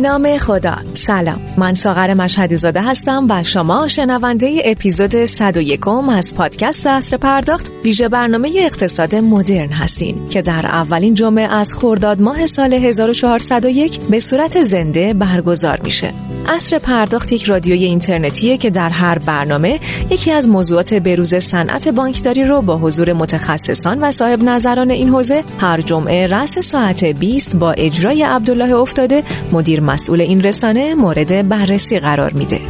نام خدا. سلام. من ساغر مشهدی زاده هستم و شما شنونده اپیزود 101 از پادکست اصر پرداخت. ویژه برنامه اقتصاد مدرن هستین که در اولین جمعه از خرداد ماه سال 1401 به صورت زنده برگزار میشه. اصر پرداخت یک رادیوی اینترنتیه که در هر برنامه یکی از موضوعات بروز صنعت بانکداری رو با حضور متخصصان و صاحب نظران این حوزه هر جمعه رأس ساعت 20 با اجرای عبدالله افتاده مدیر مسئول این رسانه مورد بررسی قرار میده.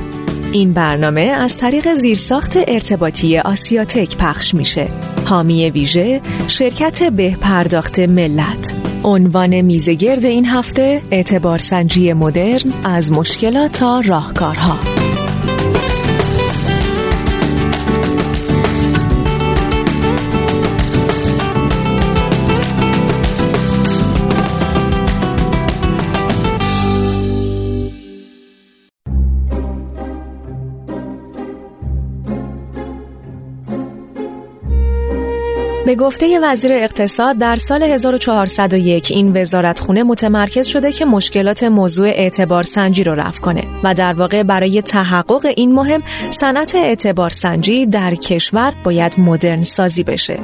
این برنامه از طریق زیرساخت ارتباطی آسیاتک پخش میشه. حامی ویژه شرکت به پرداخت ملت عنوان میزگرد این هفته اعتبار سنجی مدرن از مشکلات تا راهکارها به گفته وزیر اقتصاد در سال 1401 این وزارتخونه متمرکز شده که مشکلات موضوع اعتبار سنجی رو رفع کنه و در واقع برای تحقق این مهم صنعت اعتبار سنجی در کشور باید مدرن سازی بشه.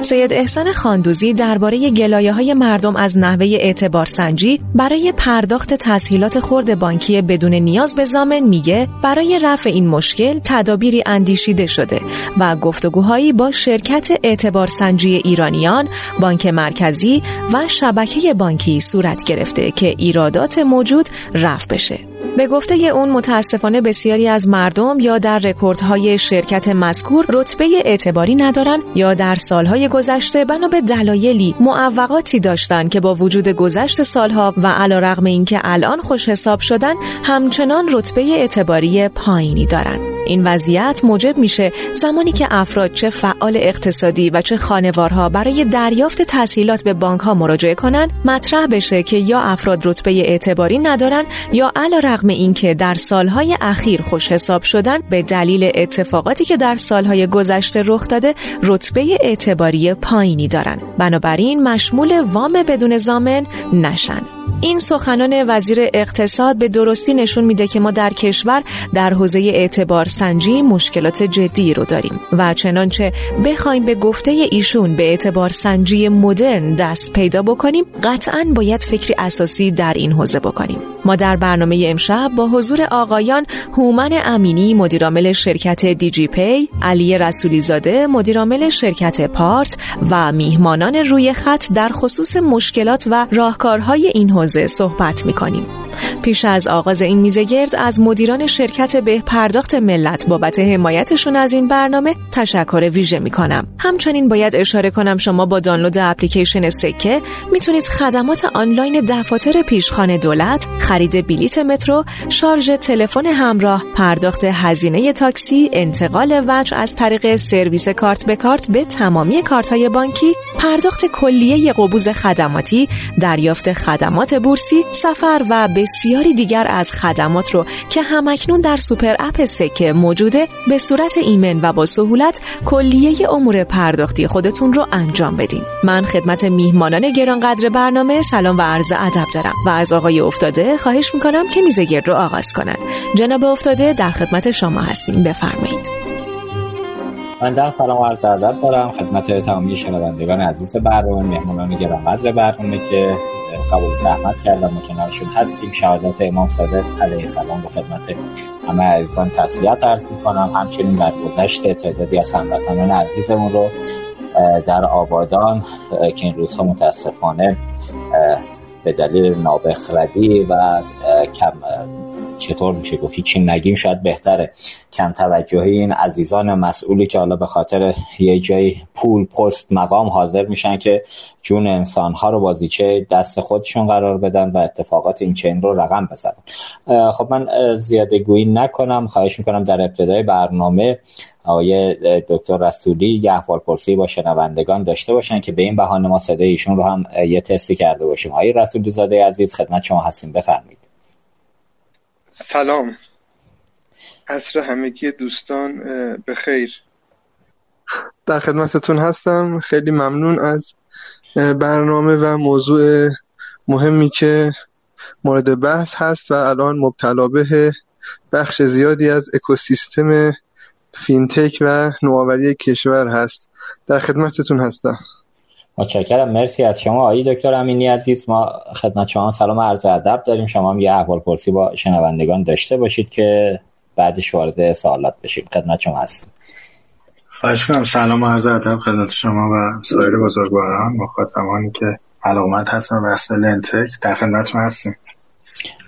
سید احسان خاندوزی درباره گلایه های مردم از نحوه اعتبار سنجی برای پرداخت تسهیلات خرد بانکی بدون نیاز به زامن میگه برای رفع این مشکل تدابیری اندیشیده شده و گفتگوهایی با شرکت اعتبار سنجی ایرانیان، بانک مرکزی و شبکه بانکی صورت گرفته که ایرادات موجود رفع بشه. به گفته اون متاسفانه بسیاری از مردم یا در رکوردهای شرکت مذکور رتبه اعتباری ندارن یا در سالهای گذشته بنا به دلایلی معوقاتی داشتن که با وجود گذشت سالها و علیرغم اینکه الان خوش حساب شدن همچنان رتبه اعتباری پایینی دارن این وضعیت موجب میشه زمانی که افراد چه فعال اقتصادی و چه خانوارها برای دریافت تسهیلات به بانک ها مراجعه کنند مطرح بشه که یا افراد رتبه اعتباری ندارن یا علیرغم اینکه در سالهای اخیر خوش حساب شدن به دلیل اتفاقاتی که در سالهای گذشته رخ داده رتبه اعتباری پایینی دارن. بنابراین مشمول وام بدون زامن نشن. این سخنان وزیر اقتصاد به درستی نشون میده که ما در کشور در حوزه اعتبار سنجی مشکلات جدی رو داریم و چنانچه بخوایم به گفته ایشون به اعتبار سنجی مدرن دست پیدا بکنیم قطعا باید فکری اساسی در این حوزه بکنیم. ما در برنامه امشب با حضور آقایان هومن امینی مدیرعامل شرکت دیجی پی، علی رسولی زاده مدیرعامل شرکت پارت و میهمانان روی خط در خصوص مشکلات و راهکارهای این حوزه صحبت می‌کنیم. پیش از آغاز این میزگرد از مدیران شرکت به پرداخت ملت بابت حمایتشون از این برنامه تشکر ویژه می کنم. همچنین باید اشاره کنم شما با دانلود اپلیکیشن سکه می‌تونید خدمات آنلاین دفاتر پیشخان دولت، خرید بلیت مترو، شارژ تلفن همراه، پرداخت هزینه تاکسی، انتقال وجه از طریق سرویس کارت به کارت به تمامی کارت های بانکی، پرداخت کلیه قبوز خدماتی، دریافت خدمات بورسی، سفر و بسیاری دیگر از خدمات رو که همکنون در سوپر اپ سکه موجوده به صورت ایمن و با سهولت کلیه امور پرداختی خودتون رو انجام بدین. من خدمت میهمانان گرانقدر برنامه سلام و عرض ادب دارم و از آقای افتاده خواهش می‌کنم که میزگرد رو آغاز کنن. جناب افتاده در خدمت شما هستیم. بفرمایید. من در سلام و عرض ادب دارم. خدمت تمامی شنوندگان عزیز برنامه مهمانان گرانقدر برنامه که قبول زحمت کردم و کنارشون هستیم. شهادت امام صادق علیه السلام به خدمت همه عزیزان. تسلیت عرض می‌کنم. همچنین در گذشت تعدادی از هموطنان عزیزمون رو در آبادان که این روزها متاسفانه به دلیل نابخردی و کم چطور میشه گفت؟ هیچی نگیم شاید بهتره. کم توجهی این عزیزان مسئولی که حالا به خاطر یه جای پول پست مقام حاضر میشن که جون انسانها رو بازیچه دست خودشون قرار بدن و اتفاقات این چین رو رقم بزنن. خب من زیاده گویی نکنم. خواهش می‌کنم در ابتدای برنامه آقای دکتر رسولی یه احوال پرسی با شنوندگان داشته باشن که به این بهانه ما صدای ایشون رو هم یه تستی کرده باشیم. آقای رسولی زاده عزیز خدمت شما هستیم. بفرمایید. سلام. عصر همگی دوستان به خیر در خدمتتون هستم. خیلی ممنون از برنامه و موضوع مهمی که مورد بحث هست و الان مبتلا به بخش زیادی از اکوسیستم فینتک و نوآوری کشور هست. در خدمتتون هستم. متشکرم. مرسی از شما آقای دکتر امینی عزیز. ما خدمت شما سلام عرض ادب داریم. شما هم یه احوال پرسی با شنوندگان داشته باشید که بعدش وارد سوالات بشیم. خدمت شما هستیم خواهش کنم سلام عرض ادب خدمت شما و سایر بزرگواران مخاطبانی که علاقمند هستن بحث لنتک در خدمتتون هستیم.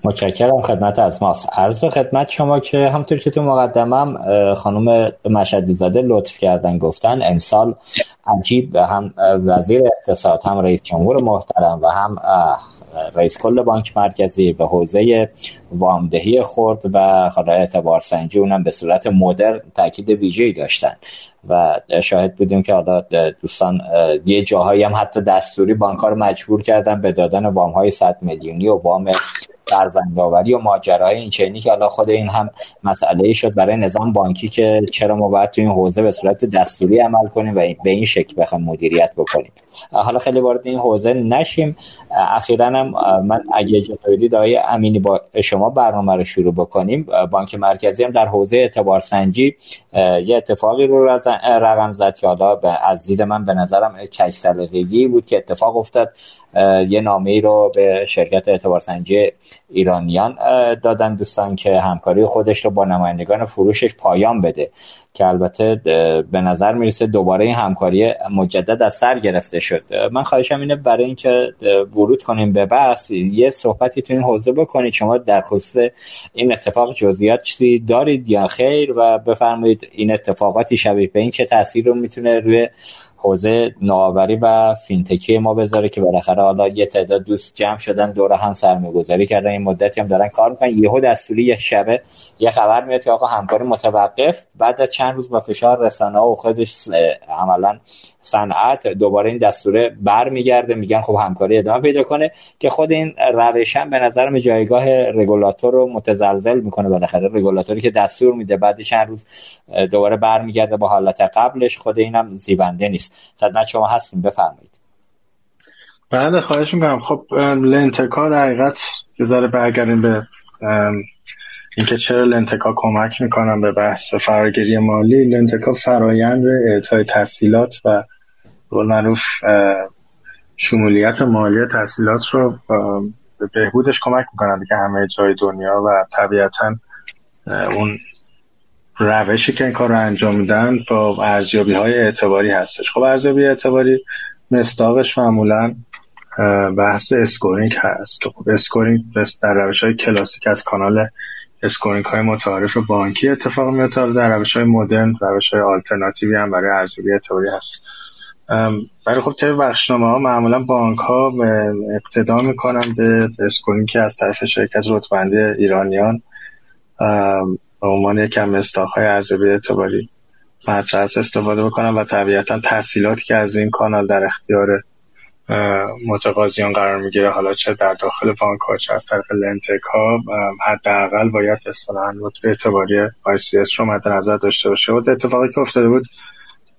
متشکرم خدمت از ماست. عرض به خدمت شما که همطور که تو مقدمم خانم مشدی زاده لطف کردن گفتن امسال عجیب هم وزیر اقتصاد هم رئیس جمهور محترم و هم رئیس کل بانک مرکزی به حوزه وامدهی خورد و حالا اعتبار سنجی اونم به صورت مدر تاکید ویژه‌ای داشتن. و شاهد بودیم که حالا دوستان یه جاهایی هم حتی دستوری بانک رو مجبور کردن به دادن وام های 100 میلیونی و وام فرزندآوری و ماجراهای این چنینی که حالا خود این هم مسئله شد برای نظام بانکی که چرا ما باید تو این حوزه به صورت دستوری عمل کنیم و به این شکل بخوام مدیریت بکنیم. حالا خیلی وارد این حوزه نشیم. اخیرا هم من اگه اجازه بدید آقای امینی با شما برنامه رو شروع بکنیم. بانک مرکزی هم در حوزه اعتبار سنجی یه اتفاقی رو رقم زد که حالا از دید من به نظرم کج بود که اتفاق افتاد. یه نامه ای رو به شرکت اعتبار سنجی ایرانیان دادن دوستان که همکاری خودش رو با نمایندگان فروشش پایان بده که البته به نظر می‌رسه دوباره این همکاری مجدد از سر گرفته شد. من خواهشم اینه برای اینکه ورود کنیم به بحث یه صحبتی تو این حوزه بکنید. شما در خصوص این اتفاق جزئیات چیزی دارید یا خیر؟ و بفرمایید این اتفاقاتی شبیه به این چه تاثیر رو می‌تونه روی حوزه نوآوری و فینتکی ما بذاره که بالاخره حالا یه تعداد دوست جمع شدن دور هم سرمایه‌گذاری کردن. این مدتی هم دارن کار می‌کنن. یهو دستوری یه شبه یه خبر میاد که آقا همکاری متوقف. بعد از چند روز با فشار رسانه و خودش عملا صنعت دوباره این دستوره برمیگرده. میگن خب همکاری ادامه پیدا کنه که خود این روش هم به نظرم جایگاه رگولاتور رو متزلزل می‌کنه. بالاخره رگولاتوری که دستور میده بعد چند روز دوباره برمیگرده با حالت قبلش خود اینم زیبنده نیست. خدمت شما هستیم. بفرمایید. بله خواهش می‌کنم. خب لنتکا در حقیقت بذاره برگردیم به اینکه چرا لنتکا کمک می‌کنن به بحث فراگیری مالی. لنتکا فرایند اعطای تحصیلات و معروف شمولیت مالی تحصیلات رو به بهبودش کمک می‌کنن دیگه همه جای دنیا و طبیعتا اون روشی که این کار رو انجام میدن با ارزیابی های اعتباری هستش. خب ارزیابی اعتباری مصداقش معمولا بحث scoring هست که خب scoring در روش های کلاسیک از کانال scoring های متعارف بانکی اتفاق میفته در روش های مدرن روش های آلترناتیوی هم برای ارزیابی اعتباری هست. برای خب طبق بخشنامه ها معمولا بانک ها اقتدا می‌کنن به scoring که از طرف شرکت رتبه‌بندی ایرانیان به عنوان یکم های ارزیابی اعتباری مطرح استفاده بکنن و طبیعتا تحصیلاتی که از این کانال در اختیار متقاضیان قرار می‌گیره حالا چه در داخل بانک ها چه از طرف لنتک ها حداقل باید اصطلاحا رتبه اعتباری ICS رو مد نظر داشته باشه. و اتفاقی که افتاده بود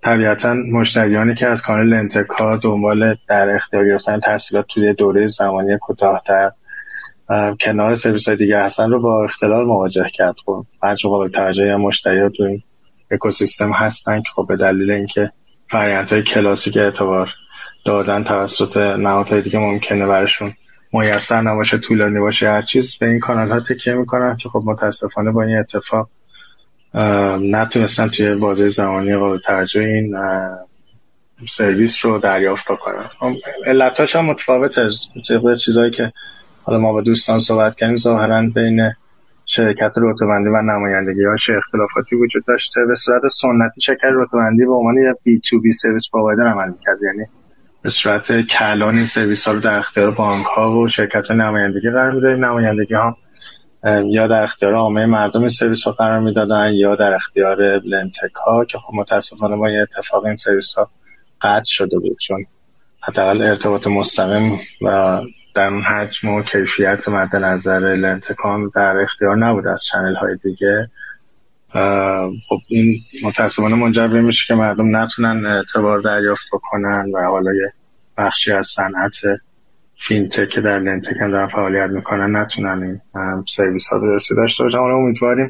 طبیعتا مشتریانی که از کانال لنتک ها دنبال در اختیار گرفتن تحصیلات توی دوره زمانی کوتاهتر کنار سرویس دیگه هستن رو با اختلال مواجه کرد. خب هرچه قابل توجه مشتری ها تو این اکوسیستم هستن که خب به دلیل اینکه فریانت های کلاسیک اعتبار دادن توسط نهادهای دیگه ممکنه برشون میسر نباشه طولانی باشه هر چیز به این کانال ها تکیه می‌کنن که خب متاسفانه با این اتفاق نتونستن توی بازه زمانی قابل توجه این سرویس رو دریافت بکنن خب، علتاش هم متفاوته. چیزهایی که حالا ما با دوستان صحبت کردیم ظاهرا بین شرکت رتبه‌بندی و نمایندگی هاش اختلافاتی وجود داشته. به صورت سنتی شرکت رتبه‌بندی به عنوان یه B2B service provider عمل می‌کرد. یعنی به صورت کلان این سرویس ها رو در اختیار بانک ها و شرکت نمایندگی قرار میده نمایندگی ها یا در اختیار عامه مردم سرویس ها قرار می‌دادن یا در اختیار LendTech ها که خب متاسفانه با یه اتفاق این سرویس ها قطع شده بود چون حداقل ارتباط مستقیم و در حجم و کیفیت مد نظر LendTech ها در اختیار نبود از channel های دیگه. خب این متاسفانه منجر به میشه که مردم نتونن اعتبار دریافت بکنن و حالا یه بخشی از صنعت fintech که در LendTech هم دارن فعالیت می‌کنن نتونن این سرویس ها درستی داشته باشن. امیدواریم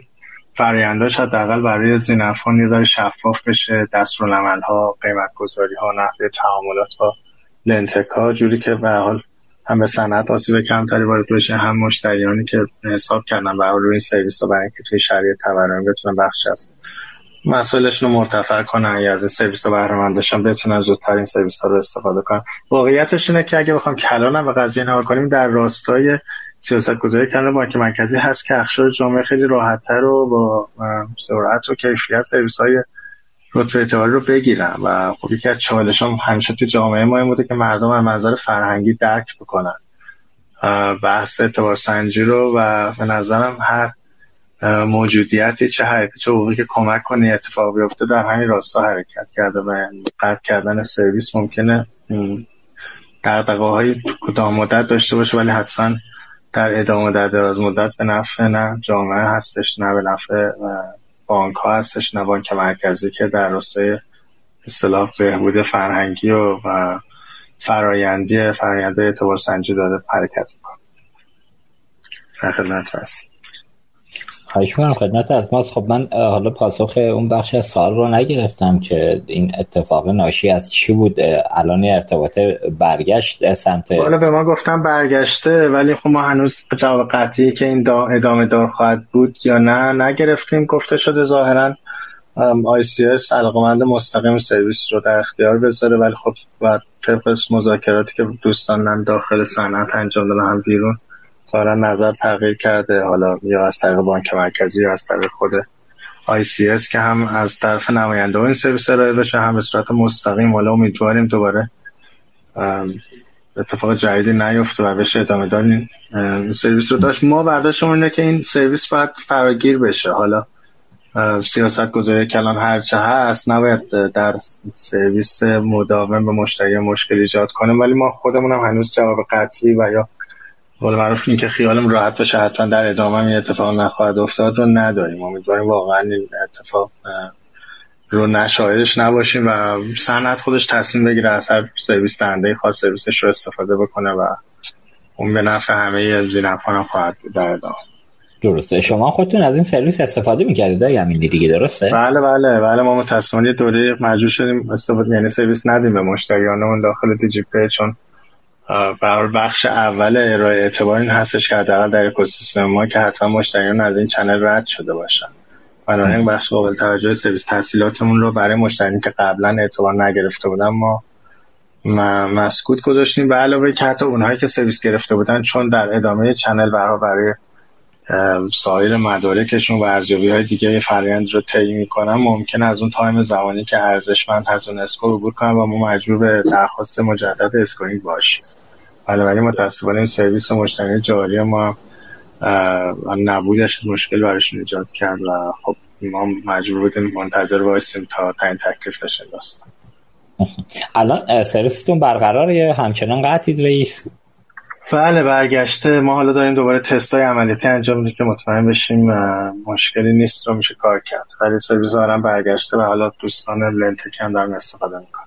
فراینداش حداقل برای ذینفعان یه شفاف بشه دستورالعمل ها قیمت گذاری ها نحوه تعاملات ها لنتک ها جوری که به حال هم به صنعت آسیب کمتری وارد بشه هم مشتریانی که حساب کردن به روی این سرویس ها برای اینکه توی شرایط تورمی بتونن بخش از مسئولشون رو مرتفع کنن یا از این سرویس ها بهره بتونن زودتر این سرویس ها رو استفاده کنن. واقعیتش اینه که اگه بخوام کلانم و قضیه نهار کنیم در راستای سیاست گذاری کردن بانک مرکزی هست که اخشار جامعه خیلی راحتتر و با سرعت و کیفیت سرویس های رتبه اعتباری رو بگیرن. و خب یکی از چالش هم همیشه تو جامعه ما این بوده که مردم از منظر فرهنگی درک بکنن. بحث اعتبار سنجی رو و به نظرم هر موجودیتی چه حرکتی چه که کمک کنه اتفاق بیفته در همین راستا حرکت کرده و قطع کردن سرویس ممکنه در های کوتاه مدت داشته باشه ولی حتما در ادامه در دراز مدت به نفع نه جامعه هستش نه به نفع بانک ها هستش نه بانک مرکزی که در راستای اصطلاح بهبود فرهنگی و, و فرایندی فراینده اعتبار سنجی داره حرکت می‌کنه. در خدمت خواهش می‌کنم خدمت از ماست. خب من حالا پاسخ اون بخش از سال رو نگرفتم که این اتفاق ناشی از چی بود؟ الان ارتباط برگشت سمت حالا به ما گفتم برگشته ولی خب ما هنوز جواب قطعی که این دا ادامه دار خواهد بود یا نه نگرفتیم. گفته شده ظاهرا ICS علاقمند مستقیم سرویس رو در اختیار بذاره ولی خب و طبق مذاکراتی که دوستان داخل صنعت انجام دادن هم بیرون ظاهرا نظر تغییر کرده. حالا یا از طریق بانک مرکزی یا از طریق خود ICS که هم از طرف نماینده این سرویس ارائه بشه هم به صورت مستقیم. حالا امیدواریم دوباره اتفاق جدیدی نیفته و بشه ادامه دار این سرویس رو داشت. ما برداشتمون اینه که این سرویس باید فراگیر بشه. حالا سیاست گذاری کلان هرچه هست نباید در سرویس مداوم به مشتری مشکل ایجاد کنیم. ولی ما خودمون هم هنوز جواب قطعی و یا قول معروف این که خیالم راحت بشه حتما در ادامه این اتفاق نخواهد افتاد رو نداریم. امیدواریم واقعا این اتفاق رو نشاهدش نباشیم و صنعت خودش تصمیم بگیره از هر سرویس دهنده خاص سرویسش رو استفاده بکنه و اون به نفع همه زینفان هم خواهد بود در ادامه. درسته. شما خودتون از این سرویس استفاده می‌کردید همین دیگه درسته؟ بله بله بله. ما متاسفانه دوره مجبور شدیم استفاده یعنی سرویس ندیم به مشتریانمون داخل دیجی چون بر بخش اول ارائه اعتبار این هستش که حداقل در اکوسیستم ما که حتما مشتریان از این channel رد شده باشن. بنابراین بخش قابل توجه سرویس تسهیلاتمون رو برای مشتریانی که قبلا اعتبار نگرفته بودن ما مسکوت گذاشتیم. به علاوه که حتی اونهایی که سرویس گرفته بودن چون در ادامه channel برای برای سایر مدارکشون و ارزیابی های دیگه فرایند رو طی می‌کنن ممکنه از اون time زمانی که ارزشمند از اون score عبور کنن و ما مجبور به درخواست مجدد scoring باشیم. بنابراین متاسفانه این سرویس مشتری جاری ما نبودش مشکل براشون ایجاد کرد و خب ما مجبور بودیم منتظر باشیم تا تعیین تکلیف بشه. الان سرویستون برقراره؟ همچنان قطعید رئیس؟ بله برگشته. ما حالا داریم دوباره تست های عملیاتی انجام میدیم که مطمئن بشیم مشکلی نیست رو میشه کار کرد. ولی سرویس هم برگشته و حالا دوستان لنتک هم دارن استفاده می‌کنن.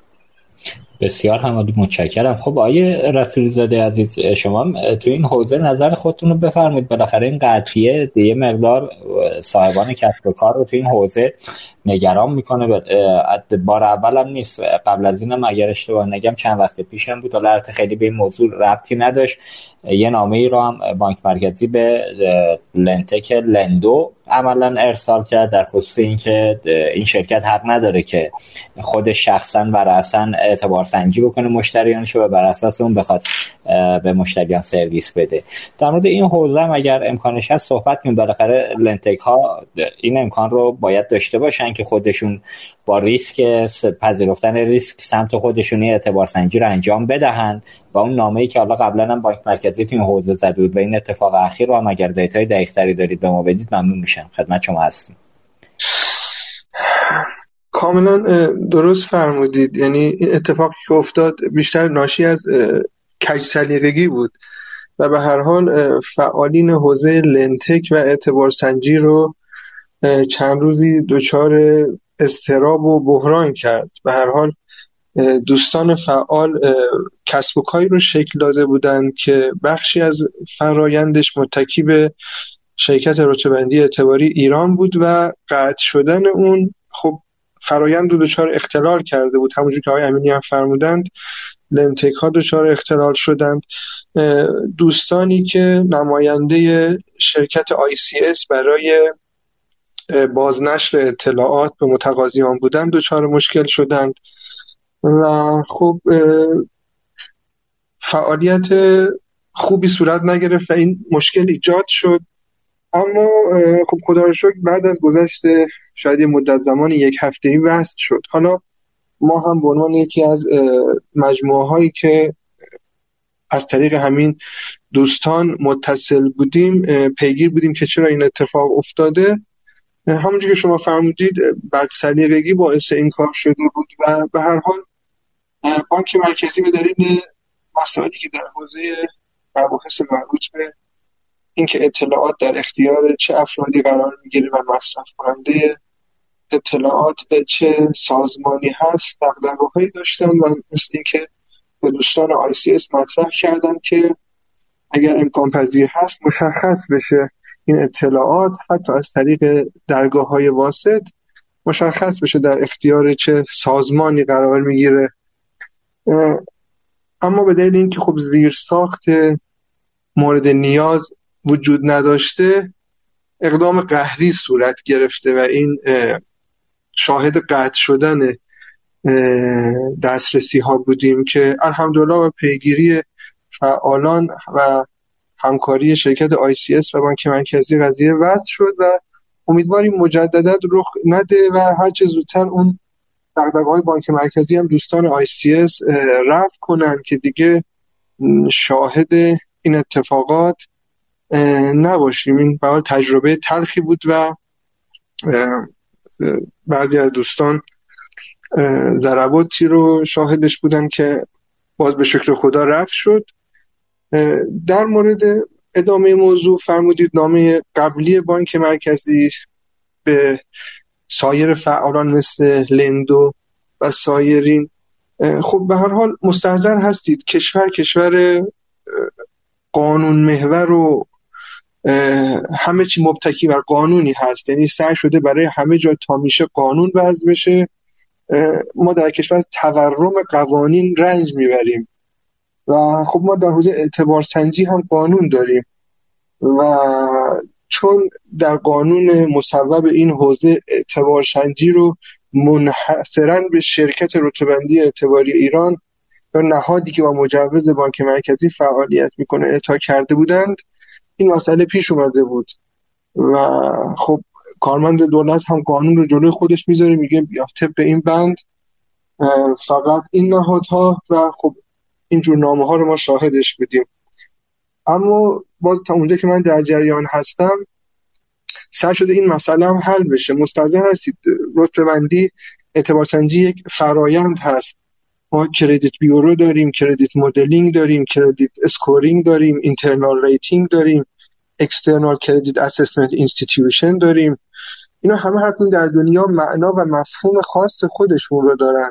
بسیار همالی متشکرم. خب آیه رسول زاده عزیز شما تو این حوزه نظر خودتون رو بفرمایید. بالاخره این قطعیه یه مقدار صاحبان کسب و کار رو تو این حوزه نگران می‌کنه بار اول هم نیست. قبل از اینم اگر اشتباه نگم چند وقت پیشم بود. حالا خیلی به این موضوع ربطی نداشت. یه نامه ای رو هم بانک مرکزی به لنتک لندو عملا ارسال کرد در خصوص اینکه این شرکت حق نداره که خود شخصا رأسا اعتبار سنجی بکنه مشتریانش و بر اساس اون بخواد به مشتریان سرویس بده. در مورد این حوزه هم اگر امکانش هست صحبت کنیم. بالاخره لنتک ها این امکان رو باید داشته باشن که خودشون با ریسک پذیرفتن ریسک سمت خودشون اعتبار سنجی رو انجام بدهند و اون نامه‌ای که حالا قبلا هم بانک مرکزی تو این حوزه زده بود و این اتفاق اخیر رو هم اگر data ی دقیق‌تری دارید به ما بدید ممنون میشم. خدمت شما هستیم کاملا درست فرمودید. یعنی اتفاقی که افتاد بیشتر ناشی از کج سلیقگی بود و به هر حال فعالین حوزه LendTech و اعتبار سنجی رو چند روزی دچار استراب و بحران کرد. به هر حال دوستان فعال کسب و کاری رو شکل داده بودند که بخشی از فرایندش متکی به شرکت رتبندی اعتباری ایران بود و قطع شدن اون خب فرایند رو دچار اختلال کرده بود. همونجور که آقای امینی هم فرمودند لنتک ها دچار اختلال شدند. دوستانی که نماینده شرکت ICS برای بازنشر اطلاعات به متقاضیان بودند دچار مشکل شدند. و خب فعالیت خوبی صورت نگرفت و این مشکل ایجاد شد. اما خب خدا رو شکر بعد از گذشت شاید مدت زمان یک هفته ای وست شد. حالا ما هم به عنوان یکی از مجموعه هایی که از طریق همین دوستان متصل بودیم پیگیر بودیم که چرا این اتفاق افتاده. همونجور که شما فرمودید بعد سلیقگی باعث این کار شده بود و به هر حال بانک مرکزی به دلیل مسائلی که در حوزه مباحث مربوط به اینکه اطلاعات در اختیار چه افرادی قرار می‌گیره و مصرف کننده اطلاعات چه سازمانی هست دقدقه‌هایی داشتن و مثل اینکه به دوستان ICS مطرح کردن که اگر امکان پذیر هست مشخص بشه این اطلاعات حتی از طریق درگاه های واسط مشخص بشه در اختیار چه سازمانی قرار می‌گیره. اما به دلیل اینکه خب زیر ساخت مورد نیاز وجود نداشته اقدام قهری صورت گرفته و این شاهد قطع شدن دسترسی ها بودیم که الحمدلله و پیگیری فعالان و همکاری شرکت ICS و بانک مرکزی قضیه وضع شد و امیدواریم مجددا رخ نده و هرچه زودتر اون دقدقه های بانک مرکزی هم دوستان ICS رفت کنن که دیگه شاهد این اتفاقات نباشیم. این به تجربه تلخی بود و بعضی از دوستان ضرباتی رو شاهدش بودن که باز به شکر خدا رفت شد. در مورد ادامه موضوع فرمودید نامه قبلی بانک مرکزی به سایر فعالان مثل لندو و سایرین. خب به هر حال مستحضر هستید. کشور کشور قانون محور و همه چی مبتکی بر قانونی هست. یعنی سعی شده برای همه جا تا میشه قانون وضع بشه. ما در کشور تورم قوانین رنج می‌بریم. و خب ما در حوزه اعتبار سنجی هم قانون داریم. و چون در قانون مصوب این حوزه اعتبار سنجی رو منحصرا به شرکت رتبندی اعتباری ایران یا نهادی که با مجوز بانک مرکزی فعالیت می‌کنه اعطا کرده بودند این مسئله پیش اومده بود. و خب کارمند دولت هم قانون رو جلوی خودش می‌ذاره میگه به این بند فقط این نهادها و خب اینجور نامه ها رو ما شاهدش بودیم اما باز تا اونجا که من در جریان هستم سعی شده این مسئله هم حل بشه. مستحضر هستید رتبه بندی اعتبار سنجی یک فرایند هست. ما credit bureau داریم credit modeling داریم credit scoring داریم internal rating داریم External Credit Assessment Institution داریم. اینا همه در دنیا معنا و مفهوم خاص خودشون رو دارن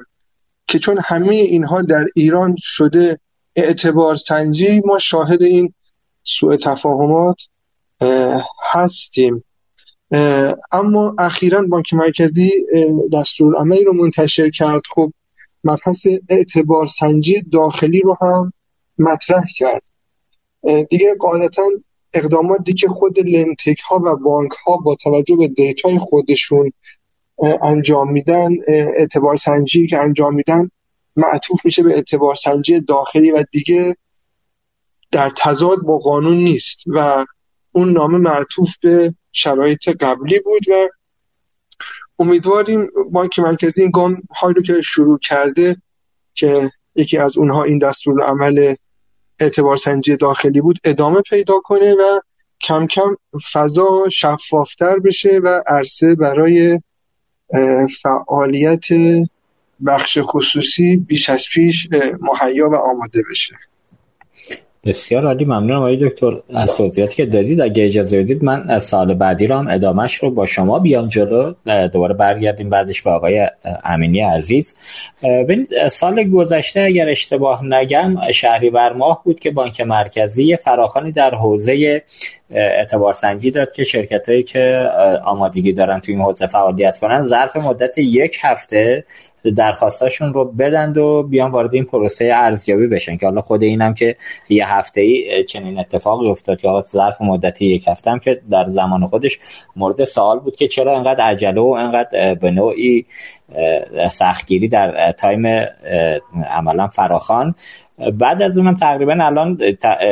که چون همه اینها در ایران شده اعتبار سنجی ما شاهد این سوء تفاهمات هستیم. اما اخیرا بانک مرکزی دستور رو منتشر کرد. خب مبحث اعتبار سنجی داخلی رو هم مطرح کرد. دیگه قاعدتا اقداماتی که خود لندتک ها و بانک ها با توجه به دیتای خودشون انجام میدن اعتبار سنجی که انجام میدن معطوف میشه به اعتبار سنجی داخلی و دیگه در تضاد با قانون نیست و اون نامه معطوف به شرایط قبلی بود و امیدواریم بانک مرکزی این گام هایی رو که شروع کرده که یکی از اونها این دستور عمل اعتبار سنجی داخلی بود ادامه پیدا کنه و کم کم فضا شفافتر بشه و عرصه برای فعالیت بخش خصوصی بیش از پیش مهیا و آماده بشه. بسیار عالی ممنونم آقای دکتر. از توضیحاتی که دادید اگه اجازه بدید من سال بعدی رو هم ادامهش رو با شما بیام جلو. دوباره برگردیم بعدش با آقای امینی عزیز. ببینید سال گذشته اگر اشتباه نگم شهریور ماه بود که بانک مرکزی فراخانی در حوزه اعتبار سنجی داد که شرکت هایی که آمادگی دارن توی این حوزه فعالیت کنن ظرف مدت یک هفته درخواستاشون رو بدند و بیان وارد این پروسه ارزیابی بشن که حالا خود اینم که یه هفته ای چنین اتفاقی افتاد که ظرف مدتی یک هفته هم که در زمان خودش مورد سوال بود که چرا انقدر عجله و انقدر به نوعی سختگیری در تایم عملا فراخان بعد از اونم تقریبا الان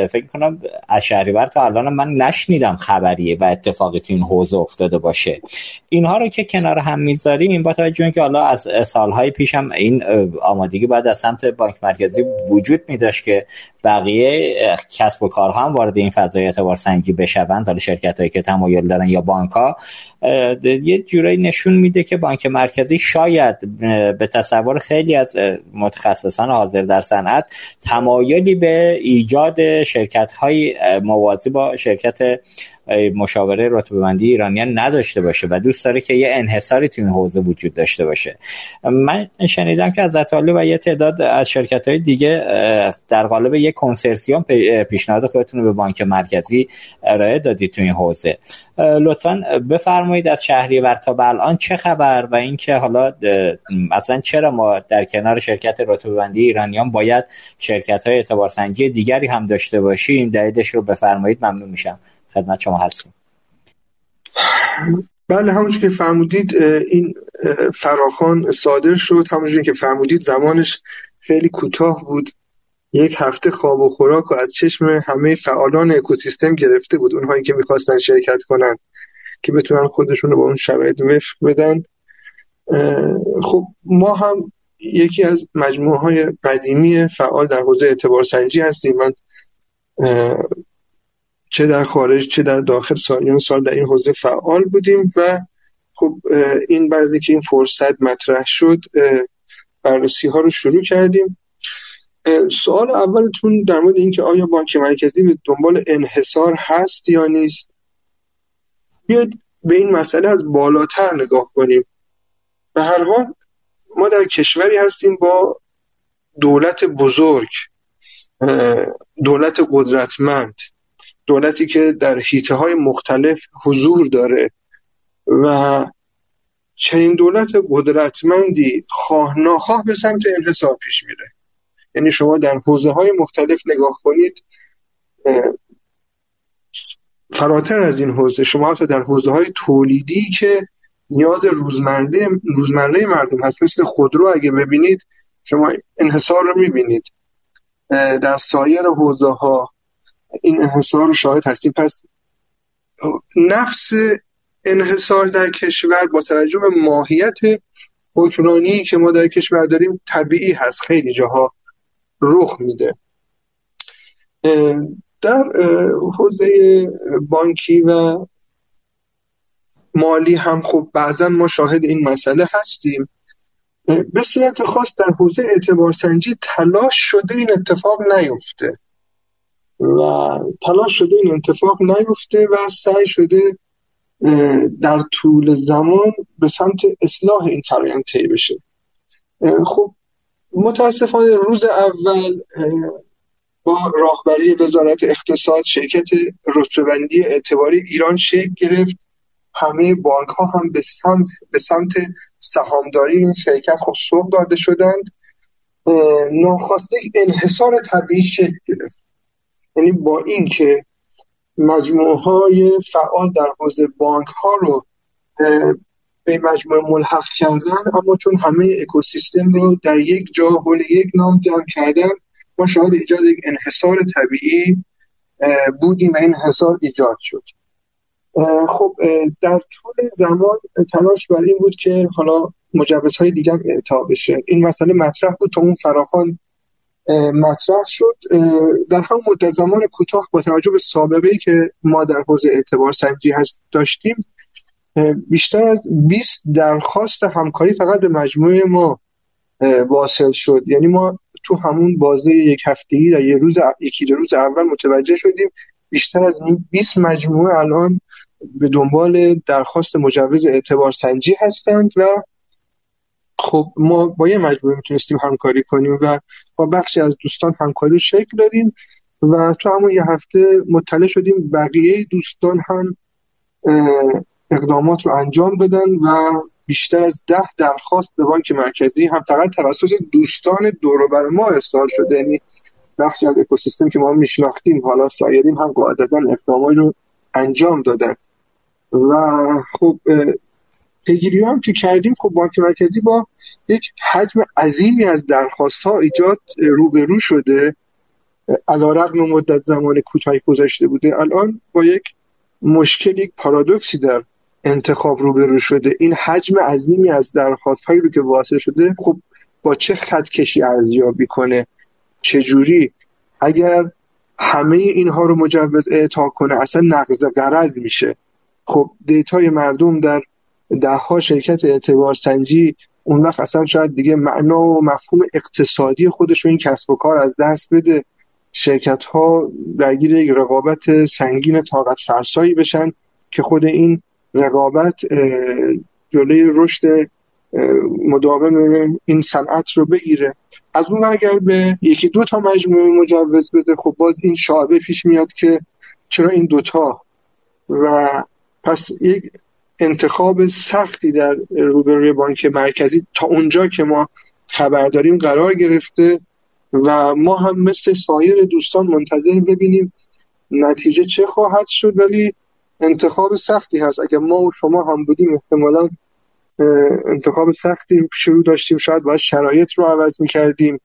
فکر کنم از شهریور تا الان من نشنیدم خبریه و اتفاقی تو این حوزه افتاده باشه. اینها رو که کنار هم می‌ذاریم این با توجه که حالا از سالهای پیش هم این آمادگی بعد از سمت بانک مرکزی وجود می داشت که بقیه کسب و کارها هم وارد این فضای اعتبار سنجی بشوند. حالا شرکت هایی که تمایل دارن یا بانک ها یه جورایی نشون میده که بانک مرکزی شاید به تصور خیلی از متخصصان حاضر در صنعت تمایلی به ایجاد شرکت های موازی با شرکت مشاوره رتبه بندی ایرانیان نداشته باشه و دوست داره که یه انحصاری تو این حوزه وجود داشته باشه. من شنیدم که از اطالی و یه تعداد از شرکت های دیگه در قالب یک کنسرسیوم پیشنهاد خودتون رو به بانک مرکزی ارائه دادید تو این حوزه. لطفا بفرمایید از شهریور تا به الان چه خبر و اینکه حالا مثلا چرا ما در کنار شرکت رتبه بندی ایرانیان باید شرکت های اعتبار سنجی دیگری هم داشته باشیم؟ دلیلش رو بفرمایید ممنون میشم. خدمت شما هستیم. بله همونجور که فرمودید این فراخان صادر شد. همونجور که فرمودید زمانش خیلی کوتاه بود. یک هفته خواب و خوراک و از چشم همه فعالان اکوسیستم گرفته بود. اونهایی که می‌خواستن شرکت کنن که بتونن خودشون رو با اون شرایط وفق بدن. خب ما هم یکی از مجموعه های قدیمی فعال در حوزه اعتبار سنجی هستیم. من چه در خارج چه در داخل سالیان سال در این حوزه فعال بودیم و خب این بعضی که این فرصت مطرح شد بررسی ها رو شروع کردیم. سوال اولتون در مورد اینکه آیا بانک مرکزی به دنبال انحصار هست یا نیست؟ بیاید به این مسئله از بالاتر نگاه کنیم. به هر حال ما در کشوری هستیم با دولت بزرگ دولت قدرتمند. دولتی که در حیطه های مختلف حضور داره و چنین دولت قدرتمندی خواه ناخواه به سمت انحصار پیش میره. یعنی شما در حوزه های مختلف نگاه کنید فراتر از این حوزه شما حتی در حوزه های تولیدی که نیاز روزمره روزمره مردم هست مثل خودرو اگه ببینید شما انحصار رو می‌بینید. در سایر حوزه ها این انحصار رو شاهد هستیم. پس نفس انحصار در کشور با توجه به ماهیت حکمرانی که ما در کشور داریم طبیعی هست. خیلی جاها رخ میده. در حوزه بانکی و مالی هم خب بعضا ما شاهد این مسئله هستیم. به صورت خاص در حوزه اعتبار سنجی تلاش شده این اتفاق نیفته. و تلاش شده این اتفاق نیفته و سعی شده در طول زمان به سمت اصلاح این فرایند طی بشه. خب متاسفانه روز اول با راهبری وزارت اقتصاد شرکت رتبه‌بندی اعتباری ایران شکل گرفت. همه بانک ها هم به سمت, به سمت سهامداری این شرکت خب سوق داده شدند. ناخواسته انحصار طبیعی شکل گرفت. یعنی با اینکه مجموعه های فعال در حوزه بانک ها رو به مجموعه ملحق کردن اما چون همه اکوسیستم رو در یک جا حول یک نام جمع کردن ما شاهد ایجاد یک انحصار طبیعی بودیم و این انحصار ایجاد شد. خب در طول زمان تلاش بر این بود که حالا مجوزهای دیگر اعطا بشه. این مسئله مطرح بود تا اون فراخان مطرح شد. در هم مدت زمان کوتاه با توجه به سابقه ای که ما در حوزه اعتبار سنجی هست داشتیم بیشتر از 20 درخواست همکاری فقط به مجموعه ما واصل شد. یعنی ما تو همون بازه یک هفتگی در یه روز یکی دو روز اول متوجه شدیم بیشتر از 20 مجموعه الان به دنبال درخواست مجوز اعتبار سنجی هستند و خب ما با یه مجموعه می‌تونستیم همکاری کنیم و با بخشی از دوستان همکاری شکل دادیم و تو همون یه هفته مطلع شدیم بقیه دوستان هم اقدامات رو انجام بدن و بیشتر از ده درخواست به بانک مرکزی هم فقط توسط دوستان بر ما ارسال شده. یعنی بخشی از اکوسیستم که ما میشناختیم حالا سایرین هم قاعدتا اقدامات رو انجام دادن. و خب پیگیری هم که کردیم خب بانک مرکزی با یک حجم عظیمی از درخواست ها ایجاد روبرو شده. علا رقم مدت زمان کوتاهی گذاشته بوده. الان با یک مشکل یک پارادوکسی در انتخاب روبرو شده. این حجم عظیمی از درخواست هایی رو که واسه شده خب با چه خط کشی ارزیابی کنه؟ چجوری؟ اگر همه اینها رو مجوز اعطا کنه اصلا نقض قرض میشه. خب دیتای مردم در ده ها شرکت اعتبار سنجی اون وقت اصلا شاید دیگه معنا و مفهوم اقتصادی خودش رو این کسب و کار از دست بده. شرکت ها درگیر یک رقابت سنگین طاقت فرسایی بشن که خود این رقابت جلوی رشد مداوم این صنعت رو بگیره. از اون اگر به یکی دو تا مجموعه مجوز بده خب باز این شعبه پیش میاد که چرا این دوتا و پس یک انتخاب سختی در روبروی بانک مرکزی تا اونجا که ما خبر داریم قرار گرفته و ما هم مثل سایر دوستان منتظر ببینیم نتیجه چه خواهد شد ولی انتخاب سختی هست. اگر ما و شما هم بودیم احتمالا انتخاب سختی شروع داشتیم. شاید باید شرایط رو عوض می‌کردیم.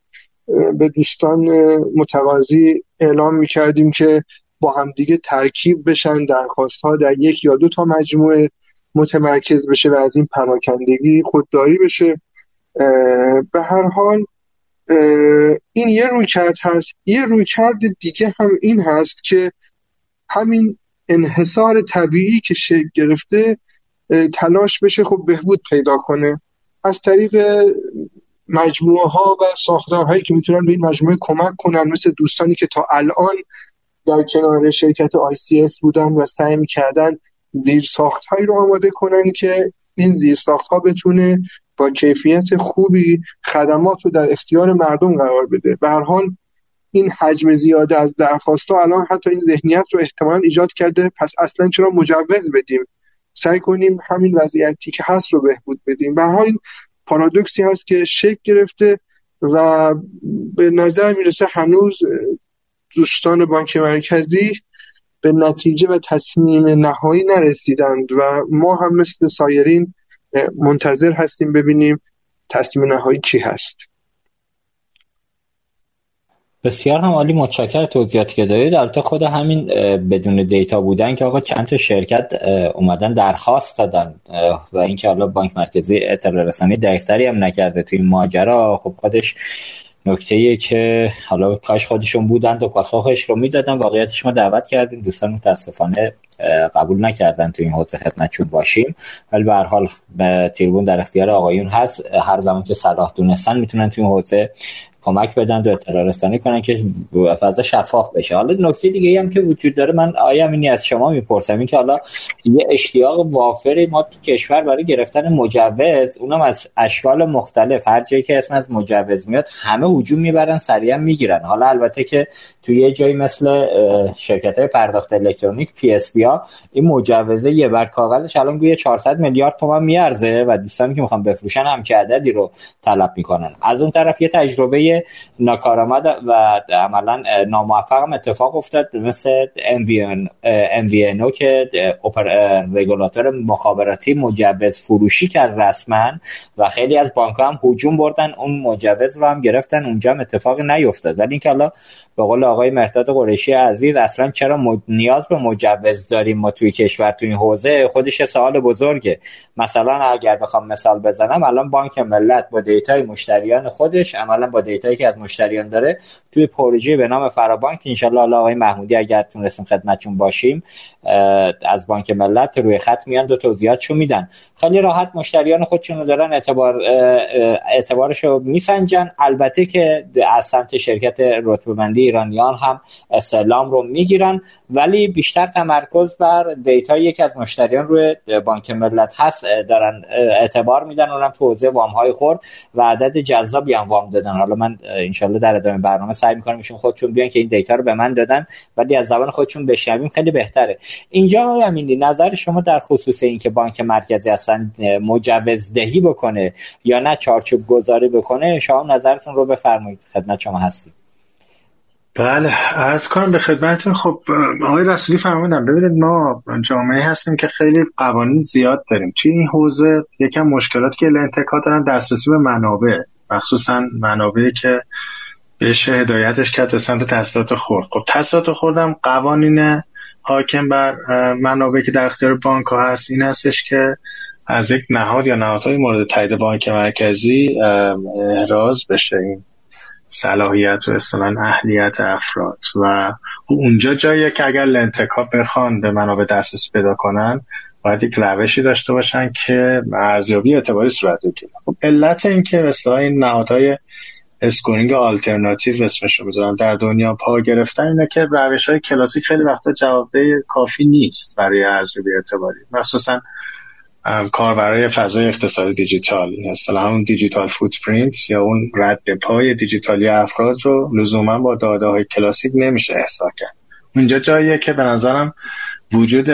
به دوستان متقاضی اعلام می‌کردیم که با همدیگه ترکیب بشن درخواست ها در یک یا دو تا مجموعه. متمرکز بشه و از این پراکندگی خودداری بشه. به هر حال این یه روی کرد هست. یه روی کرد دیگه هم این هست که همین انحصار طبیعی که شکل گرفته تلاش بشه خب بهبود پیدا کنه. از طریق مجموعه ها و ساختارهایی که می‌تونن به این مجموعه کمک کنن مثل دوستانی که تا الان در کنار شرکت ICS بودن و سعی می‌کردن زیر ساخت هایی رو آماده کنن که این زیر ساخت ها بتونه با کیفیت خوبی خدمات رو در اختیار مردم قرار بده. به هر حال این حجم زیاده از درخواست ها الان حتی این ذهنیت رو احتمال ایجاد کرده پس اصلا چرا مجوز بدیم؟ سعی کنیم همین وضعیتی که هست رو بهبود بدیم. به حال این پارادوکسی هست که شکل گرفته و به نظر می‌رسه هنوز دوستان بانک مرکزی به نتیجه و تصمیم نهایی نرسیدند و ما هم مثل سایرین منتظر هستیم ببینیم تصمیم نهایی چی هست. بسیار هم عالی متشکر توضیحاتی که دارید البته خود همین بدون دیتا بودن که آقا چند تا شرکت اومدن درخواست دادن و اینکه حالا بانک مرکزی اطلاع رسانی دقیقتری هم نکرده توی ماجرا خب خودش نکته که حالا کاش خودشون بودند و پاسخش رو می‌دادن واقعیتش ما دعوت کردیم. دوستان متاسفانه قبول نکردن تو این حوزه خدمتشون باشیم. ولی به هر حال تیربون در اختیار آقایون هست. هر زمان که صلاح دونستن می‌تونن تو این حوزه کمک بدن و اطلاع رسانی کنن که فضا شفاف بشه. حالا نکته دیگه هم که وجود داره من آقای امینی از شما می‌پرسم این که حالا یه اشتیاق وافری ما تو کشور برای گرفتن مجوز اونم از اشکال مختلف. هر جایی که اسم از مجوز میاد همه هجوم می‌برن سریعا می‌گیرن. حالا البته که توی یه جایی مثل شرکت های پرداخت الکترونیک PSP ها این مجوزه یه بر کاغذش الان گویا 400 میلیارد تومان می‌ارزه و دوستانی که می‌خوان بفروشن هم که عددی رو طلب می‌کنن. از اون طرف یه تجربه ناکارآمد و عملا ناموفق هم اتفاق افتاد مثل MVNO که رگولاتور مخابراتی مجوز فروشی کرد رسما و خیلی از بانک هم هجوم بردن اون مجوز رو هم گرفتن اونجا هم اتفاق نیفتاد. ولی اینکه حالا به قول آقای مرداد قریشی عزیز اصلا چرا نیاز به مجوز داریم ما توی کشور توی این حوزه؟ خودش سوال بزرگه. مثلا اگر بخوام مثال بزنم الان بانک ملت با دیتای مشتریان خودش عملا با دیتایی که از مشتریان داره توی پروژه به نام فرابانک انشالله آقای محمودی اگر تونستیم خدمتشون باشیم از بانک ملت روی خط میان و توضیحاتشو میدن. خیلی راحت مشتریان خودشون رو دارن اعتبار اعتبارشو میسنجن. البته که از سمت شرکت رتبه بندی ایرانیان هم استعلام رو می‌گیرن. ولی بیشتر تمرکز بر دیتایی که از مشتریان روی بانک ملت هست. دارن اعتبار میدن اونم تو حوزه وام های خورد و عدد جذابی هم وام دادن. حالا من انشالله در ادامه برنامه سعی می‌کنم ایشون خودشون بیان که این دیتا رو به من دادن ولی از زبان خودشون بشنویم خیلی بهتره. اینجا امینی نظر شما در خصوص اینکه بانک مرکزی اصلا مجوز دهی بکنه یا نه چارچوب گذاری بکنه شما نظرتون رو بفرمایید خدمت شما هستید بله عرض کنم به خدمتتون خب آقای رسولی فرمودن ببینید ما جامعه هستیم که خیلی قوانین زیاد داریم. توی این حوزه یکم مشکلات که لنتکا دارن دسترسی به منابع مخصوصا منابعی که بهش هدایتش کرد به سمت تحصیلات خورد خب تحصیلات خوردم قوانین حاکم بر منابعی که در اختیار بانک ها هست این هستش که از یک نهاد یا نهادهای مورد تایید بانک مرکزی احراز بشه. این صلاحیت و اصطلاحا اهلیت افراد. و اونجا جاییه که اگر لندتکا بخوان به منابع دسترسی پیدا کنن باید یک روشی داشته باشن که ارزیابی اعتباری صورت بگیره. خب علت این که مثلا این نهادهای scoring alternative اسمش رو بذارم در دنیا پا گرفتن اینه که روش های کلاسیک خیلی وقتا جوابده کافی نیست برای ارزیابی اعتباری. مخصوصا کاربرای فضای اقتصادی دیجیتال. مثلا همون دیجیتال فوتپرینت یا اون رد پای دیجیتالی افراد رو لزوما با داده های کلاسیک نمیشه احسا کرد. اونجا جاییه که به نظرم وجود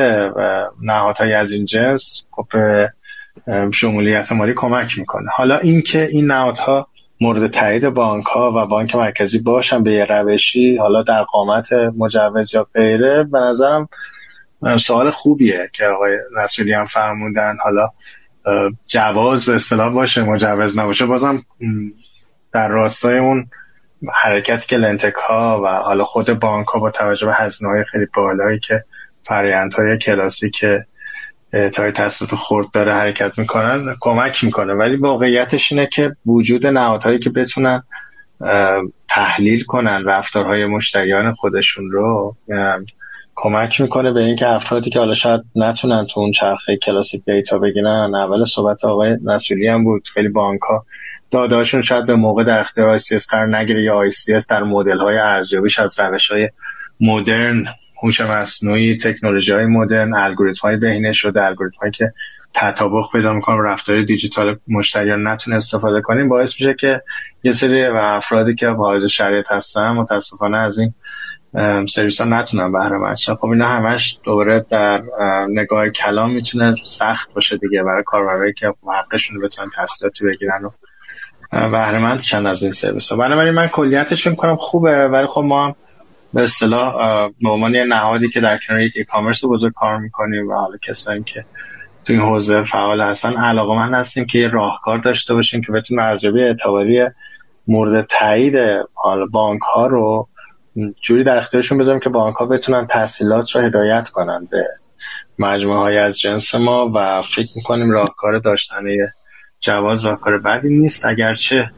نهادهای از این جنس خب به شمولیت مالی کمک می‌کنه. حالا اینکه این نهادها مورد تایید بانک ها و بانک مرکزی باشن به یه روشی حالا در قامت مجوز یا غیره به نظرم سوال خوبیه که آقای رسولی هم فرموندن حالا جواز به اصطلاح باشه مجوز نباشه. بازم در راستای اون حرکتی که لنتک ها و حالا خود بانک ها با توجه به هزینه های خیلی بالایی که فرایند های کلاسیک تای تسلط خورد داره حرکت می‌کنن کمک می‌کنه. ولی واقعیتش اینه که وجود نهادهایی که بتونن تحلیل کنن رفتارهای مشتریان خودشون رو کمک می‌کنه به اینکه افرادی که حالا شاید نتونن تو اون چرخه کلاسیک دیتا بگیرن اول صحبت آقای رسولی هم بود خیلی بانک ها داداشون شاید به موقع در اختیار ICS قرار نگیره یا ICS در مدل های ارزیابیش از روش های مدرن هوش مصنوعی تکنولوژی های مدرن الگوریتم های بهینه شده الگوریتم هایی که تطابق پیدا می‌کنن رفتار دیجیتال مشتریان نتونه استفاده کنیم باعث میشه که یه سری افرادی که واحد شرایط هستن متاسفانه از این سرویس ها نتونن بهره مند خب اینا همش دوباره در نگاه کلام می‌تونه سخت باشه دیگه. برای کاربرایی که حقشون رو بتونن تحصیلاتی بگیرن و بهره مند چند از این سرویس ها. بنابراین من کلیتش کنم خوبه ولی خب ما به اصطلاح به عنوان نهادی که در کنار یک ای بزرگ کار می‌کنیم و حالا کسایی که تو این حوزه فعال هستن علاقه من هستیم که یه راهکار داشته باشیم که بتونیم ارزیابی اعتباری مورد تایید بانک ها رو جوری در اختیارشون بذاریم که بانک ها بتونن تحصیلات رو هدایت کنن به مجموعه های از جنس ما و فکر می‌کنیم راهکار داشتن جواز راهکار بدی نیست. اگرچه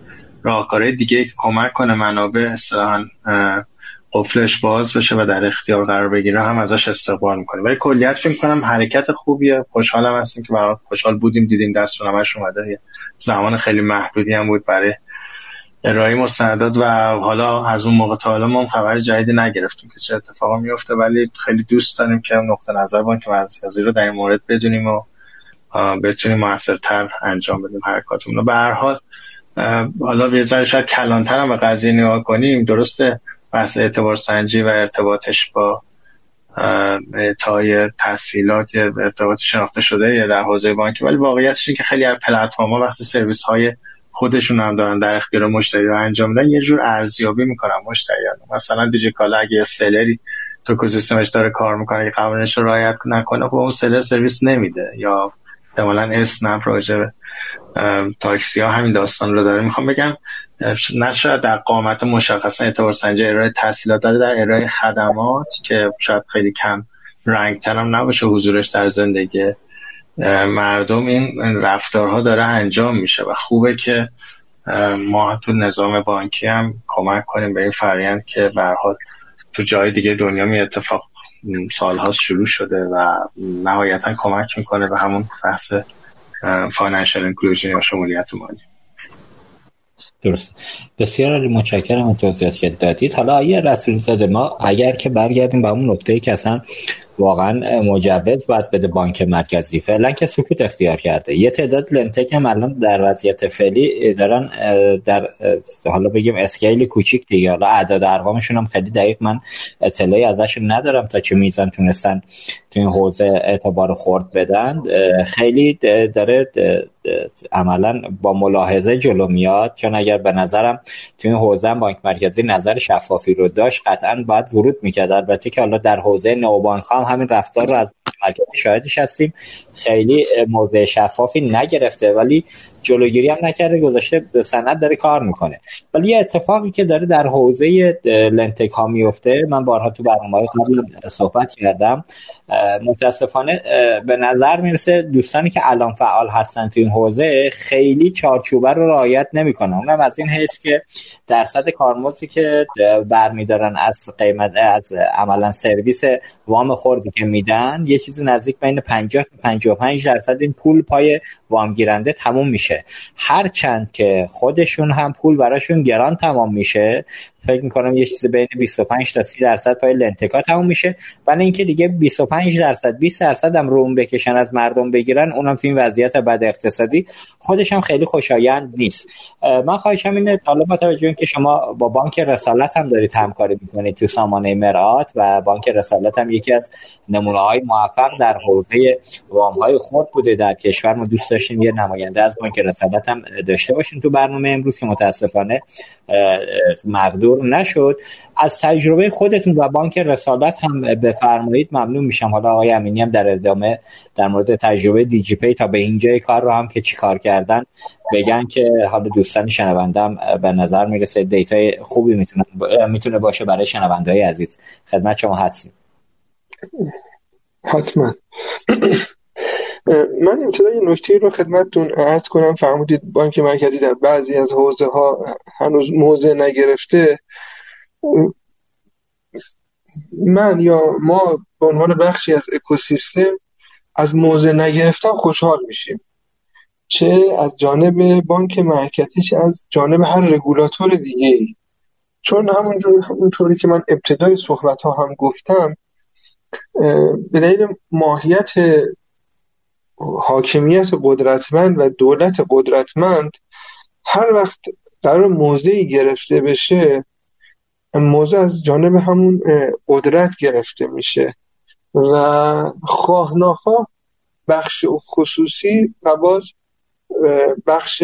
راهکارهای دیگه که کمک کنه منابع اصطلاحا قفلش باز بشه و در اختیار قرار بگیره هم ازش استقبال می‌کنه. ولی کلیت فکر کنم حرکت خوبیه. خوشحالم هستیم که برای خوشحال بودیم دیدیم دست همش اومده. زمان خیلی محدودی هم بود برای ارائه مستندات و حالا از اون موقع تا حالا ما خبر جدیدی نگرفتیم که چه اتفاقی میفته ولی خیلی دوست داریم که نقطه نظر بانک مرکزی رو در این مورد بدونیم و بتونیم موثرتر انجام بدیم حرکاتمون رو. به هر حال حالا یه ذره شاید کلانتر هم به قضیه نگاه کنیم درسته بحث اعتبار سنجی و ارتباطش با اعطای تحصیلات یا ارتباط شناخته شده در حوزه بانکی ولی واقعیتش این که خیلی از پلتفرم‌ها وقتی سرویس های خودشون هم دارن در اختیار مشتری رو انجام میدن یه جور ارزیابی می‌کنن مشتریان مثلا دیجیکالا اگه سلری تو اکوسیستمش داره کار می‌کنه که قوانینش رو رعایت نکنه خب اون سلر سرویس نمیده. یا احتمالا اسنپ راجع تاکسی ها همین داستان رو داره. می‌خوام بگم نه شاید در قامت مشخصا اعتبار سنجی ارائه تحصیلات داره در ارائه خدمات که شاید خیلی کم رنگ هم نباشه حضورش در زندگی مردم این رفتارها داره انجام میشه و خوبه که ما تو نظام بانکی هم کمک کنیم به این فرایند که به هر حال تو جای دیگه دنیا می اتفاق سالها شروع شده و نهایتا کمک می‌کنه به همون بحث financial inclusion یا شمولیت مالی. درست بسیار متشکرم توضیحات که دادید. حالا آقای رسول زاده ما اگر که برگردیم به اون نقطه که اصلا واقعا مجوز باید بده بانک مرکزی. فعلا که سکوت اختیار کرده. یه تعداد لنتک هم الان در وضعیت فعلی دارن در حالا بگیم اسکیل کوچیک دیگه. حالا اعداد ارقامشون هم خیلی دقیق من اطلاعی ازشون ندارم تا چه میزان تونستن تو این حوزه اعتبار خورد بدن. خیلی داره عملا با ملاحظه جلو میاد. چون اگر به نظرم تو این حوزه بانک مرکزی نظر شفافی رو داشت قطعا باید ورود می‌کرد. البته که حالا در حوزه نوبانک هم همین رفتار رو از مرکزی شاهدش هستیم. خیلی موضع شفافی نگرفته ولی جلوگیری هم نکرده گذاشته سند داره کار می‌کنه. ولی یه اتفاقی که داره در حوزه لنتک ها میفته من بارها تو برنامه قبل صحبت کردم متاسفانه به نظر می‌رسه دوستانی که الان فعال هستن تو این حوزه خیلی چارچوبه رو رعایت نمی‌کنن. اونم از این حیث که درصد کارمزدی که برمیدارن از قیمت از عملا سرویس وام خوردی که میدن یه چیزی نزدیک بین 50 تا 55 درصد این پول پای وام گیرنده تموم میشه. هر چند که خودشون هم پول براشون گران تمام میشه فکر می‌کنم یه چیزی بین 25 تا 30 درصد پای لنتکا تموم میشه. ولی اینکه دیگه 25 درصد 20 درصد هم روم بکشن از مردم بگیرن اونم تو این وضعیت بد اقتصادی خودش هم خیلی خوشایند نیست. من خواهشم اینه حالا با توجه که شما با بانک رسالت هم دارید همکاری می‌کنید تو سامانه مرآت و بانک رسالت هم یکی از نمونه های موفق در حوزه وام های خرد بوده در کشور. ما دوست داشتیم یه نماینده از بانک رسالت هم داشته باشیم تو برنامه امروز که متاسفانه مقدور نشد. از تجربه خودتون و بانک رسالت هم بفرمایید ممنون میشم. حالا آقای امینی هم در ادامه در مورد تجربه دیجی پی تا به اینجای کار رو هم که چیکار کردن بگن که حالا دوستان شنونده‌م به نظر می‌رسه دیتای خوبی می‌تونه می‌تونه باشه برای شنونده های عزیز. خدمت شما هستیم. حتما. من ابتدا یه نکته رو خدمتتون عرض کنم. فرمودید بانک مرکزی در بعضی از حوزه ها هنوز موضع نگرفته. من یا ما به عنوان بخشی از اکوسیستم از موضع نگرفتن خوشحال میشیم. چه از جانب بانک مرکزی چه از جانب هر رگولاتور دیگه ای چون همونجور همونطوری که من ابتدای صحبت ها هم گفتم به دلیل ماهیت حاکمیت قدرتمند و دولت قدرتمند هر وقت قرار موضعی گرفته بشه موضع از جانب همون قدرت گرفته میشه و خواه ناخواه بخش خصوصی و باز بخش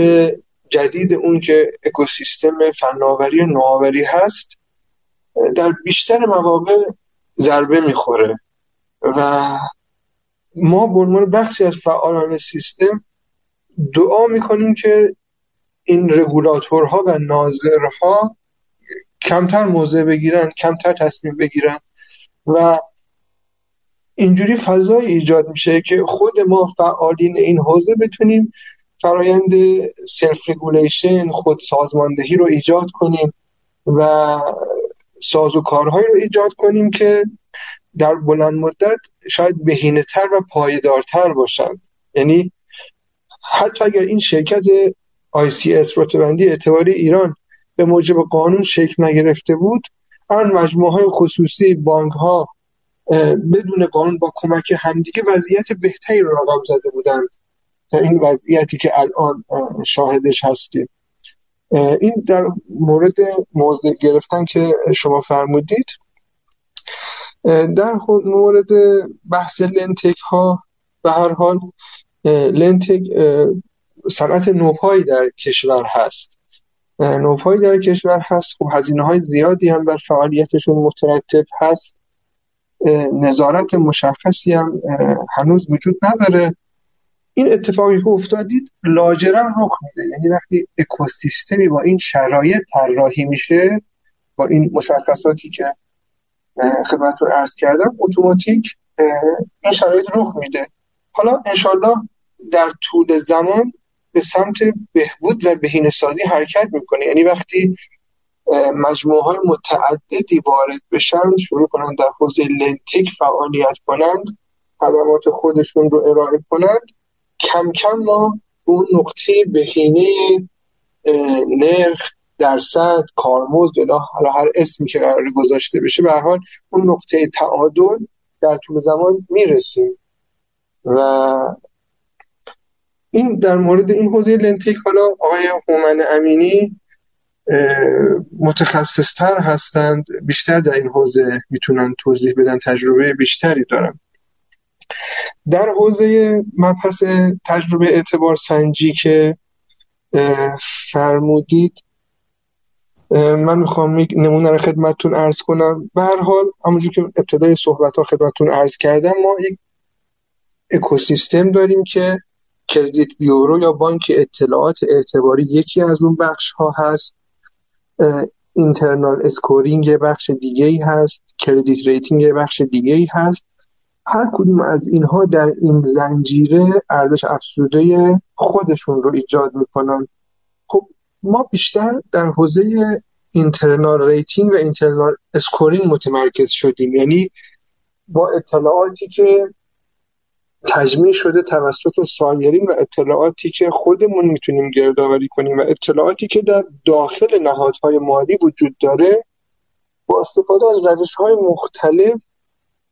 جدید اون که اکوسیستم فناوری و نوآوری هست در بیشتر مواقع ضربه می‌خوره و ما به عنوان بخشی از فعالان سیستم دعا می‌کنیم که این رگولاتورها و ناظرها کمتر موضع بگیرن کمتر تصمیم بگیرن و اینجوری فضای ایجاد میشه که خود ما فعالین این حوزه بتونیم فرایند self regulation خود سازماندهی رو ایجاد کنیم و ساز و کارهایی رو ایجاد کنیم که در بلند مدت شاید بهینه تر و پایدارتر باشند. یعنی حتی اگر این شرکت ICS رتبه‌بندی اعتباری ایران به موجب قانون شکل نگرفته بود آن مجموعه های خصوصی بانک ها بدون قانون با کمک همدیگه وضعیت بهتری رو رقم زده بودند تا این وضعیتی که الان شاهدش هستیم. این در مورد موضع گرفتن که شما فرمودید. در مورد بحث لنتک ها به هر حال لنتک صنعت نوپایی در کشور هست. نوپایی در کشور هست. خب هزینه های زیادی هم بر فعالیتشون مترتب هست. نظارت مشخصی هم هنوز وجود نداره. این اتفاقی که افتادید لاجرم رخ میده. یعنی وقتی اکوسیستمی با این شرایط طراحی میشه با این مشخصاتی که خدمت رو ارز کردم اتوماتیک این شرایط رخ میده. حالا انشالله در طول زمان به سمت بهبود و بهینه سازی حرکت می‌کنه. یعنی وقتی مجموعه های متعددی وارد بشن شروع کنند در حوزه لنتیک فعالیت کنند خدمات خودشون رو ارائه کنند کم کم ما اون نقطه بهینه نرخ درصد کارمزد یا حالا هر اسمی که قرار گذاشته بشه به حال اون نقطه تعادل در طول زمان می‌رسیم. و این در مورد این حوزه لنتیک حالا آقای هومن امینی متخصصتر هستند بیشتر در این حوزه می‌تونن توضیح بدن تجربه بیشتری دارن. در حوزه مبحث تجربه اعتبار سنجی که فرمودید من می‌خوام نمونه رو خدمتتون ارز کنم. به هر حال همونجور که ابتدای صحبت ها خدمتتون ارز کردم ما یک اکوسیستم داریم که کردیت بیورو یا بانک اطلاعات اعتباری یکی از اون بخش ها هست Internal scoring بخش دیگه ای هست. Credit rating بخش دیگه ای هست. هر کدوم از اینها در این زنجیره ارزش افزوده خودشون رو ایجاد می‌کنن. ما بیشتر در حوزه internal rating و internal scoring متمرکز شدیم. یعنی با اطلاعاتی که تجمیع شده توسط سایرین و اطلاعاتی که خودمون می‌تونیم گردآوری کنیم و اطلاعاتی که در داخل نهادهای مالی وجود داره با استفاده از روش های مختلف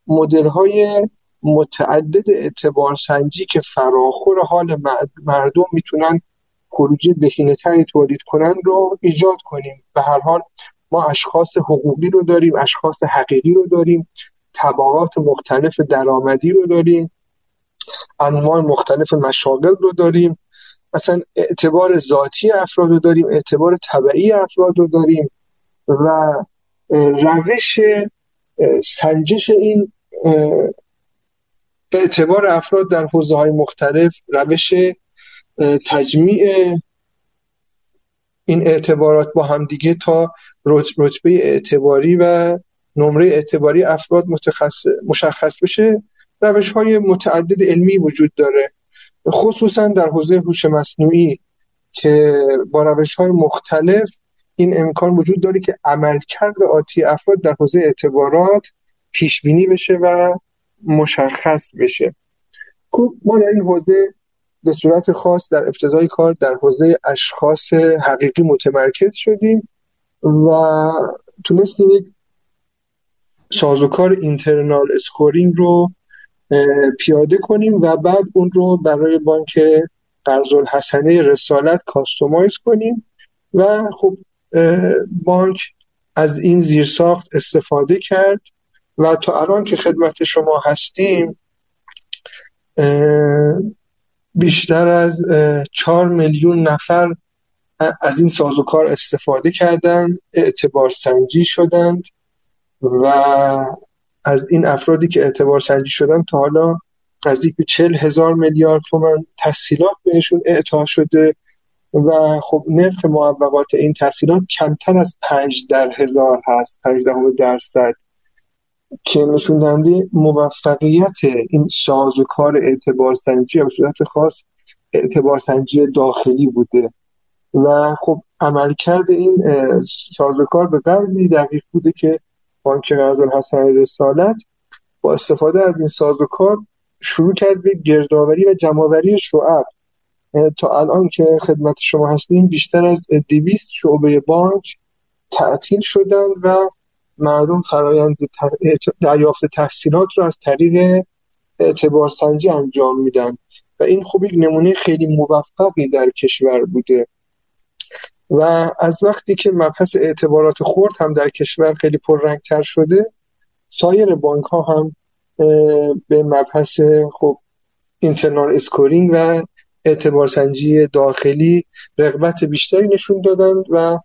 مدل های متعدد اعتبار سنجی که فراخور حال مردم می‌تونن خروجی بهینه تری تولید کنن رو ایجاد کنیم. به هر حال ما اشخاص حقوقی رو داریم اشخاص حقیقی رو داریم طبقات مختلف درآمدی رو داریم انواع مختلف مشاغل رو داریم. مثلا اعتبار ذاتی افراد رو داریم اعتبار طبعی افراد رو داریم و روش سنجش این اعتبار افراد در حوزه های مختلف روش تجمیع این اعتبارات با همدیگه تا رتبه اعتباری و نمره اعتباری افراد مشخص بشه. روش های متعدد علمی وجود داره. خصوصا در حوزه هوش مصنوعی که با روش های مختلف این امکان وجود داره که عملکرد آتی افراد در حوزه اعتبارات پیش بینی بشه و مشخص بشه. خب ما در این حوزه به صورت خاص در ابتدای کار در حوزه اشخاص حقیقی متمرکز شدیم و تونستیم یک سازوکار internal scoring رو پیاده کنیم و بعد اون رو برای بانک قرض الحسنه رسالت کاستومایز کنیم و خب بانک از این زیرساخت استفاده کرد و تا الان که خدمت شما هستیم بیشتر از چهار میلیون نفر از این سازوکار استفاده کردند اعتبار سنجی شدند و از این افرادی که اعتبار سنجی شدن تا حالا نزدیک به چل هزار میلیارد تومن تحصیلات بهشون اعطا شده و خب نرخ معوقات این تحصیلات کمتر از پنج در هزار هست پنج درصد. که نشون دهنده موفقیت این سازوکار اعتبار سنجی به صورت خاص اعتبار سنجی داخلی بوده. و خب عملکرد این سازوکار به قدری دقیق بوده که بانک قرض الحسن رسالت با استفاده از این سازوکار شروع کرد به گردآوری و جمعآوری شعب. تا الان که خدمت شما هستیم بیشتر از 200 شعبه بانک تعطیل شدن و مردم فرایند دریافت تحصیلات رو از طریق اعتبار سنجی انجام میدن. و این خوب یک نمونه خیلی موفقی در کشور بوده. و از وقتی که مبحث اعتبارات خرد هم در کشور خیلی پررنگتر شده سایر بانک ها هم به مبحث خب internal scoring و اعتبار سنجی داخلی رغبت بیشتری نشون دادند و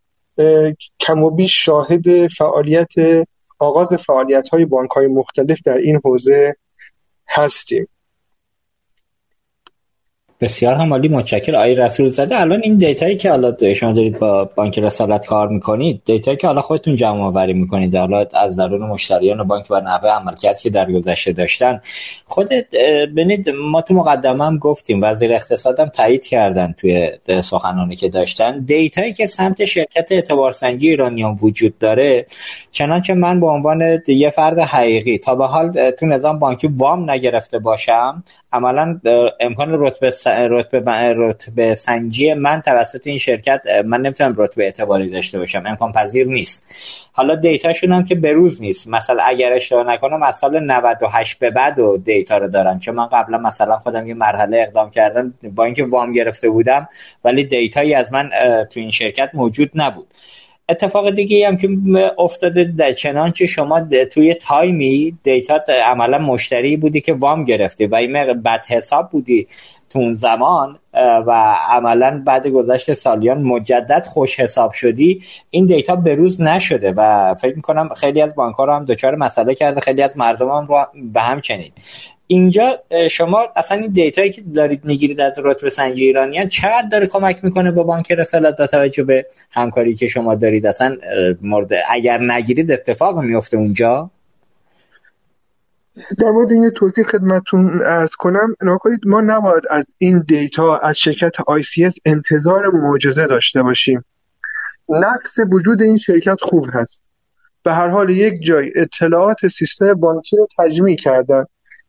کم و بیش شاهد فعالیت آغاز فعالیت های بانک های مختلف در این حوزه هستیم. بسیار هم عالی متشکر آقای رسول زاده الان این دیتایی که حالا شما دارید با بانک رسالت کار می‌کنید دیتایی که حالا خودتون جمع آوری می‌کنید حالا از درون مشتریان بانک و نحوه عملکردی که در گذشته داشتن خودت ببینید ما تو مقدمه هم گفتیم وزیر اقتصادم تایید کردن توی سخنانی که داشتن. دیتایی که سمت شرکت اعتبارسنجی ایرانیان وجود داره چنانچه من به عنوان یه فرد حقیقی تا به حال تو نظام بانکی وام نگرفته باشم عملا امکان رتبه رتبه رتبه سنجی من توسط این شرکت من نمی‌تونم رتبه اعتباری داشته باشم امکان پذیر نیست. حالا دیتاشون هم که بروز نیست. مثلا اگر اشتباه نکنم از سال 98 به بعد و دیتا رو دارن. چون من قبلا مثلا خودم یه مرحله اقدام کردم با اینکه وام گرفته بودم ولی دیتایی از من تو این شرکت موجود نبود. اتفاق دیگه هم که افتاده در چنانچه شما توی تایمی دیتا عملا مشتری بودی که وام گرفتی و این بد حساب بودی تو اون زمان و عملا بعد گذشت سالیان مجدد خوش حساب شدی این دیتا بروز نشده و فکر می‌کنم خیلی از بانک هم دچار مسئله کرده خیلی از مردم هم به همچنین اینجا شما اصلا این دیتایی که دارید می‌گیرید از رتبه سنجی ایرانیان چقدر داره کمک می‌کنه با بانک رسالت با توجه به همکاری که شما دارید؟ اصلا مورد اگر نگیرید اتفاق میفته اونجا؟ در مورد این توضیح خدمتون ارز کنم نکنید ما نباید از این دیتا از شرکت ICS انتظار معجزه داشته باشیم. نقص وجود این شرکت خوب هست. به هر حال یک جای اطلاعات سیستم بانکی رو تجمیع کردن.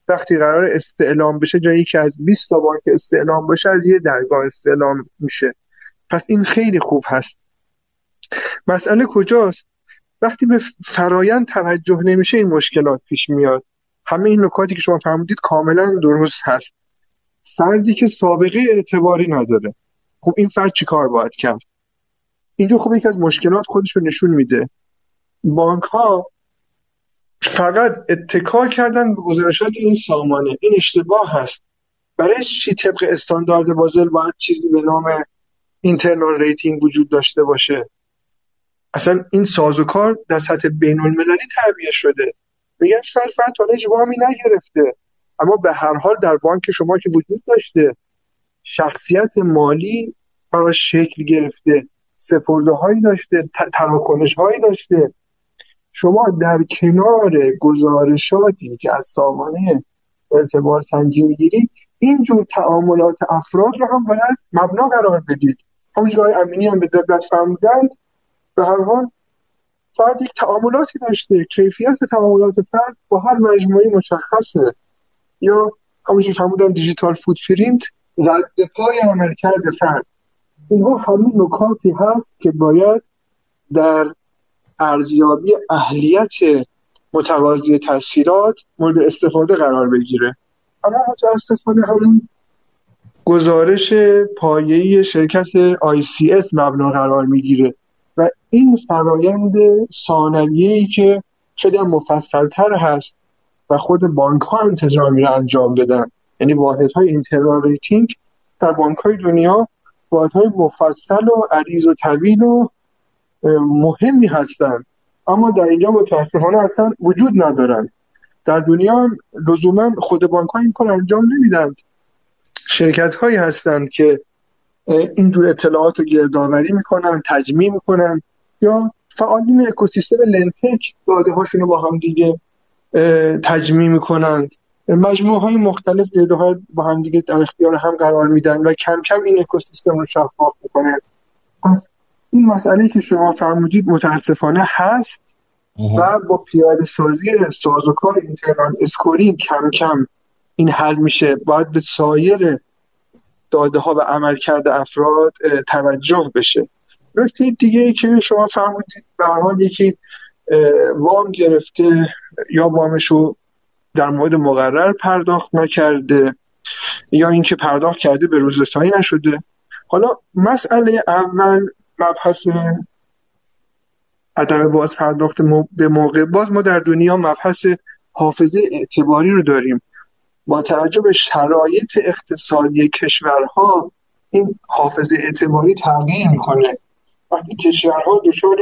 وقتی قرار استعلام بشه جایی که از 20 تا بانک استعلام باشه از یه درگاه استعلام میشه. پس این خیلی خوب هست. مسئله کجاست؟ وقتی به فرایند توجه نمیشه این مشکلات پیش میاد. همه این نکاتی که شما فرمودید کاملا درست هست. فردی که سابقه اعتباری نداره. خب این فرد چی کار باید کرد؟ اینجا خب یکی از مشکلات خودش رو نشون میده. بانک ها فقط اتکا کردن به گزارشات این سامانه. این اشتباه هست. برای چی طبق استاندارد بازل باید چیزی به نام internal rating وجود داشته باشه؟ اصلا این سازوکار در سطح بین المللی تعبیه شده. میگن شاید فرد وامی نگرفته. اما به هر حال در بانک شما که وجود داشته شخصیت مالی برای شکل گرفته سپرده هایی داشته تراکنش هایی داشته. شما در کنار گزارشاتی که از سامانه اعتبار سنجی می‌گیرید اینجور تعاملات افراد رو هم باید مبنا قرار بدید. همون جای امینی هم به دقت فرمودند به هر حال فرد یک تعاملاتی داشته کیفیت تعاملات فرد با هر مجموعی مشخصه یا همونجور فرمودن دیجیتال فود فرینت رد پای عملکرد فرد. اینها همین نکاتی هست که باید در ارزیابی اهلیت متقاضی تسهیلات مورد استفاده قرار بگیره. اما متاسفانه همون گزارش پایه‌ای شرکت ICS مبنا قرار می‌گیره و این فرایند ثانویه‌ای که خیلی مفصلتر هست و خود بانک ها انتظار میره انجام بدن. یعنی واحد های internal rating در بانک های دنیا واحد های مفصل و عریض و طویل و مهمی هستند اما در اینجا متاسفانه اصلا وجود ندارن. در دنیا لزوما خود بانک ها این کار انجام نمیدن. شرکت هایی هستند که اینجور اطلاعات رو گردآوری می‌کنن تجمیع می‌کنن یا فعالین اکوسیستم لنتک داده هاشون رو با هم دیگه تجمیع می‌کنند مجموعه های مختلف داده های با هم دیگه در اختیار هم قرار میدن و کم کم این اکوسیستم رو شفاف می‌کنن. این مسئله که شما فرمودید متاسفانه هست و با پیاده سازی سازوکار internal scoring کم کم این حل میشه. باید به سایر داده ها و عملکرد افراد توجه بشه. نکته دیگه ای که شما فرمودید به هر حال یکی وام گرفته یا وامشو در موعد مقرر پرداخت نکرده یا اینکه پرداخت کرده به روز رسانی نشده. حالا مسئله اول مبحث عدم باز پرداخت به موقع. باز ما در دنیا مبحث حافظه اعتباری رو داریم. با توجه به شرایط اقتصادی کشورها این حافظه اعتباری تغییر می‌کنه. وقتی کشورها دچار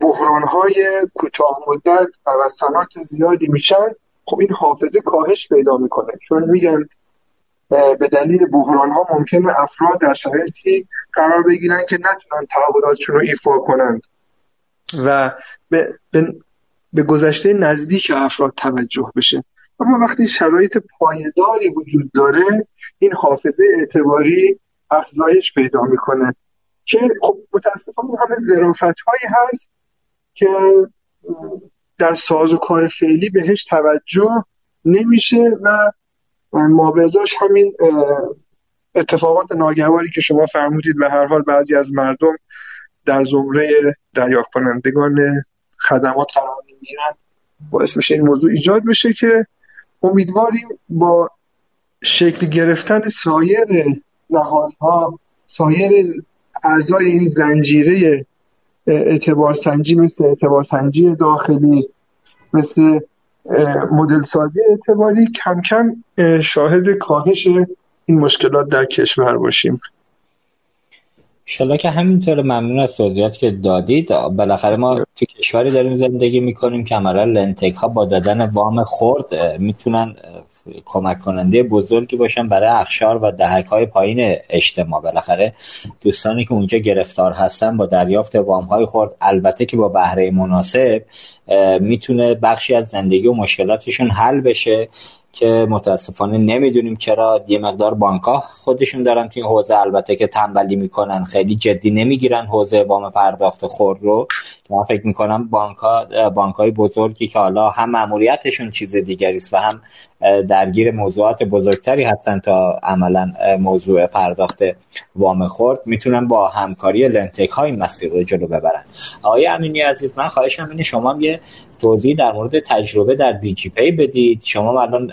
بحرانهای کوتاه مدت و وسانات زیادی میشن خب این حافظه کاهش پیدا می‌کنه. چون میگن به دلیل بحران ها ممکنه افراد در شرایطی قرار بگیرن که نتونن تعهداتشون رو ایفا کنند و به, به, به گذشته نزدیک افراد توجه بشه. اما وقتی شرایط پایداری وجود داره این حافظه اعتباری افزایش پیدا می‌کنه. که خب متاسفانه همه ظرافت هایی هست که در ساز و کار فعلی بهش توجه نمیشه و مابزاش همین اتفاقات ناگواری که شما فرمودید به هر حال بعضی از مردم در زمره دریافت کنندگان خدمات قرار می‌گیرن باعث میشه این موضوع ایجاد بشه که امیدواریم با شکل گرفتن سایر نهادها سایر اعضای این زنجیره اعتبار سنجی مثل اعتبار سنجی داخلی مثل مدل سازی اعتباری کم کم شاهد کاهش این مشکلات در کشور باشیم. شلا که همینطور ممنون از توضیحات که دادید. بالاخره ما تو کشوری داریم زندگی می‌کنیم که عملا لنتک ها با دادن وام خورد می‌تونن کمک کننده بزرگی باشن برای اخشار و دهک های پایین اجتماع. بالاخره دوستانی که اونجا گرفتار هستن با دریافت وام های خورد البته که با بهره مناسب می‌تونه بخشی از زندگی و مشکلاتشون حل بشه. که متاسفانه نمی‌دونیم چرا یه مقدار بانک خودشون دارن تو این حوزه. البته که تنبلی می‌کنن خیلی جدی نمی‌گیرن حوزه وام پرداخت خور رو. که من فکر می‌کنم بانک های بزرگی که حالا هم ماموریتشون چیز دیگری است و هم درگیر موضوعات بزرگتری هستن تا عملا موضوع پرداخت وام خورد می‌تونن با همکاری لنتک های مسیر رو جلو ببرن. آقای امینی عزیز من خواهشم اینه شما یه توضیح در مورد تجربه در دیجی پی بدید. شما الان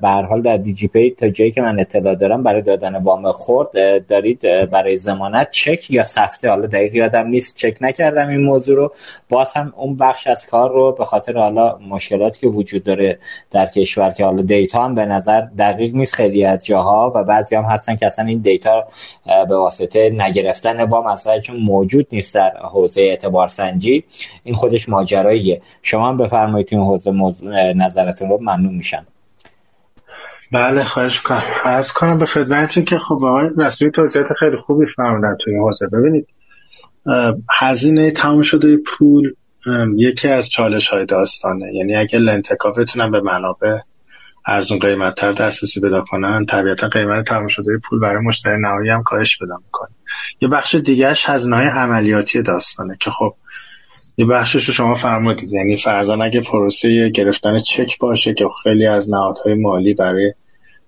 به هر حال در دیجی پی تا جایی که من اطلاع دارم برای دادن وام خرد دارید برای ضمانت چک یا سفته. حالا دقیق یادم نیست چک نکردم این موضوع رو. باز هم اون بخش از کار رو به خاطر حالا مشکلاتی که وجود داره در کشور که حالا دیتا هم به نظر دقیق نیست خیلی از جاها و بعضی هم هستن که اصلا این دیتا به واسطه نگرفتن وام اصلا چون موجود نیست در حوزه اعتبار سنجی. این خودش ماجراییه. شما هم بفرمایید این حوزه نظرتون رو ممنون میشم. بله خواهش کنم عرض کنم به خدمتتون که خب آقای رسمی توضیحات خیلی خوبی فرمودن توی حوزه. ببینید هزینه تمام شده پول یکی از چالش های داستانه. یعنی اگه لنتکا بتونن به منابع ارزون قیمتتر دسترسی پیدا کنن طبیعتا قیمت تمام شده پول برای مشتری نهایی هم کاهش پیدا می‌کنه. یه بخش دیگهش هزینه های عملیاتی داستانه که خب یه بخشش رو شما فرمودید. یعنی فرزن اگه پروسه گرفتن چک باشه که خیلی از نهادهای مالی برای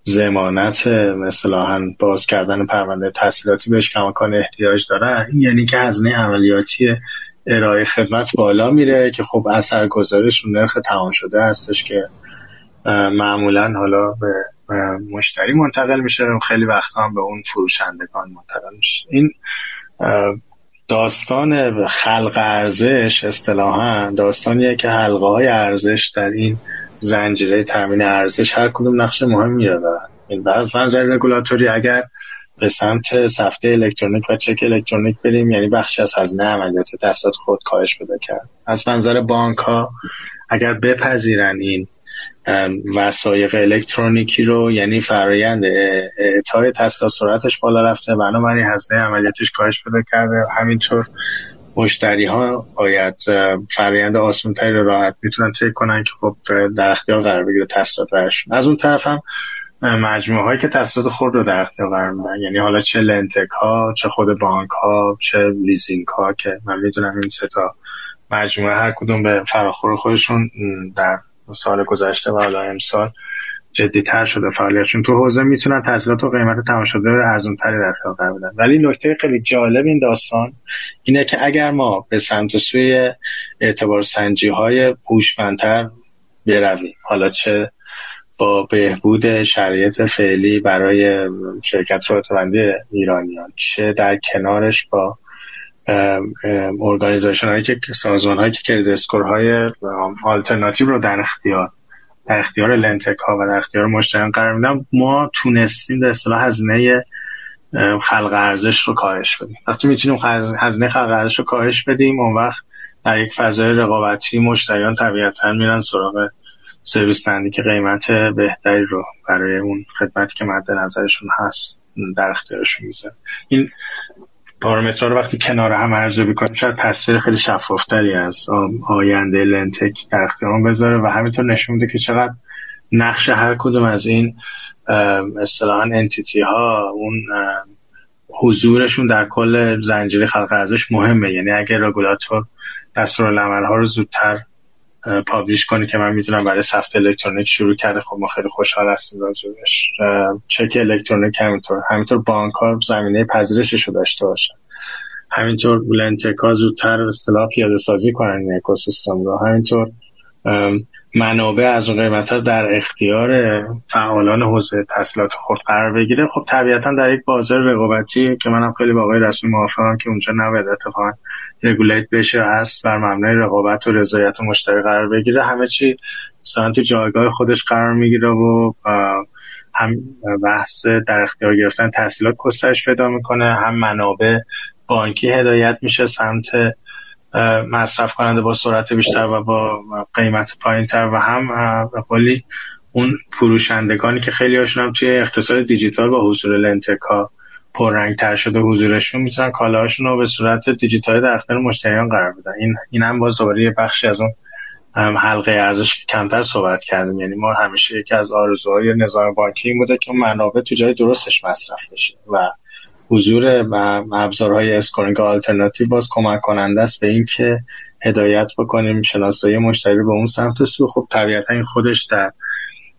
زمانت مثلا باز کردن پرونده تحصیلاتی بهش کماکان احتیاج داره این یعنی که هزینه عملیاتی ارائه خدمت بالا میره که خب اثر گذارش رو نرخ تمام شده هستش که معمولا حالا به مشتری منتقل میشه. خیلی وقتا هم به اون فروشندگان منتقل میشه. این داستان خلق ارزش اصطلاحا داستانیه که حلقه های ارزش در این زنجیره تامین ارزش هر کدوم نقش مهمی را دارن. این بعض منظر رگولاتوری اگر به سمت سفته الکترونیک و چک الکترونیک بریم یعنی بخشی از هزینه عملیات دستات خود کاهش پیدا کرد. از منظر بانک ها اگر بپذیرن این وسایق الکترونیکی رو یعنی فرایند اعطای تسلا سرعتش بالا رفته. بنابراین هزینه عملیاتش کاهش پیدا کرده. همینطور مشتری ها باید فرایند آسونتری رو راحت می‌تونن طی کنن که خب در اختیار قرار بگیره تسلا برشون از اون طرف هم مجموعه هایی که تسلا خود رو در اختیار قرار میدن یعنی حالا چه لنتک ها چه خود بانک ها چه لیزینگ ها که من می‌دونم این سه تا مجموعه هر کدوم به فراخور خودشون در سال گذشته و حالا امسال تر شده فعالیتشون تو حوزه می‌تونن تحصیلات و قیمت تمام شده ارزون تری در اختیار قرار بدن. ولی نکته خیلی جالب این داستان اینه که اگر ما به سمت سوی اعتبار سنجی های برویم حالا چه با بهبود شرایط فعلی برای شرکت رتبه ایرانیان چه در کنارش با organization هایی که سازمان هایی که credit score های آلترناتیو رو در اختیار در اختیار lendtech ها و در اختیار مشتریان قرار میدن. ما تونستیم در اصطلاح هزینه خلق ارزش رو کاهش بدیم. وقتی می‌تونیم هزینه خلق ارزش رو کاهش بدیم اون وقت در یک فضای رقابتی مشتریان طبیعتا میرن سراغ سرویس دهنده که قیمت بهتری رو برای اون خدمتی که مد نظرشون هست در اختیارشون میزن این پارامترها رو وقتی کنار هم ارزیابی کنیم شاید تصویر خیلی شفافتری از آینده لنتک در اختیارمون بذاره و همینطور نشون میده که چقدر نقش هر کدوم از این اصطلاحا انتیتی ها اون حضورشون در کل زنجیره خلق ارزش مهمه. یعنی اگر رگولاتور دستورالعمل ها رو زودتر پابلیش کنه که من می‌دونم برای سفت الکترونیک شروع کرده. خب ما خیلی خوشحال هستیم راجبش. چک الکترونیک همینطور. همینطور بانک ها زمینه پذیرشش رو داشته باشن. همینطور لنتکا زودتر اصطلاح پیاده سازی کنن اکوسیستم رو. همینطور منابع از قیمت در اختیار فعالان حوزه تحصیلات خود قرار بگیره. خب طبیعتا در یک بازار رقابتی که منم خیلی با آقای رسول موافقم که اونجا نباید اتفاقا رگولیت بشه. هست بر مبنای رقابت و رضایت مشتری قرار بگیره. همه چی تو جایگاه خودش قرار می‌گیره و هم بحث در اختیار گرفتن تحصیلات گسترش پیدا می‌کنه هم منابع بانکی هدایت میشه سمت مصرف کننده با سرعت بیشتر و با قیمت پایین تر و هم قولی اون فروشندگانی که خیلی هاشون هم توی اقتصاد دیجیتال با حضور لنتکا پررنگ تر شده حضورشون می‌تونن کالاهاشون رو به صورت دیجیتال در اختیار مشتریان قرار بدن. این این هم باز دوباره یه بخشی از اون حلقه ارزش کمتر صحبت کردیم. یعنی ما همیشه یکی از آرزوهای نظام بانکی این بوده که منابع تو جای درستش مصرف بشه و حضور ابزارهای scoring alternative باز کمک کننده است به اینکه هدایت بکنیم. شناسایی مشتری به اون سمت و سو. خب طبیعتا این خودش در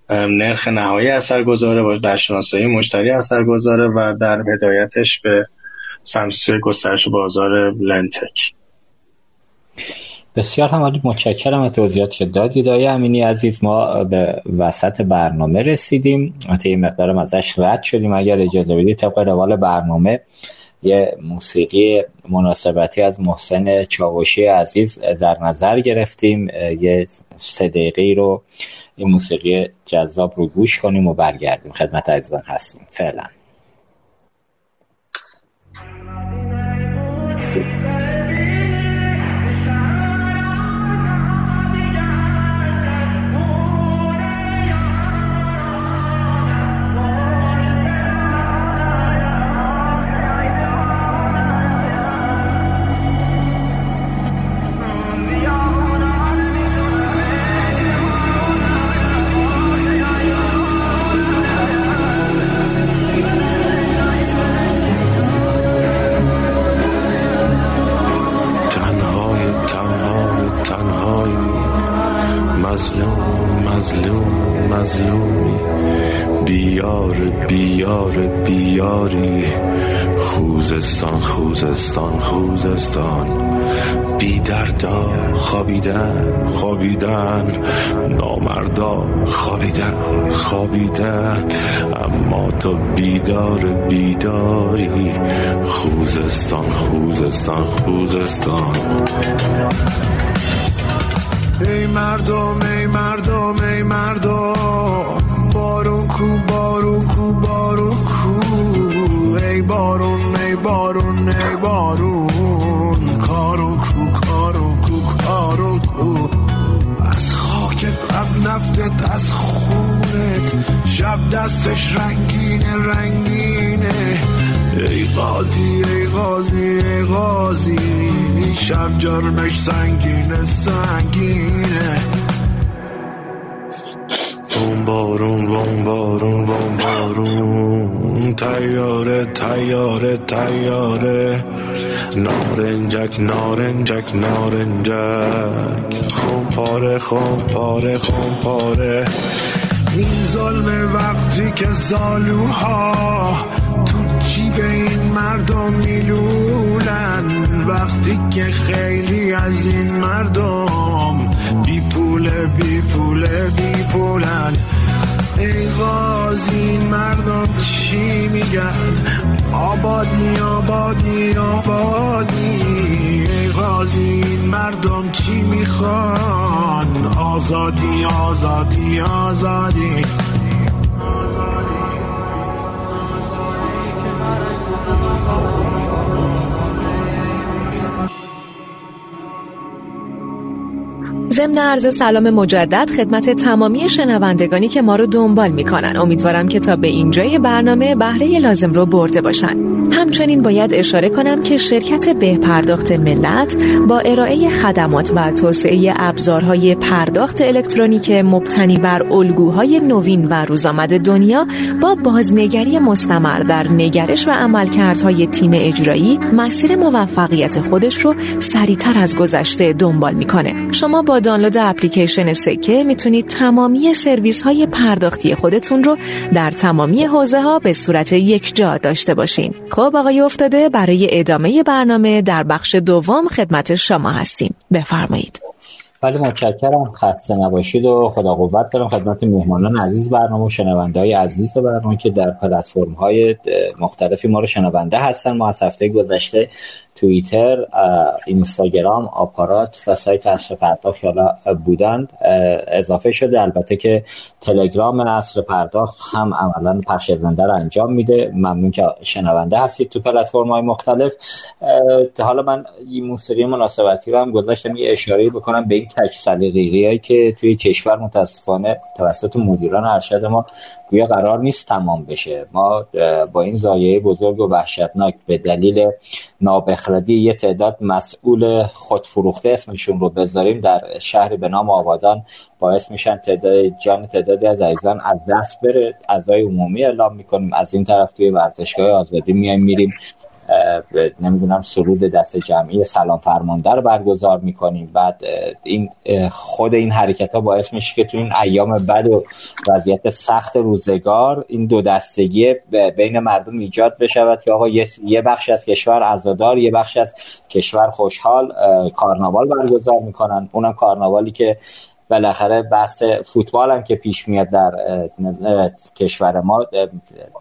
نرخ نهایی اثر گذاره و در شناسایی مشتری اثر گذاره و در هدایتش به سمت سوی گسترش بازار لنتک بسیار هم متشکرم از توضیحاتی که دادید. آقای امینی عزیز ما به وسط برنامه رسیدیم. حتی یه مقدارم ازش رد شدیم. اگر اجازه بدید طبق روال برنامه یه موسیقی مناسبتی از محسن چاوشی عزیز در نظر گرفتیم. یه سه دقیقه رو این موسیقی جذاب رو گوش کنیم و برگردیم. خدمت عزیزان هستیم. فعلا. خوزستان خوزستان خوزستان. بی دردا خوابیدن خوابیدن. نامردا خوابیدن خوابیدن. اما تو بیدار بیداری. خوزستان خوزستان خوزستان. ای مردم ای مردم ای مردم. بارون کو بارون کو بارون کو ای بارون ای بارون ای بارون. کارون کو کارون کو کارون کو از خاکت از نفتت از خونت. شب دستش رنگینه رنگینه. ای قاضی ای قاضی ای قاضی. شب جرمش سنگینه سنگینه. بارون بوم بارون بوم بارون. تیاره تیاره تیاره. نارنجک نارنجک نارنجک. خون پاره خون پاره خون پاره این ظلم وقتی که زالوها تو جیب این مردم میلولن. وقتی که خیلی از این مردم بی پوله بی پوله بی پولن. ای غازی این مردم چی میگن؟ آبادی آبادی آبادی. ای غازی این مردم چی می‌خوان؟ آزادی آزادی آزادی. ضمن عرض سلام مجدد خدمت تمامی شنوندگانی که ما رو دنبال می‌کنن. امیدوارم که تا به اینجای برنامه بهره لازم رو برده باشن. همچنین باید اشاره کنم که شرکت به پرداخت ملت با ارائه خدمات و توسعه ابزارهای پرداخت الکترونیک مبتنی بر الگوهای نوین و روزآمد دنیا با بازنگری مستمر در نگرش و عملکردهای تیم اجرایی مسیر موفقیت خودش رو سریعتر از گذشته دنبال می‌کنه. شما با دانلود اپلیکیشن سکه می‌تونید تمامی سرویس های پرداختی خودتون رو در تمامی حوزه ها به صورت یک جا داشته باشین. خب آقای افتاده برای ادامه برنامه در بخش دوم خدمت شما هستیم. بفرمایید. ولی متشکرم. خسته نباشید و خدا قوت دارم خدمت مهمانان عزیز برنامه و شنونده های عزیز برنامه که در پلتفرم های مختلفی ما رو شنونده هستن. ما از هفته گذشته توییتر اینستاگرام آپارات و سایت اصر پرداخت حالا بودند. اضافه شده. البته که تلگرام اصر پرداخت هم عملا پخش زنده رو انجام میده. ممنون که شنونده هستید تو پلتفرم های مختلف حالا من این موسیقی مناسبتی رو هم گذاشتم یه اشاره بکنم به این کج سلیقه‌ای که توی کشور متاسفانه توسط مدیران ارشد ما گویا قرار نیست تمام بشه. ما با این زایه بزرگ و وحشتناک به دلیل نابخردی یه تعداد مسئول خودفروخته اسمشون رو بذاریم در شهری به نام آبادان باعث میشن تعداد جان تعدادی از عزیزان از دست بره. اعضای عمومی اعلام می‌کنیم. از این طرف توی ورزشگاه آزادی میایم میریم. نمی‌دونم سرود دست جمعی سلام فرمانده رو برگزار می‌کنیم. بعد این خود این حرکت ها باعث میشه که تو این ایام بد و وضعیت سخت روزگار این دو دستگی بین مردم ایجاد بشود که آقا یه بخش از کشور عزادار یه بخش از کشور خوشحال کارناوال برگزار می‌کنن. اونم کارناوالی که بالاخره بحث فوتبال هم که پیش میاد در کشور ما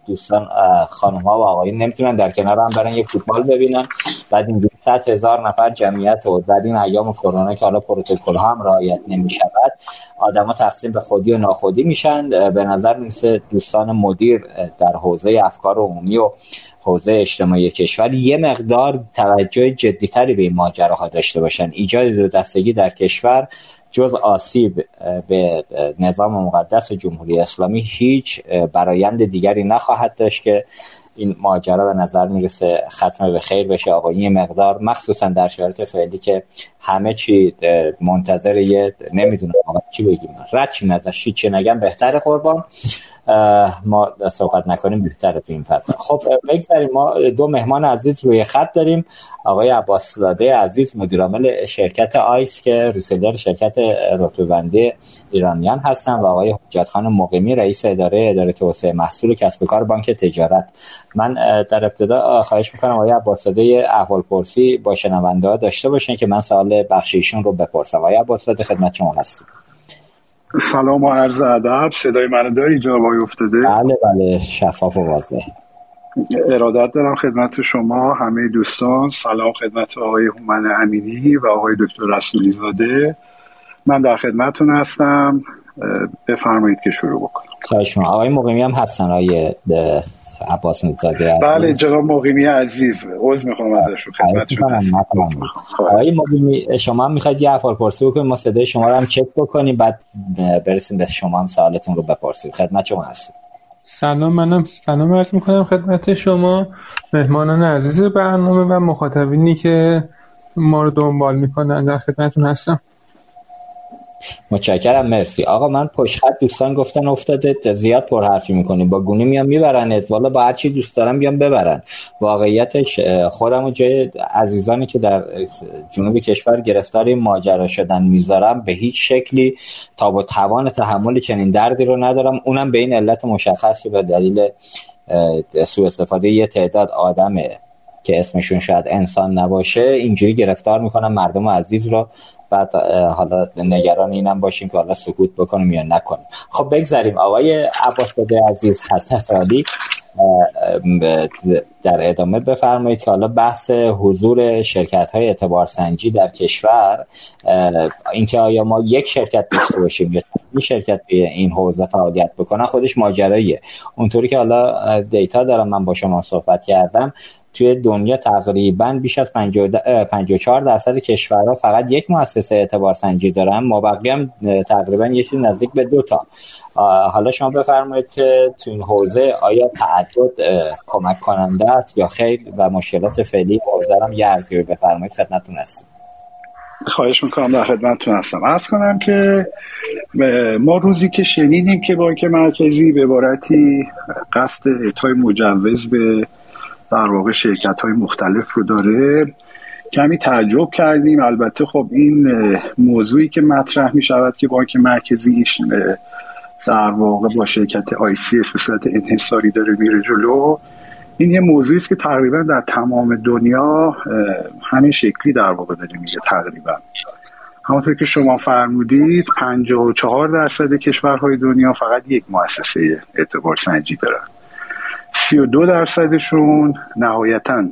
دوستان خانم ها و آقایون نمی‌تونن در کنار هم برن یه فوتبال ببینن. بعد این 100 هزار نفر جمعیت و در این ایام کرونا که حالا پروتکل ها هم رعایت نمی شود آدما تقسیم به خودی و ناخودی میشن. به نظر می‌رسه دوستان مدیر در حوزه افکار عمومی و حوزه اجتماعی کشور یه مقدار توجه جدیتری به این ماجراها داشته باشن. ایجاد دو دستگی در کشور جز آسیب به نظام مقدس جمهوری اسلامی هیچ برایند دیگری نخواهد داشت که این ماجرا به نظر می‌رسه ختم به خیر بشه. آقا این مقدار مخصوصا در شرایط فعلی که همه چی منتظر یه نمی‌دونم چی بگیم. رد چی نزد چی نگم. بهتر قربان. ما صحبت نکنیم بیشتر تو این فصل. خب بگذاریم. ما دو مهمان عزیز روی خط داریم. آقای عباس زاده عزیز مدیرعامل شرکت آیس که ریسلر شرکت رتبه‌بندی ایرانیان هستن و آقای حجت خان مقیمی رئیس اداره اداره توسعه محصول کسب کار بانک تجارت. من در ابتدا خواهش می‌کنم آقای عباس زاده احوال پرسی با شنونده ها داشته باشن که من سوال بخشیشون رو بپرسم. آقای عباس زاده خدمت شما هستم. سلام و عرض ادب. صدای من داری جناب افتاده؟ بله بله شفاف و واضح. ارادت دارم خدمت شما همه دوستان سلام خدمت آقای هومن امینی و آقای دکتر رسولی زاده من در خدمتتون هستم. بفرمایید که شروع بکنم. خواهش آقای مقیمی هم هستن آقای عباس زاده بله جناب مقیمی عزیز عذر می‌خوام ازشون خدمتتون آقای مقیمی شما هم می‌خواید یه افعال پرسی بکنیم ما صدای شما رو هم چک بکنیم بعد برسیم به شما هم سوالتون رو بپرسیم. خدمت شما هستیم سلام منم سلام عرض می‌کنم خدمت شما مهمانان عزیز برنامه و مخاطبینی که ما رو دنبال می‌کنن در خدمتتون هستم. متشکرم مرسی. آقا من پشت خط دوستان گفتن افتاده زیاد پرحرفی می‌کنیم با گونه میان میبرنت. والا با هر چی دوست دارم بیان ببرن. واقعیتش خودم و جای عزیزانی که در جنوب کشور گرفتار ماجرا شدن می‌ذارم به هیچ شکلی تا با توان تحمل چنین دردی رو ندارم. اونم به این علت مشخص که به دلیل سوء استفاده یه تعداد آدمه که اسمشون شاید انسان نباشه اینجوری گرفتار می‌کنم مردم عزیز رو بعد حالا نگران اینم باشیم که حالا سکوت بکنیم یا نکنیم. خب بگذاریم. آقای عباس عزیز حضرت عالی در ادامه بفرمایید که حالا بحث حضور شرکت های اعتبار سنجی در کشور اینکه آیا ما یک شرکت داشته باشیم یا این شرکت به این حوزه فعالیت بکنن خودش ماجراییه. اونطوری که حالا دیتا دارم من با شما صحبت کردم. توی دنیا تقریبا بیش از 54 درصد کشورها فقط یک مؤسسه اعتبار سنجی دارن ما بقیه هم تقریبا یه نزدیک به دو تا. حالا شما بفرمایید که تو این حوزه آیا تعدد کمک کننده است یا خیر و مشکلات فعلی حوزه هم یه ارزیابی بفرمایید خدمتتون هستیم خواهش می‌کنم در خدمتتون هستم. ارز کنم که ما روزی که شنیدیم که بانک مرکزی به عبارتی قصد اعطای مجوز به در واقع شرکت های مختلف رو داره. کمی تعجب کردیم. البته خب این موضوعی که مطرح می شود که بانک مرکزی در واقع با شرکت آی سی به صورت انحصاری داره میره جلو. این یه موضوعی است که تقریبا در تمام دنیا همین شکلی در واقع داره میگه تقریبا. همونطور که شما فرمودید 54 درصد کشورهای دنیا فقط یک مؤسسه اعتبار سنجی دارن. 32 درصدشون نهایتا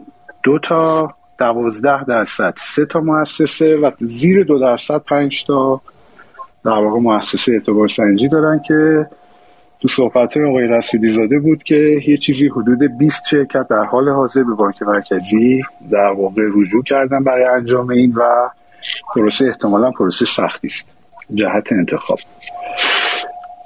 دو تا 12 درصد سه تا مؤسسه و زیر دو درصد پنج تا در واقع مؤسسه اعتبار سنجی دارن که تو صحبت آقای رسولی زاده بود که یه چیزی حدود 20 شرکت در حال حاضر به بانک مرکزی در واقع رجوع کردن برای انجام این و پروسه احتمالا پروسه سختی است. جهت انتخاب.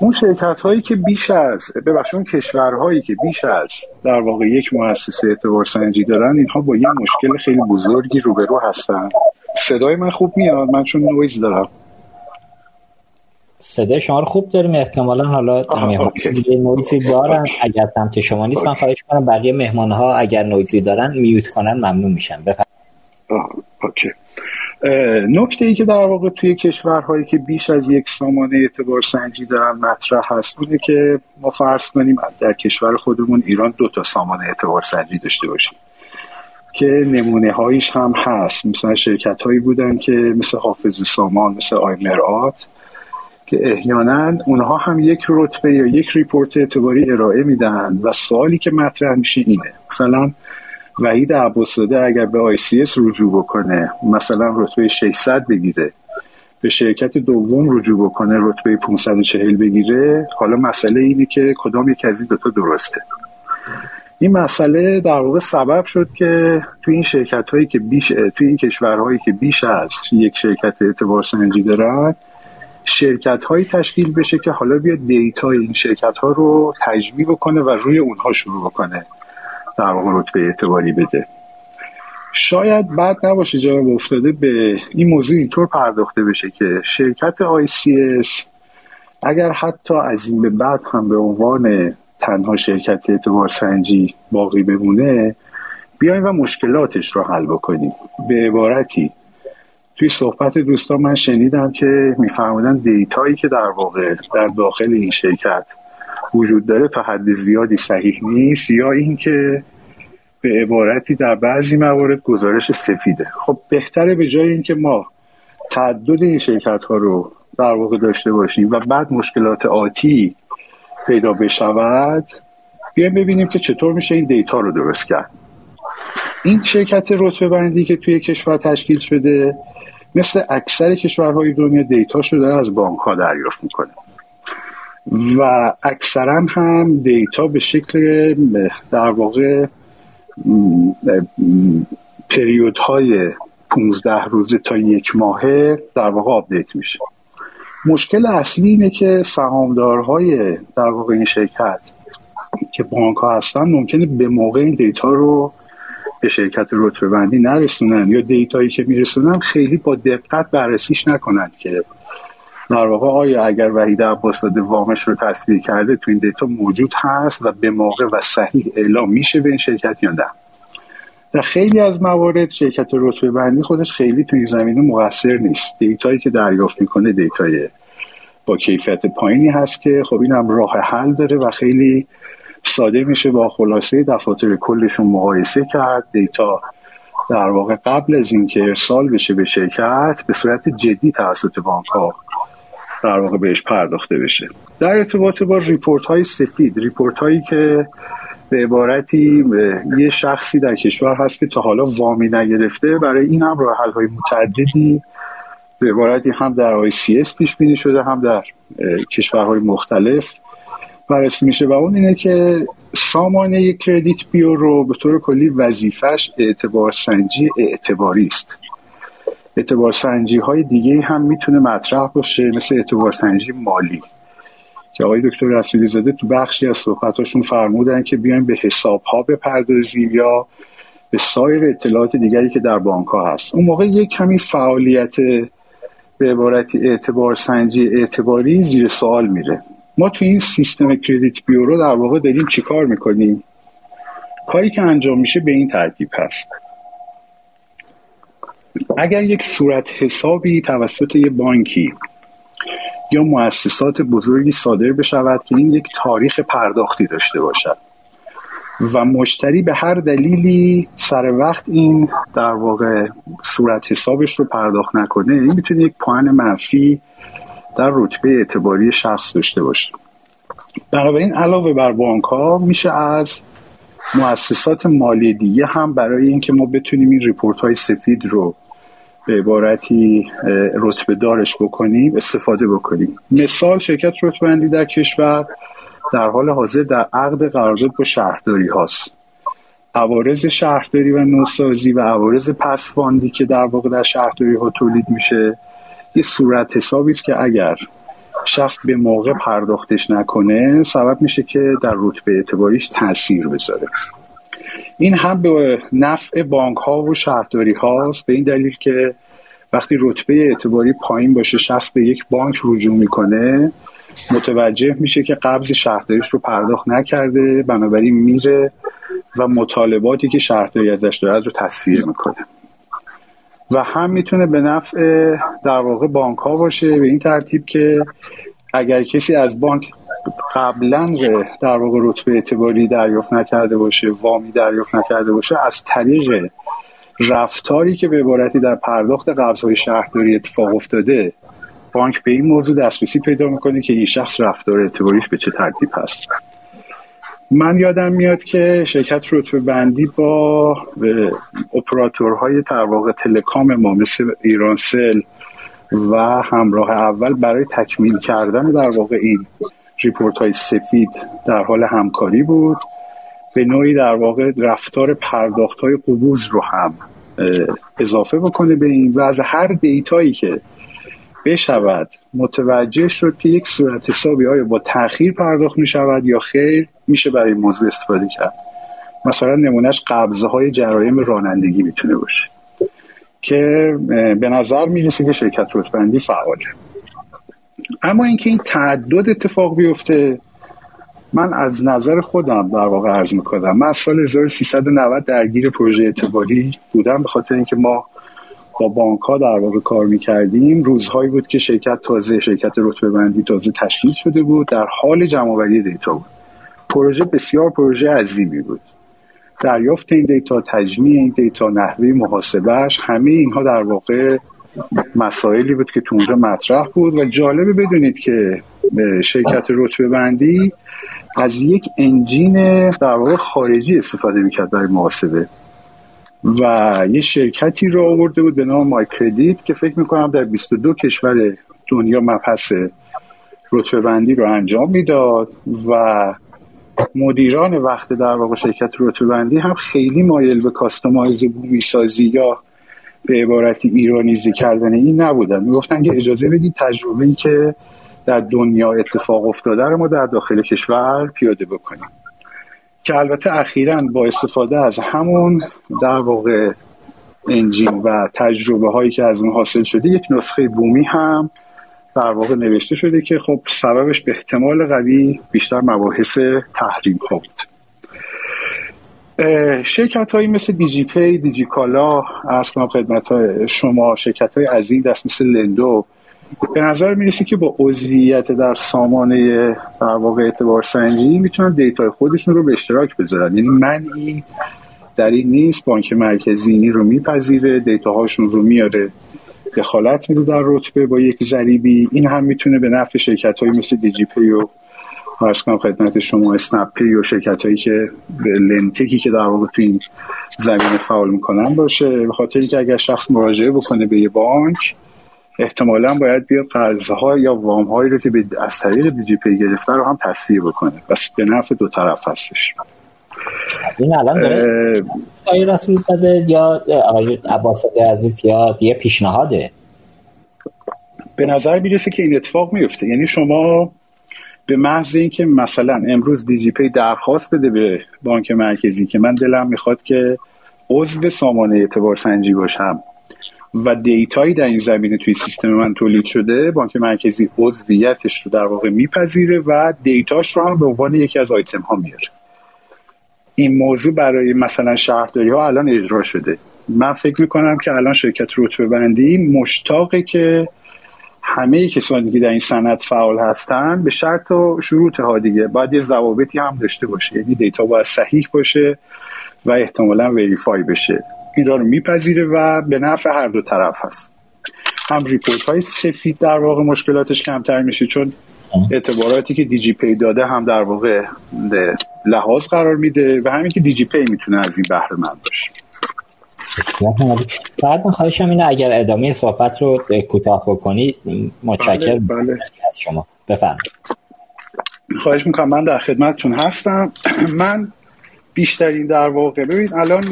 اون شرکت هایی که بیش از ببخشید اون کشورهایی که بیش از در واقع یک مؤسسه اعتبار سنجی دارن اینها با یه مشکل خیلی بزرگی روبرو هستن. صدای من خوب میاد؟ من چون نویز دارم. صدای شما رو خوب داریم احتمالا. حالا نویزی دارن. اگر سمت شما نیست من خواهش کنم بقیه مهمان ها اگر نویزی دارن mute کنن ممنون میشن okay. نکته ای که در واقع توی کشورهایی که بیش از یک سامانه اعتبار سنجی دارن مطرح هست اونه که ما فرض کنیم در کشور خودمون ایران دو تا سامانه اعتبار سنجی داشته باشیم که نمونه هایش هم هست. مثلا شرکت هایی بودن که مثل حافظ سامان مثل آی مرآت که احیانا اونها هم یک رتبه یا یک report اعتباری ارائه میدن و سوالی که مطرح میشه اینه. مثلا وحید عباس‌زاده اگر به آی رجوع بکنه مثلا رتبه 600 بگیره به شرکت دوم رجوع بکنه رتبه 540 بگیره حالا مسئله اینه که کدام یک از این دوتا درسته. این مسئله در واقع سبب شد که توی این شرکت هایی که بیش توی این کشورهایی که بیش از یک شرکت اعتبار سنجی دارن شرکت هایی تشکیل بشه که حالا بیاد دیتای این شرکت ها رو تجمیع بکنه و روی اونها شروع بکنه. در واقع رتبه اعتباری بده. شاید بعد نباشه جواب افتاده به این موضوع اینطور پرداخته بشه که شرکت ICS اگر حتی از این به بعد هم به عنوان تنها شرکت اعتبار سنجی باقی بمونه بیایم و مشکلاتش رو حل بکنیم. به عبارتی توی صحبت دوستان من شنیدم که میفرمودن دیتایی که در واقع در داخل این شرکت وجود داره تا حد زیادی صحیح نیست یا اینکه به عبارتی در بعضی موارد گزارش سفیده. خب بهتره به جای اینکه ما تعدد این شرکت ها رو در واقع داشته باشیم و بعد مشکلات آتی پیدا بشود بیایم ببینیم که چطور میشه این دیتا رو درست کرد. این شرکت رتبه بندی که توی کشور تشکیل شده مثل اکثر کشورهای دنیا دیتاش رو داره از بانک ها دریافت می‌کنه. و اکثرا هم دیتا به شکل در واقع پریودهای 15 روزه تا یک ماهه در واقع update میشه. مشکل اصلی اینه که سهامدارهای در واقع این شرکت که بانک ها هستن ممکنه به موقع این دیتا رو به شرکت رتبه بندی نرسونن یا دیتایی که میرسونن خیلی با دقت بررسیش نکنند که در واقع آیا اگر وحید عباس‌زاده وامش رو تسویه کرده تو این دیتا موجود هست و به موقع و صحیح اعلام میشه به این شرکت یا نه؟ در خیلی از موارد شرکت رتبه بندی خودش خیلی تو این زمینه مقصر نیست. دیتایی که دریافت می‌کنه دیتای با کیفیت پایینی هست که خب این هم راه حل داره و خیلی ساده میشه با خلاصه دفاتر کلشون مقایسه کرد. دیتا در واقع قبل از اینکه ارسال بشه به شرکت به صورت جدی توسط بانک ها در واقع بهش پرداخته بشه. در ارتباط با report های سفید report هایی که به عبارتی یه شخصی در کشور هست که تا حالا وامی نگرفته برای این هم راه های متعددی به عبارتی هم در آی سی پیش بینی شده هم در کشورهای مختلف بررسی میشه. و اون اینه که سامانه credit bureau به طور کلی وظیفش اعتبار سنجی اعتباری است. اعتبار سنجی های دیگه هم می‌تونه مطرح باشه مثل اعتبار سنجی مالی. که آقای دکتر رسولی زاده تو بخشی از صحبتاشون فرمودن که بیایم به حساب ها بپردازیم یا به سایر اطلاعات دیگری که در بانک ها هست. اون موقع یک کمی فعالیت به عبارتی اعتبار سنجی اعتباری زیر سوال میره. ما تو این سیستم کردیت بیورو در واقع داریم چیکار می‌کنیم؟ کاری که انجام میشه به این ترتیب هست. اگر یک صورت حسابی توسط یه بانکی یا مؤسسات بزرگی صادر بشود که این یک تاریخ پرداختی داشته باشد و مشتری به هر دلیلی سر وقت این در واقع صورت حسابش رو پرداخت نکنه این می‌تونه یک پوان منفی در رتبه اعتباری شخص داشته باشه. بنابراین علاوه بر بانک ها میشه از مؤسسات مالی دیگه هم برای اینکه ما بتونیم این ریپورت های سفید رو به عبارتی رتبه دارش بکنیم استفاده بکنیم مثال شرکت رتبندی در کشور در حال حاضر در عقد قرارداد با شهرداری هاست. عوارض شهرداری و نوسازی و عوارض پسفاندی که در واقع در شهرداری ها تولید میشه یه صورت حسابی است که اگر شخص به موقع پرداختش نکنه سبب میشه که در رتبه اعتباریش تاثیر بذاره. این هم به نفع بانک ها و شهرداری هاست به این دلیل که وقتی رتبه اعتباری پایین باشه شخص به یک بانک رجوع می‌کنه متوجه میشه که قبض شهرداریش رو پرداخت نکرده بنابراین میره و مطالباتی که شهرداری ازش دارد رو تصویر می‌کنه. و هم می‌تونه به نفع در واقع بانک ها باشه به این ترتیب که اگر کسی از بانک قبلا در واقع رتبه اعتباری دریافت نکرده باشه وامی دریافت نکرده باشه از طریق رفتاری که به عبارتی در پرداخت قبضهای شهرداری اتفاق افتاده بانک به این موضوع دسترسی پیدا می‌کنه که این شخص رفتار اعتباریش به چه ترتیب هست. من یادم میاد که شرکت رتبه بندی با اپراتورهای واقع تلکام ما مثل ایرانسل و همراه اول برای تکمیل کردن در واقع این report های سفید در حال همکاری بود. به نوعی در واقع رفتار پرداخت های قبوض رو هم اضافه بکنه به این و از هر data یی که بشود متوجه شد که یک صورت حسابی آیا با تاخیر پرداخت می شود یا خیر میشه برای موضوع استفاده کرد. مثلا نمونهش قبض های جرایم رانندگی می‌تونه باشه که به نظر می‌رسه که شرکت رتبندی فعاله. اما اینکه این تعدد اتفاق بیفته من از نظر خودم در واقع عرض می‌کنم من از سال 1390 درگیر پروژه اعتباری بودم به خاطر اینکه ما با بانک ها در واقع کار می‌کردیم. روزهایی بود که شرکت تازه شرکت رتبه بندی تازه تشکیل شده بود در حال جمع دیتا بود. پروژه بسیار پروژه عظیمی بود. دریافت این دیتا تجمیع این دیتا نحوه محاسبهش همه اینها در واقع مسائلی بود که تو اونجا مطرح بود و جالبه بدونید که شرکت رتبه بندی از یک انجین در واقع خارجی استفاده می‌کرد برای محاسبه و یه شرکتی رو آورده بود به نام مای کردیت که فکر می‌کنم در 22 کشور دنیا مبحث رتبه بندی رو انجام می‌داد و مدیران وقت در واقع شرکت رتبه بندی هم خیلی مایل به کاستمایز بومی سازی یا به عبارتی ایرانیزی کردن این نبودن. می‌گفتن که اجازه بدید تجربه ای که در دنیا اتفاق افتاده رو ما در داخل کشور پیاده بکنیم. که البته اخیرا با استفاده از همون در واقع انجین و تجربه هایی که از اون حاصل شده یک نسخه بومی هم در واقع نوشته شده که خب سببش به احتمال قوی بیشتر مباحث تحریم ها شرکت هایی مثل دیجی پی، دیجی کالا، عرض خدمت های شما شرکت های عظیم دست مثل لندو. به نظر می‌رسه که با عضویت در سامانه در واقع اعتبار سنجی می‌تونن data ی خودشون رو به اشتراک بذارن. یعنی منعی در این نیست بانک مرکزی این رو میپذیره data هاشون رو میاره دخالت میده در رتبه با یک ضریبی این هم می‌تونه به نفع شرکت های مثل دیجی پی و عرض کنم خدمت شما اسنپ پی و شرکت هایی که lendtech ی که در واقع تو این زمینه فعال می‌کنن باشه. به خاطر که اگر شخص مراجعه بکنه به یه بانک احتمالا باید بیاد قرضها یا وام هایی رو که از طریق دیجی پی گرفته رو هم تسویه بکنه. پس به نفع دو طرف هستش. این الان داره آقای رسول زاده یا آقای عباس عزیز یا یه پیشنهاده؟ به نظر می‌رسه که این اتفاق میفته یعنی شما به محض اینکه مثلا امروز دیجی پی درخواست بده به بانک مرکزی که من دلم می‌خواد که عضو سامانه اعتبار سنجی باشم و data یی در این زمینه توی سیستم من تولید شده بانک مرکزی عضویتش رو در واقع میپذیره و data ش رو هم به عنوان یکی از آیتم ها میاره این موضوع برای مثلا شهرداری ها الان اجرا شده. من فکر می‌کنم که الان شرکت رتبه بندی مشتاقه که همه کسانی که در این صنعت فعال هستن به شرط و شروط ها دیگه. باید یه ضوابطی هم داشته باشه. یعنی data باید صحیح باشه و احتمالا verify بشه. این را رو میپذیره و به نفع هر دو طرف هست. هم report های سفید در واقع مشکلاتش کمتر میشه چون اعتباراتی که دیجی پی داده هم در واقع لحاظ قرار میده و همین که دیجی پی می‌تونه از این بهره مند باشه. بعد من خواهشم اینه اگر ادامه صحبت رو کوتاه بکنی متشکر بله, بله. از شما. بفرمایید. خواهش می‌کنم. من در خدمتتون هستم. من بیشترین در واقع ببین الان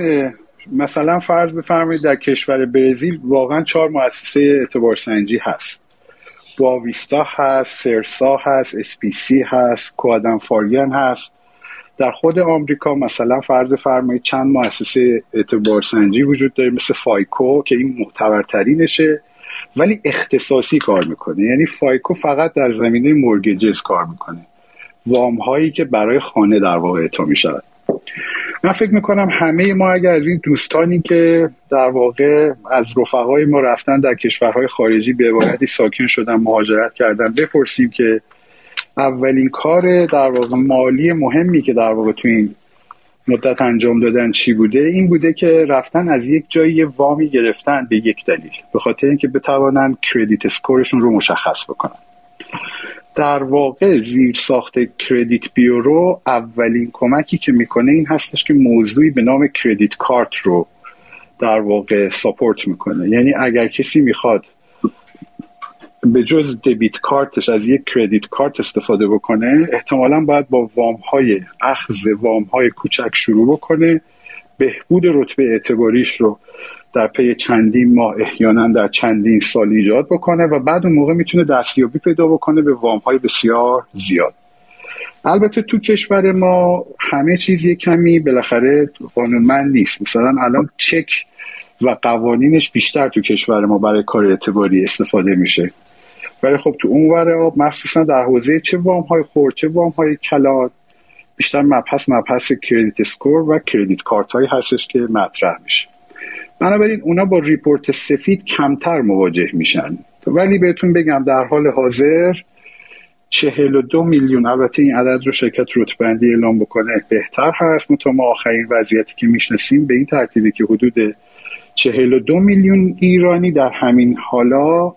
مثلا فرض بفرمایید در کشور برزیل واقعا چهار مؤسسه اعتبار سنجی هست. باویستا هست سرسا هست اسپیسی هست کوادن فاریان هست. در خود آمریکا مثلا فرض فرمایید چند مؤسسه اعتبار سنجی وجود داره مثل فایکو که این معتبرترینشه ولی اختصاصی کار می‌کنه. یعنی فایکو فقط در زمینه مورگیجز کار می‌کنه. وام هایی که برای خانه در واقع اعطا می‌شود. من فکر می‌کنم همه ما اگر از این دوستانی که در واقع از رفقای ما رفتن در کشورهای خارجی به عبارتی ساکن شدن مهاجرت کردن بپرسیم که اولین کار در واقع مالی مهمی که در واقع تو این مدت انجام دادن چی بوده؟ این بوده که رفتن از یک جایی وامی گرفتن به یک دلیل به خاطر اینکه بتوانند کردیت اسکورشون رو مشخص بکنن. در واقع زیر ساخت کردیت بیورو اولین کمکی که می‌کنه این هستش که موضوعی به نام کردیت کارت رو در واقع ساپورت می‌کنه. یعنی اگر کسی می‌خواد به جز دبیت کارتش از یک کردیت کارت استفاده بکنه احتمالا باید با وام های اخذ وام های کوچک شروع بکنه. بهبود رتبه اعتباریش رو در پی چندین ماه احیانا در چندین سال ایجاد بکنه و بعد اون موقع می‌تونه دستیابی پیدا بکنه به وام های بسیار زیاد. البته تو کشور ما همه چیز یه کمی بالاخره قانونمند نیست. مثلا الان چک و قوانینش بیشتر تو کشور ما برای کار اعتباری استفاده میشه. ولی خب تو اون ور آب مخصوصا در حوزه چه وام های خرد چه وام های کلان بیشتر مبحث مبحث credit score و credit card هایی هستش که مطرح میشه. بنابراین اونا با report سفید کمتر مواجه میشن. ولی بهتون بگم در حال حاضر چهل و دو میلیون البته این عدد رو شرکت رتبه بندی اعلام بکنه بهتر هست. منتها ما آخرین وضعیتی که می‌شناسیم به این ترتیبی که حدود چهل و دو میلیون ایرانی در همین حالا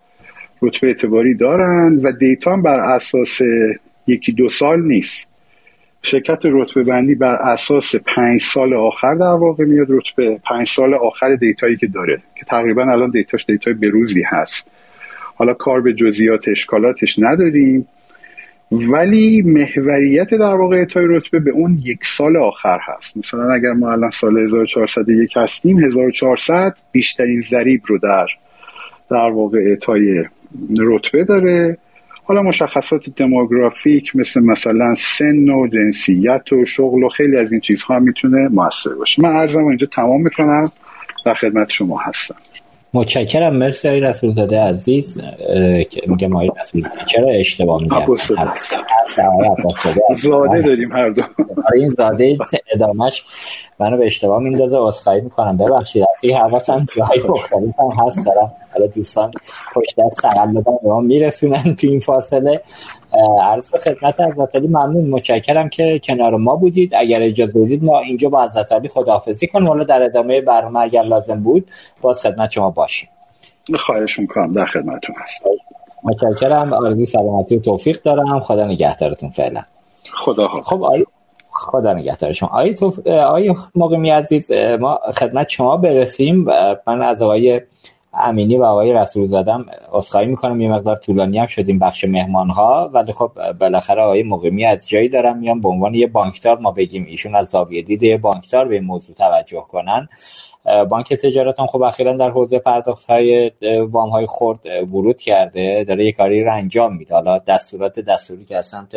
رتبه اعتباری دارند و data بر اساس یکی دو سال نیست. شرکت رتبه بندی بر اساس پنج سال آخر در واقع میاد رتبه پنج سال آخر data یی که داره که تقریبا الان data ش data ی بروزی هست. حالا کار به جزئیات اشکالاتش نداریم ولی محوریت در واقع اعطای رتبه به اون یک سال آخر هست. مثلا اگر ما الان سال 1401 هستیم 1400 بیشترین ضریب رو در در واقع اعطای رتبه داره. حالا مشخصات دموگرافیک مثل مثلا سن و جنسیت و شغل و خیلی از این چیزها می‌تونه موثر باشه. من عرضم اینجا تمام می‌کنم. و خدمت شما هستم. متشکرم مرسی آقای رسول زاده عزیز که میگم آقای رسول چرا اشتباه میگم؟ زاده داریم هر دو. آره، این زاده ادامش منو به اشتباه میندازه عذرخواهی می‌کنم. ببخشید این حواسم جای مختلف هم هست دارم. حالا دوستان پشت دست تقلبا به ما میرسونن تو این فاصله. عرض به خدمت حضرت علی ممنون. متشکرم که کنار ما بودید. اگر اجازه بدید ما اینجا با حضرت علی خداحافظی کنیم. حالا در ادامه برنامه اگر لازم بود باز خدمت شما باشیم. خواهش می‌کنم. در خدمتتون هستم. متشکرم. آرزوی سلامتی و توفیق دارم. خدا نگهدارتون فعلا. خدا خب آی... خدا نگهدار شما. آی توف... آی عزیز ما خدمت شما برسیم. من از آقای امینی و آقای رسول زادم اصخایی می‌کنم. یه مقدار طولانی هم شدیم بخش مهمان ها ولی خب بالاخره آقای مقیمی از جایی دارم میام به عنوان یه بانکدار. ما بگیم ایشون از زاویه دید بانکدار به موضوع توجه کنن. بانک تجارت هم خب اخیرا در حوزه پرداخت های وام های خورد ورود کرده. داره یه کاری رو انجام میده. حالا دستورات دستوری که از سمت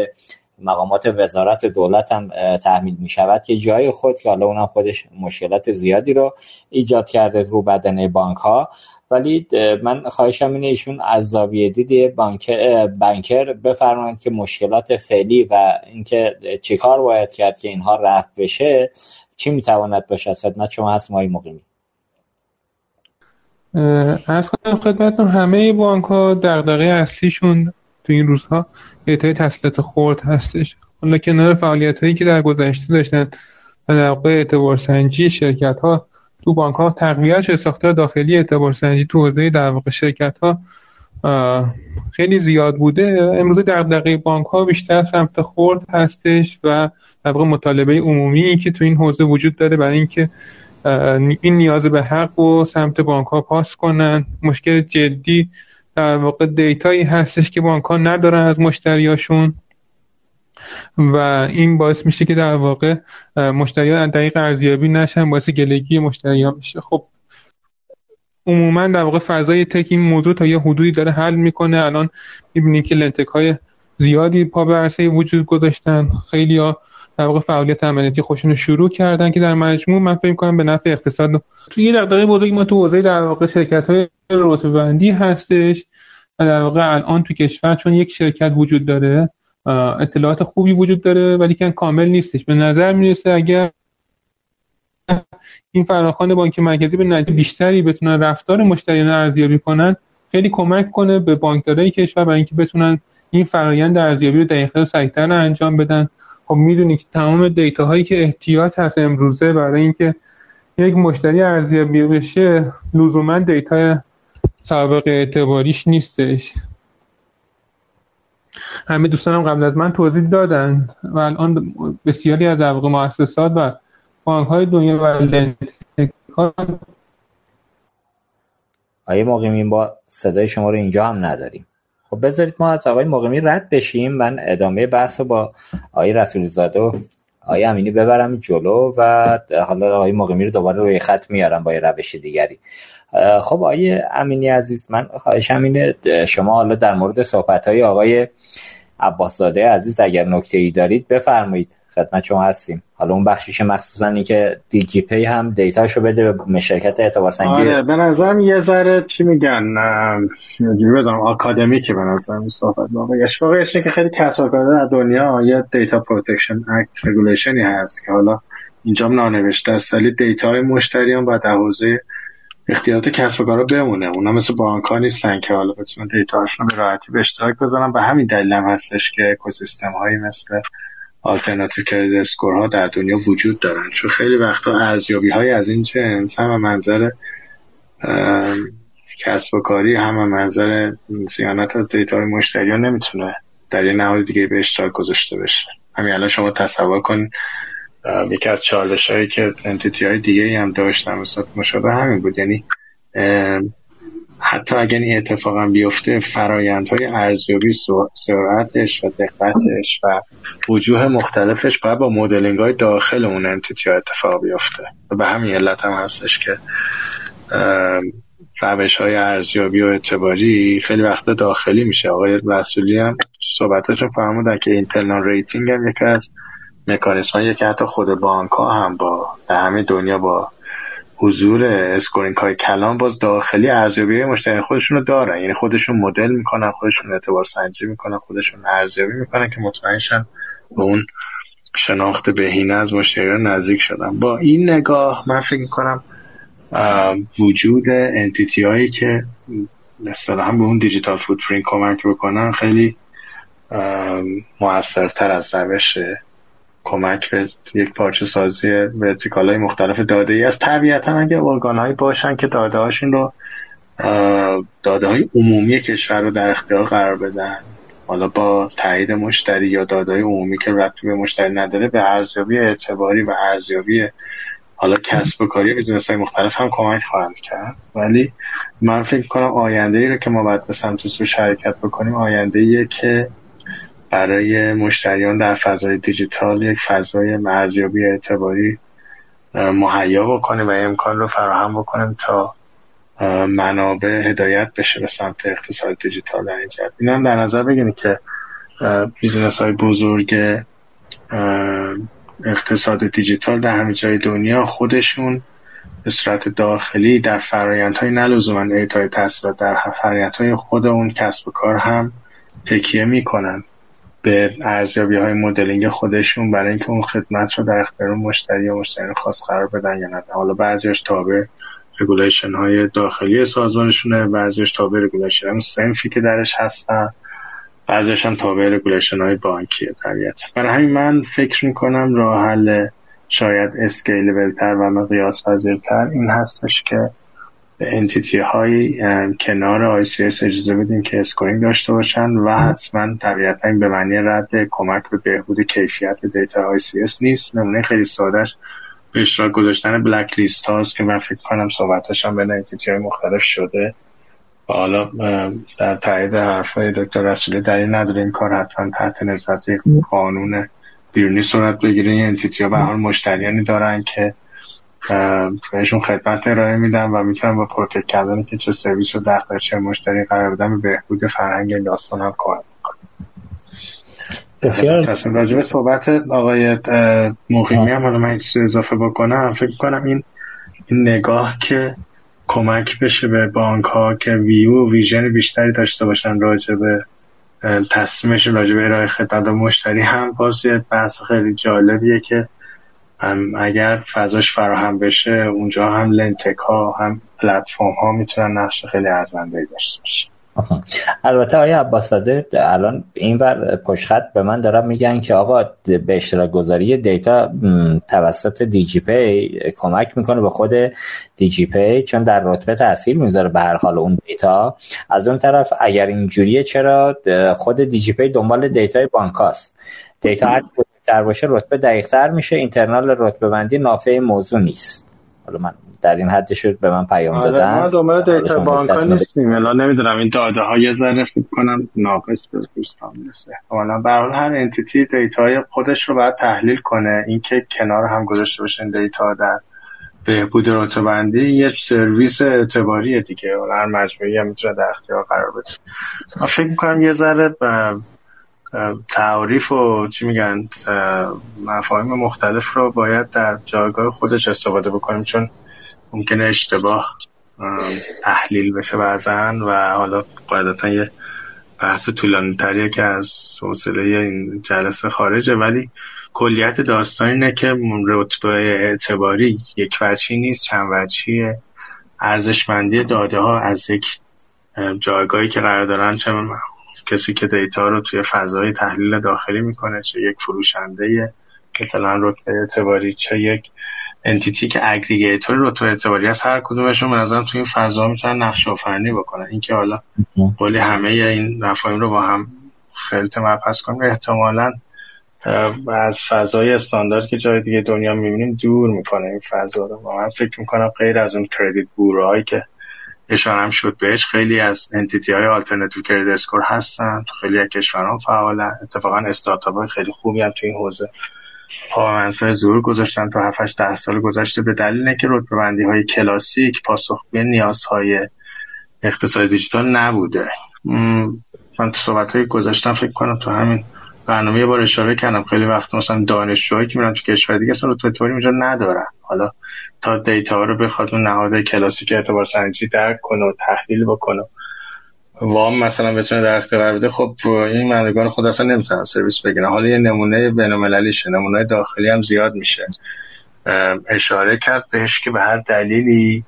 مقامات وزارت دولت هم تحمیل می شود که جای خود که حالا اونم خودش مشکلات زیادی رو ایجاد کرده رو بدن بانک ها ولی من خواهشم اینه ایشون از زاویه دید بانکر, بانکر بفرمایید که مشکلات فعلی و اینکه چیکار باید کرد که اینها رفت بشه چی می‌تواند باشد؟ خدمت شما هست مایی مقیمی. ارز کنم خدمتتون همه بانک ها دغدغه اصلیشون تو این روزها اعطای تسلیت خورد هستش. حالا کنار فعالیت هایی که در گذشته داشتن و در اعتبار سنجی شرکت ها تو بانک ها تقویت ساختار داخلی اعتبار سنجی تو حوزه در واقع شرکت ها خیلی زیاد بوده. امروز دغدغه بانک ها بیشتر سمت خورد هستش و در واقع مطالبه عمومی که تو این حوزه وجود داره برای اینکه این نیاز به حق و سمت بانک ها پاس کنن. مشکل جدی در واقع دیتایی هستش که بانک ها ندارن از مشتریاشون. و این باعث میشه که در واقع مشتریان دقیق ارزیابی نشن باعث گلگی مشتریان میشه خب عموما در واقع فضای تک این موضوع تا یه حدودی داره حل می‌کنه. الان می‌بینید که لنتک های زیادی پا به عرصه وجود گذاشتن. خیلی ها در واقع فعالیت عملیاتی خودشون رو شروع کردن که در مجموع من فکر کنم به نفع اقتصاد تو یه دغدغه بزرگی ما تو حوزه در واقع شرکت های رتبه بندی هستش. در واقع الان تو کشور چون یک شرکت وجود داره اطلاعات خوبی وجود داره ولی که کامل نیستش. به نظر می‌رسه اگر این فراخوان بانک مرکزی به نتیجه بیشتری بتونن رفتار مشتریان ارزیابی کنن خیلی کمک کنه به بانکدارای کشور برای اینکه بتونن این فرایند ارزیابی رو دقیق‌تر و سریعتر انجام بدن. خب می‌دونی که تمام دیتا هایی که احتیاط هست امروزه برای اینکه یک مشتری ارزیابی بشه لزوما دیتا سابقه اعتباریش نیستش. همه دوستانم قبل از من توضیح دادن و الان بسیاری از در مؤسسات و بانک های دنیا و لنتکان آیه مقیمین با صدای شما رو اینجا هم نداریم. خب بذارید ما از آقای مقیمی رد بشیم. من ادامه بحث رو با آقای رسولی زاده و آقای امینی ببرم جلو و حالا آقای مقیمی رو دوباره روی خط میارم با یه روش دیگری. خب آقای امینی عزیز من خواهشم اینه شما حالا در مورد صحبت های آقای عباس زاده عزیز اگر نکته ای دارید بفرمایید. خدمت شما هستیم. حالا اون بخشیش مخصوصا این که دیجی پی هم دیتاشو بده به شرکت اعتبار سنجی آره به نظرم یه ذره چی میگن بزنم آکادمی که به نظرم صحبت. واقعیش واقعیش که خیلی کسب در دنیا یه دیتا پروتکشن اکت رگولیشنی هست که حالا اینجا نانوشته است. ولی دیتا های مشتریان و در حوزه اختیارات کسب و کارا بمونه. اونا مثل بانک ها نیستن که حالا بتونن دیتا رو به راحتی به اشتراک بذارن. به همین دلیل هم هستش که اکوسیستم هایی مثل آلترناتیو کردیت اسکور ها در دنیا وجود دارن. چون خیلی وقتا ارزیابی های از این جنس هم منظر کسب و کاری هم منظر صیانت از data های مشتریان نمی‌تونه در یه نهاد دیگه به اشتراک گذاشته بشه. همین الان شما تصور کن یکی از چالش هایی که entity های دیگه هم داشتن مثلا مشابه همین بود. یعنی حتی اگر این اتفاقا بیفته فرایندهای ارزیابی سرعتش و دقتش و وجوه مختلفش باید با مدلینگ های داخل اون entity ها اتفاق بیفته. و به همین علت هم هستش که روش های ارزیابی و اعتباری خیلی وقت داخلی میشه. آقای رسولی هم صحبتاشون فرمودن که internal rating هم یکی از مکانیسم که حتی خود بانک ها هم با در همه دنیا با حضور scoring های کلان باز داخلی ارزیابی مشتری خودشون رو دارن. یعنی خودشون مدل می‌کنن خودشون اعتبار سنجی می‌کنن خودشون ارزیابی می‌کنن که مطمئنشن به اون شناخت بهینه از مشتریان نزدیک شدن. با این نگاه من فکر می‌کنم وجود entity هایی که مثلا هم به اون digital footprint کمک بکنن خیلی موثرتر از روش کمک به یک پارچه سازی vertical های مختلف داده ای از طبیعتا اگه ارگان هایی باشن که داده هاشون رو داده های عمومی کشور رو در اختیار قرار بدن. حالا با تایید مشتری یا داده های عمومی که ربطی به مشتری نداره به ارزیابی اعتباری و ارزیابی حالا کسب و کاری business های مختلف هم کمک خواهند کرد. ولی من فکر کنم آینده ای رو که ما باید به سمت سو حرکت بکنیم آینده ایه که برای مشتریان در فضای دیجیتال یک فضای ارزیابی اعتباری مهیا بکنیم و امکان رو فراهم بکنیم تا منابع هدایت بشه به سمت اقتصاد دیجیتال در این جهت. اینا در نظر بگیرید که business های بزرگ اقتصاد دیجیتال در همه جای دنیا خودشون به صورت داخلی در فرایندهای نه لزوما اعطای تسهیلات در فرایندهای خود اون کسب و کار هم تکیه می‌کنن. به ارزیابی های مدلینگ خودشون برای اینکه اون خدمت رو در اختیار مشتری یا مشتری خاص قرار بدن یا نه حالا بعضیش تابع regulation های داخلی سازمانشونه بعضیش تابع regulation صنفی که درش هستن بعضیش هم تابع regulation های بانکی طبیعتا. برای همین من فکر می‌کنم راه حل شاید scale تر و مقیاس پذیرتر این هستش که به entity های کنار سی اجازه بدیم که scoring داشته باشن و حتما طبیعتا به معنی رد کمک به بهبود کیفیت data سی نیست. نمونه خیلی سادهش به اشتراک گذاشتن blacklist هاست که من فکر کنم صحبتش هم بین entity های مختلف شده. و حالا در تایید حرفای دکتر رسولی در این نداره این کار حتما تحت نظارت قانون بیرونی صورت بگیره. این entity ها به حال مشتریانی دارن که بهشون خدمت ارائه میدن و می‌تونن با protect کردن که چه سرویس رو در چه مشتری قرار بدن به بهبود فرهنگ داستان هم کار بسیار. راجب صحبت آقای مقیمی هم حالا من اضافه بکنم. فکر کنم این این نگاه که کمک بشه به بانک ها که ویو و ویژن بیشتری داشته باشن راجع به تصمیمش راجع به ارائه خدمت مشتری هم باز یه بحث خیلی جالبیه که هم اگر فضاش فراهم بشه اونجا هم لنتک ها هم پلتفرم ها می‌تونن نقش خیلی ارزنده داشته باشه البته آیا عباساده الان این بر پشخط به من دارم میگن که آقا به اشتراک گذاری دیتا توسط دیجی پی کمک می‌کنه به خود دیجی پی چون در رتبه تاثیر می‌ذاره به هر حال اون دیتا. از اون طرف اگر اینجوریه چرا خود دیجی پی دنبال دیتای بانکاست؟ دیتا هر در باشه رتبه دقیقتر میشه. اینترنال رتبه بندی نافع موضوع نیست. حالا من در این حد شد به من پیام آره دادن. ما دنبال دیتا بانک ها نیستیم. الان نمی‌دونم این داده ها یه ذره فکر کنم ناقص به دوستان می‌رسه حالا به هر انتیتی دیتا های خودش رو باید تحلیل کنه. اینکه کنار هم گذاشته باشین دیتا در بهبود رتبه بندی یه سرویس اعتباریه دیگه. هر مجموعی هم می‌تونه در اختیار قرار بده. من فکر می‌کنم یه ذره تعریف و چی میگن مفاهیم مختلف رو باید در جایگاه خودش استفاده بکنیم چون ممکنه اشتباه تحلیل بشه بعضا و حالا قاعدتا یه بحث طولانی تریه که از حوصله این جلسه خارجه ولی کلیت داستان اینه که رتبه اعتباری یک وجهی نیست چند وجهیه ارزشمندی داده ها از یک جایگاهی که قرار دارن چه کسی که دیتا رو توی فضای تحلیل داخلی می‌کنه چه یک فروشنده اطلاعا رتبه اعتباری چه یک انتیتی که اگریگیتور رتبه اعتباری از هر کدومشون به نظرم توی این فضا می‌تونن نقش آفرینی بکنن. اینکه حالا قولی همه این مفاهیم رو با هم خلط مبحث کنیم احتمالا از فضای استاندارد که جای دیگه دنیا می‌بینیم دور می‌کنه این فضا رو. من فکر می‌کنم غیر از اون credit bureau هایی که اشاره شد بهش. خیلی از entity های alternative credit score هستن. خیلی از کشورها فعالن. اتفاقا استارتاپ های خیلی خوبی هم تو این حوزه پا زور گذاشتن. تا 7 ده سال گذشته به دلیل اینکه رتبه بندی های کلاسیک پاسخگوی نیازهای اقتصاد دیجیتال نبوده. من تو صحبت های گذاشتم فکر کنم تو همین برنامه یه بار اشاره کردم. خیلی وقت مثلا دانشجوهایی که میرن تو کشور دیگه اصلا رتبه اونجا ندارن. حالا تا دیتا رو بخواد اون نهاد کلاسیک اعتبار سنجی درک کنه و تحلیل بکنه. وام مثلا بتونه در اختیار بده خب این مندگان خود اصلا نمی‌تونن سرویس بگیرن. حالا یه نمونه بین‌المللیشه نمونه داخلی هم زیاد میشه. اشاره کرد بهش که به هر دلیلی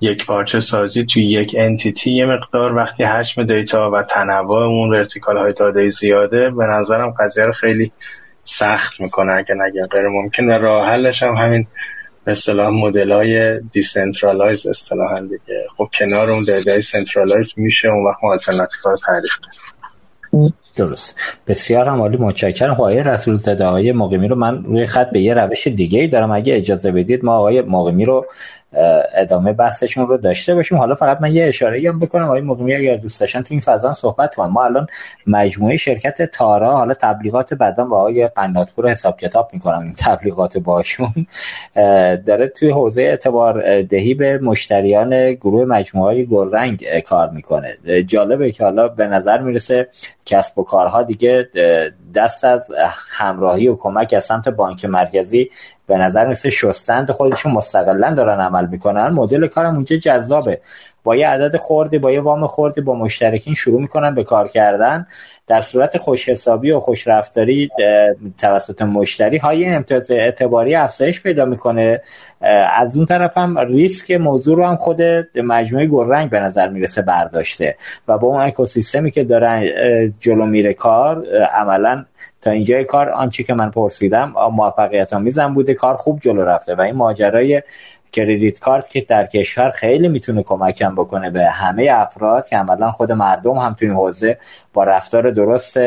یک پارچه سازی توی یک entity یه مقدار وقتی حجم data و تنوع اون vertical های داده زیاده به نظرم قضیه رو خیلی سخت می‌کنه اگه نگم غیر ممکن و راه حلش هم همین به اصطلاح مدل های decentralized اصطلاحا دیگه. خب کنار اون های centralized میشه اون وقت ما رو تعریف کنیم درست. بسیار هم عالی. متشکرم. آقای رسول زاده آقای مقیمی رو من روی خط به یه روش دیگه ای دارم. اگه اجازه بدید ما آقای مقیمی رو ادامه بحثشون رو داشته باشیم. حالا فقط من یه اشاره هم بکنم. آقای مقیمی اگر دوست داشتن تو این فضا صحبت کنم ما الان مجموعه شرکت تارا حالا تبلیغات بعدا با آقای قناتپور حساب کتاب می‌کنم. این تبلیغات باشون. داره توی حوزه اعتبار دهی به مشتریان گروه مجموعه گلرنگ کار می‌کنه. جالبه که حالا به نظر می‌رسه کسب و کارها دیگه دست از همراهی و کمک از سمت بانک مرکزی به نظر مثل شستند خودشون مستقلا دارن عمل می‌کنن. مدل کارم اونجا جذابه. با یه عدد خوردی با یه وام خوردی با مشترکین شروع می‌کنن به کار کردن. در صورت خوش حسابی و خوش رفتاری توسط مشتری های امتیاز اعتباری افزایش پیدا می‌کنه. از اون طرف هم ریسک موضوع رو هم خود مجموعه گلرنگ به نظر می‌رسه برداشته و با اون اکوسیستمی که دارن جلو میره کار عملا تا اینجای کار آنچه که من پرسیدم موفقیت آمیزم بوده کار خوب جلو رفته و این ماجرای کردیت کارت که در کشور خیلی می‌تونه کمکم بکنه به همه افراد که عملا خود مردم هم تو این حوزه با رفتار درست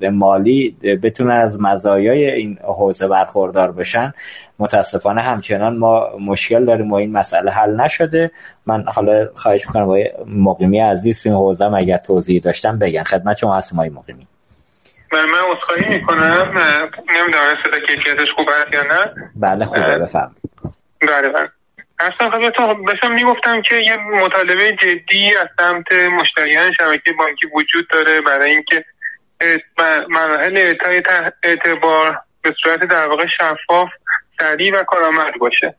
مالی بتونن از مزایای این حوزه برخوردار بشن. متاسفانه همچنان ما مشکل داریم و این مسئله حل نشده. من حالا خواهش می‌کنم با مقیمی عزیز تو این حوزه اگر توضیح داشتم بگن. خدمت شما هستم های مقیمی. من من اصخایی می‌کنم. نمی‌دونم صدا کیفیتش خوب هست یا نه. بله خوبه. بفهم بله بله. اصلا خدمتتون داشتم می‌گفتم که یه مطالبه جدی از سمت مشتریان شبکه بانکی وجود داره برای اینکه مراحل اعطای اعتبار به صورت در واقع شفاف سریع و کارآمد باشه.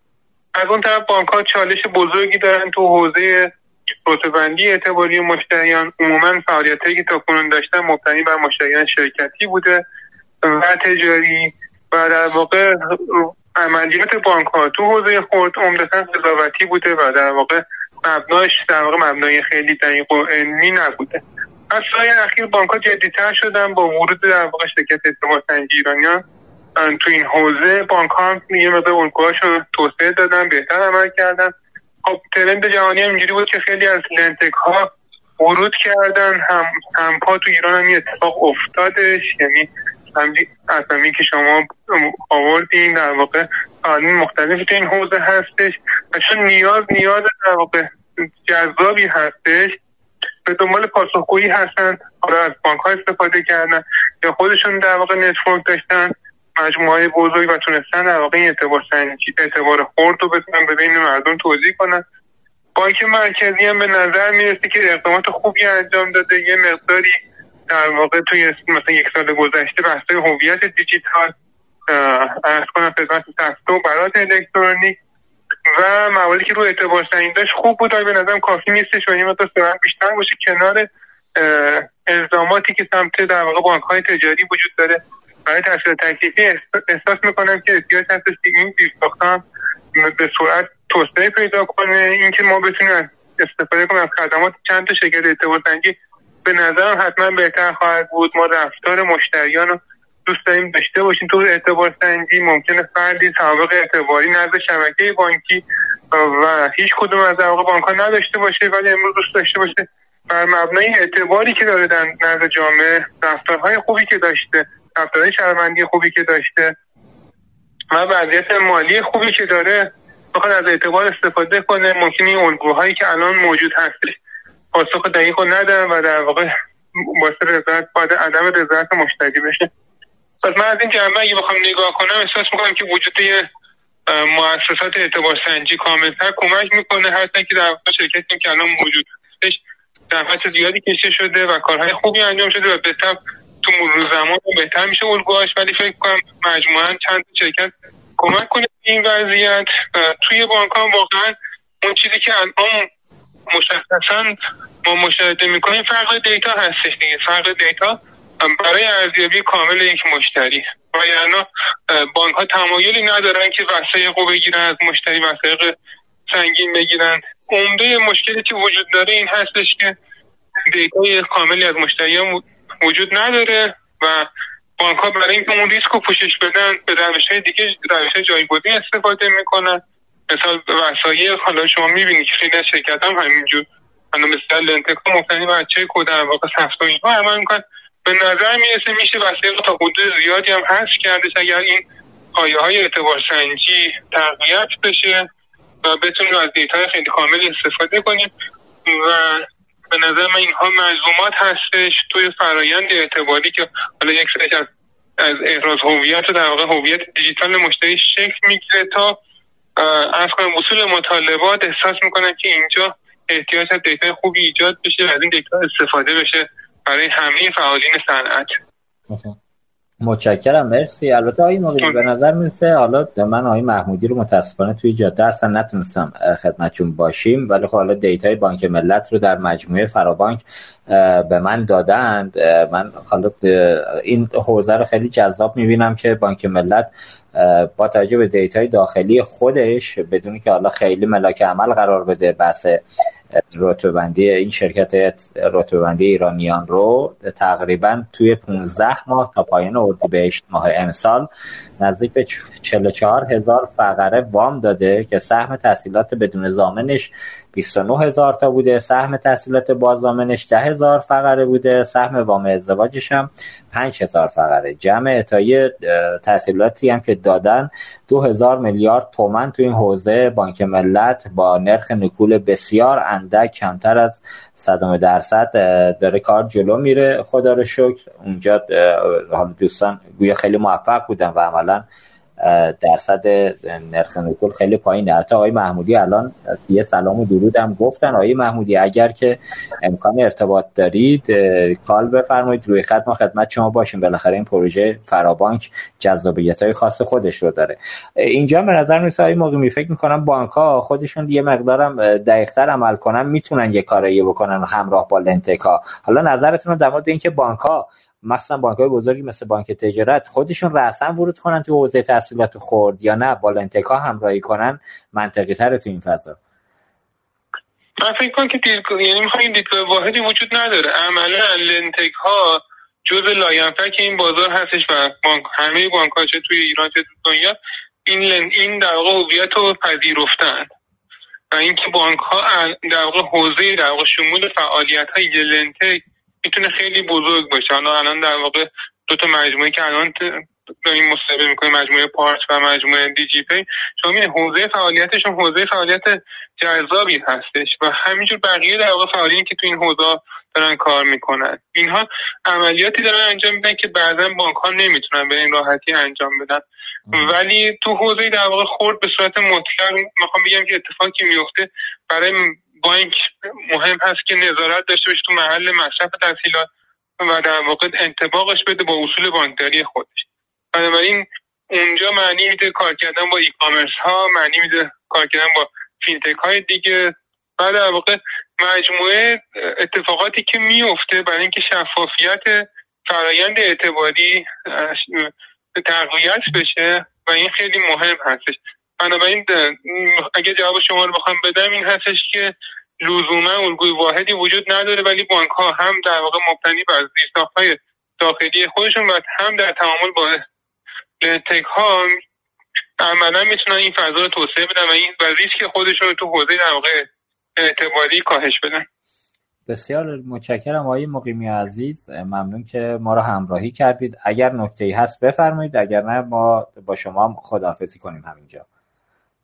از اون طرف بانک ها چالش بزرگی دارن تو حوزه رتبندی اعتباری مشتریان. عموما فعالیت هایی که تا کنون داشتن مبتنی بر مشتریان شرکتی بوده و تجاری و در واقع عملیات بانک ها تو حوزه خود عمدتا قضاوتی بوده و در واقع مبناش در واقع مبنای خیلی دقیق و علمی نبوده. از سای اخیر بانک ها جدیتر شدن با ورود در واقع شرکت اعتبار سنجی ایرانیان. تو این حوزه بانک ها یه مقدار الگوهاش رو توسعه دادن بهتر عمل کردن. خب ترند جهانی هم اینجوری بود که خیلی از لنتک ها ورود کردن. هم همپا تو ایران هم اتفاق افتادش یعنی اسامی که شما آوردین در واقع قانون مختلفی تو این حوزه هستش و چون نیاز نیاز در واقع جذابی هستش به دنبال پاسخگویی هستن حالا از بانک ها استفاده کردن یا خودشون در واقع network داشتن مجموعه بزرگ و تونستن در واقع این اعتبار اعتبار خرد رو بتونن به بین مردم توزیع کنن. بانک مرکزی هم به نظر می‌رسه که اقدامات خوبی انجام داده یه مقداری در واقع توی مثلا یک سال گذشته بحث هویت دیجیتال عرض کنم خدمتتون سفته و برات الکترونیک و مواردی که رو اعتبار سنجی داشت خوب بود. به نظرم کافی نیستش و این مقدار بیشتر باشه؟ کنار الزاماتی که سمت در واقع بانک های تجاری وجود داره. برای تحصیل تکلیفی احساس می‌کنم که احتیاج هستش که این زیرساختها به سرعت توسعه پیدا کنه. اینکه ما بتونیم استفاده کنیم از خدمات چند تا شرکت اعتبار سنجی به نظرم حتما بهتر خواهد بود. ما رفتار مشتریان رو دوست داریم داشته باشیم. تو اعتبار سنجی ممکنه فردی سابق اعتباری نزد شبکه بانکی و هیچ کدوم از در بانک نداشته باشه ولی امروز دوست داشته باشه. بر مبنای اعتباری که داره در نزد جامعه رفتارهای خوبی که داشته رفتارهای شهروندی خوبی که داشته و وضعیت مالی خوبی که داره بخواد از اعتبار استفاده کنه. ممکنه این الگوهایی که الان موجود هستش پاسخ دقیق ندارن و در واقع باعث رضایت باید عدم رضایت مشتری بشه. پس من از این جنبه اگه بخوام نگاه کنم احساس می‌کنم که وجود مؤسسات اعتبار سنجی کاملتر کمک می‌کنه. هرچند که در واقع شرکتی که الان موجود هستش زحمت زیادی کشته شده و کارهای خوبی انجام شده و بهتر تو مرور زمان بهتر میشه الگوهاش. ولی فکر کنم مجموعا چند شرکت کمک کنه این وضعیت. توی بانک واقعا اون چیزی که الان مشخصا ما مشاهده می‌کنیم فرق دیتا هستش دیگه. فرق دیتا برای ارزیابی کامل یک مشتری. و یعنی بانک ها تمایلی ندارن که وسایق بگیرن از مشتری وسایق سنگین بگیرن. عمده مشکلی که وجود داره این هستش که data ی کاملی از مشتری وجود نداره و بانک ها برای اینکه اون ریسک رو پوشش بدن به روش های دیگه روش های جایگزین استفاده می‌کنن. مثال وثایق حالا شما می‌بینید که خیلی از شرکت هم همینجور. حالا مثل lendtech ها مبتنی و در واقع سفته و اینها عمل می‌کنن به نظر می‌رسه میشه وثایق تا حدود زیادی هم حذف کردش اگر این پایه های اعتبار سنجی تقویت بشه و بتونیم از data خیلی کاملی استفاده کنیم. و به نظر من اینها ملزومات هستش توی فرایند اعتباری که حالا یک از از احراز هویت و در واقع هویت دیجیتال مشتری شکل می‌گیره تا عرض کنم وصول مطالبات احساس می‌کنن که اینجا احتیاج از data خوبی ایجاد بشه و از این data استفاده بشه برای همه فعالین صنعت. متشکرم مرسی. البته آقای موقعی به نظر می‌رسه حالا من آقای محمودی رو متاسفانه توی جاده اصلا نتونستم خدمتشون باشیم. ولی خب حالا data ی بانک ملت رو در مجموعه فرابانک به من دادند. من حالا این حوزه رو خیلی جذاب می‌بینم که بانک ملت با توجه به data ی داخلی خودش بدون اینکه حالا خیلی ملاک عمل قرار بده بحث رتبه این شرکت رتبه ایرانیان رو تقریبا توی 15 ماه تا پایان اردیبهشت ماه امسال نزدیک به 44 هزار فقره وام داده که سهم تحصیلات بدون زامنش 29 هزار تا بوده سهم تحصیلات بازامنش 10 هزار فقره بوده سهم وام ازدواجش هم 5 هزار فقره. جمع اتایی تحصیلاتی هم که دادن 2000 میلیارد تومن تو این حوزه بانک ملت با نرخ نکول بسیار اندک کمتر از صدم درصد داره کار جلو میره. خدا رو شکر اونجا حالا دوستان گویا خیلی موفق بودن و عملا درصد نرخ نکول خیلی پایینه. حتی آقای محمودی الان یه سلام و درود هم گفتن. آقای محمودی اگر که امکان ارتباط دارید کال بفرمایید. روی خط ما خدمت شما باشیم. بالاخره این پروژه فرابانک جذابیت های خاص خودش رو داره. اینجا به نظر میسه آقای موقعی فکر می‌کنم بانک ها خودشون یه مقدارم دقیقتر عمل کنن می‌تونن یه کاری بکنن همراه با لنتکا. حالا نظرتون در مورد اینکه بانک ها مثلا بانک های بزرگی مثل بانک تجارت خودشون رأسا ورود کنن تو حوزه تسهیلات خرد یا نه با LendTech ا همراهی کنن منطقی تره تو این فضا. من فکر کنم که دیدگاه یعنی می‌خوام دیدگاه واحدی وجود نداره. عملا LendTech ها جز لاینفک این بازار هستش و بانک همه بانک ها چه توی ایران چه توی دنیا این Len... این در واقع هویت رو پذیرفتن. و اینکه بانک ها در واقع حوزه در واقع شمول فعالیت های LendTech می‌تونه خیلی بزرگ باشه. حالا الان در واقع دو تا مجموعه که الان این مصاحبه می‌کنه مجموعه پارچ و مجموعه دیجی پی. شما حوزه فعالیتشون حوزه فعالیت جذابی هستش و همینجور بقیه در واقع فعالین که تو این حوزه دارن کار می‌کنن. اینها عملیاتی دارن انجام میدن که بعدا بانک ها نمی‌تونن به این راحتی انجام بدن. ولی تو حوزه در واقع خورد به صورت مطلق می‌خوام بگم که اتفاقی میفته برای بانک مهم هست که نظارت داشته باشه تو محل مصرف تحصیلات و در واقع انتباقش بده با اصول بانکداری خودش. بنابراین اونجا معنی میده کار کردن با ای کامرس ها معنی میده کار کردن با فینتک های دیگه. و در واقع مجموعه اتفاقاتی که میفته برای اینکه شفافیت فرایند اعتباری تقویت بشه و این خیلی مهم هستش. بنابراین اگه جواب شما رو بخوام بدم این هستش که لزوما الگوی واحدی وجود نداره ولی بانک ها هم در واقع مبتنی بر زیرساخت های داخلی خودشون و هم در تعامل با لنتک ها عملا می‌تونن این فضا رو توسعه بدن و این ریسک خودشون رو تو حوزه در واقع اعتباری کاهش بدن. بسیار متشکرم آقای مقیمی عزیز. ممنون که ما رو همراهی کردید. اگر نکته ای هست بفرمایید اگر نه ما با شما خداحافظی کنیم همینجا.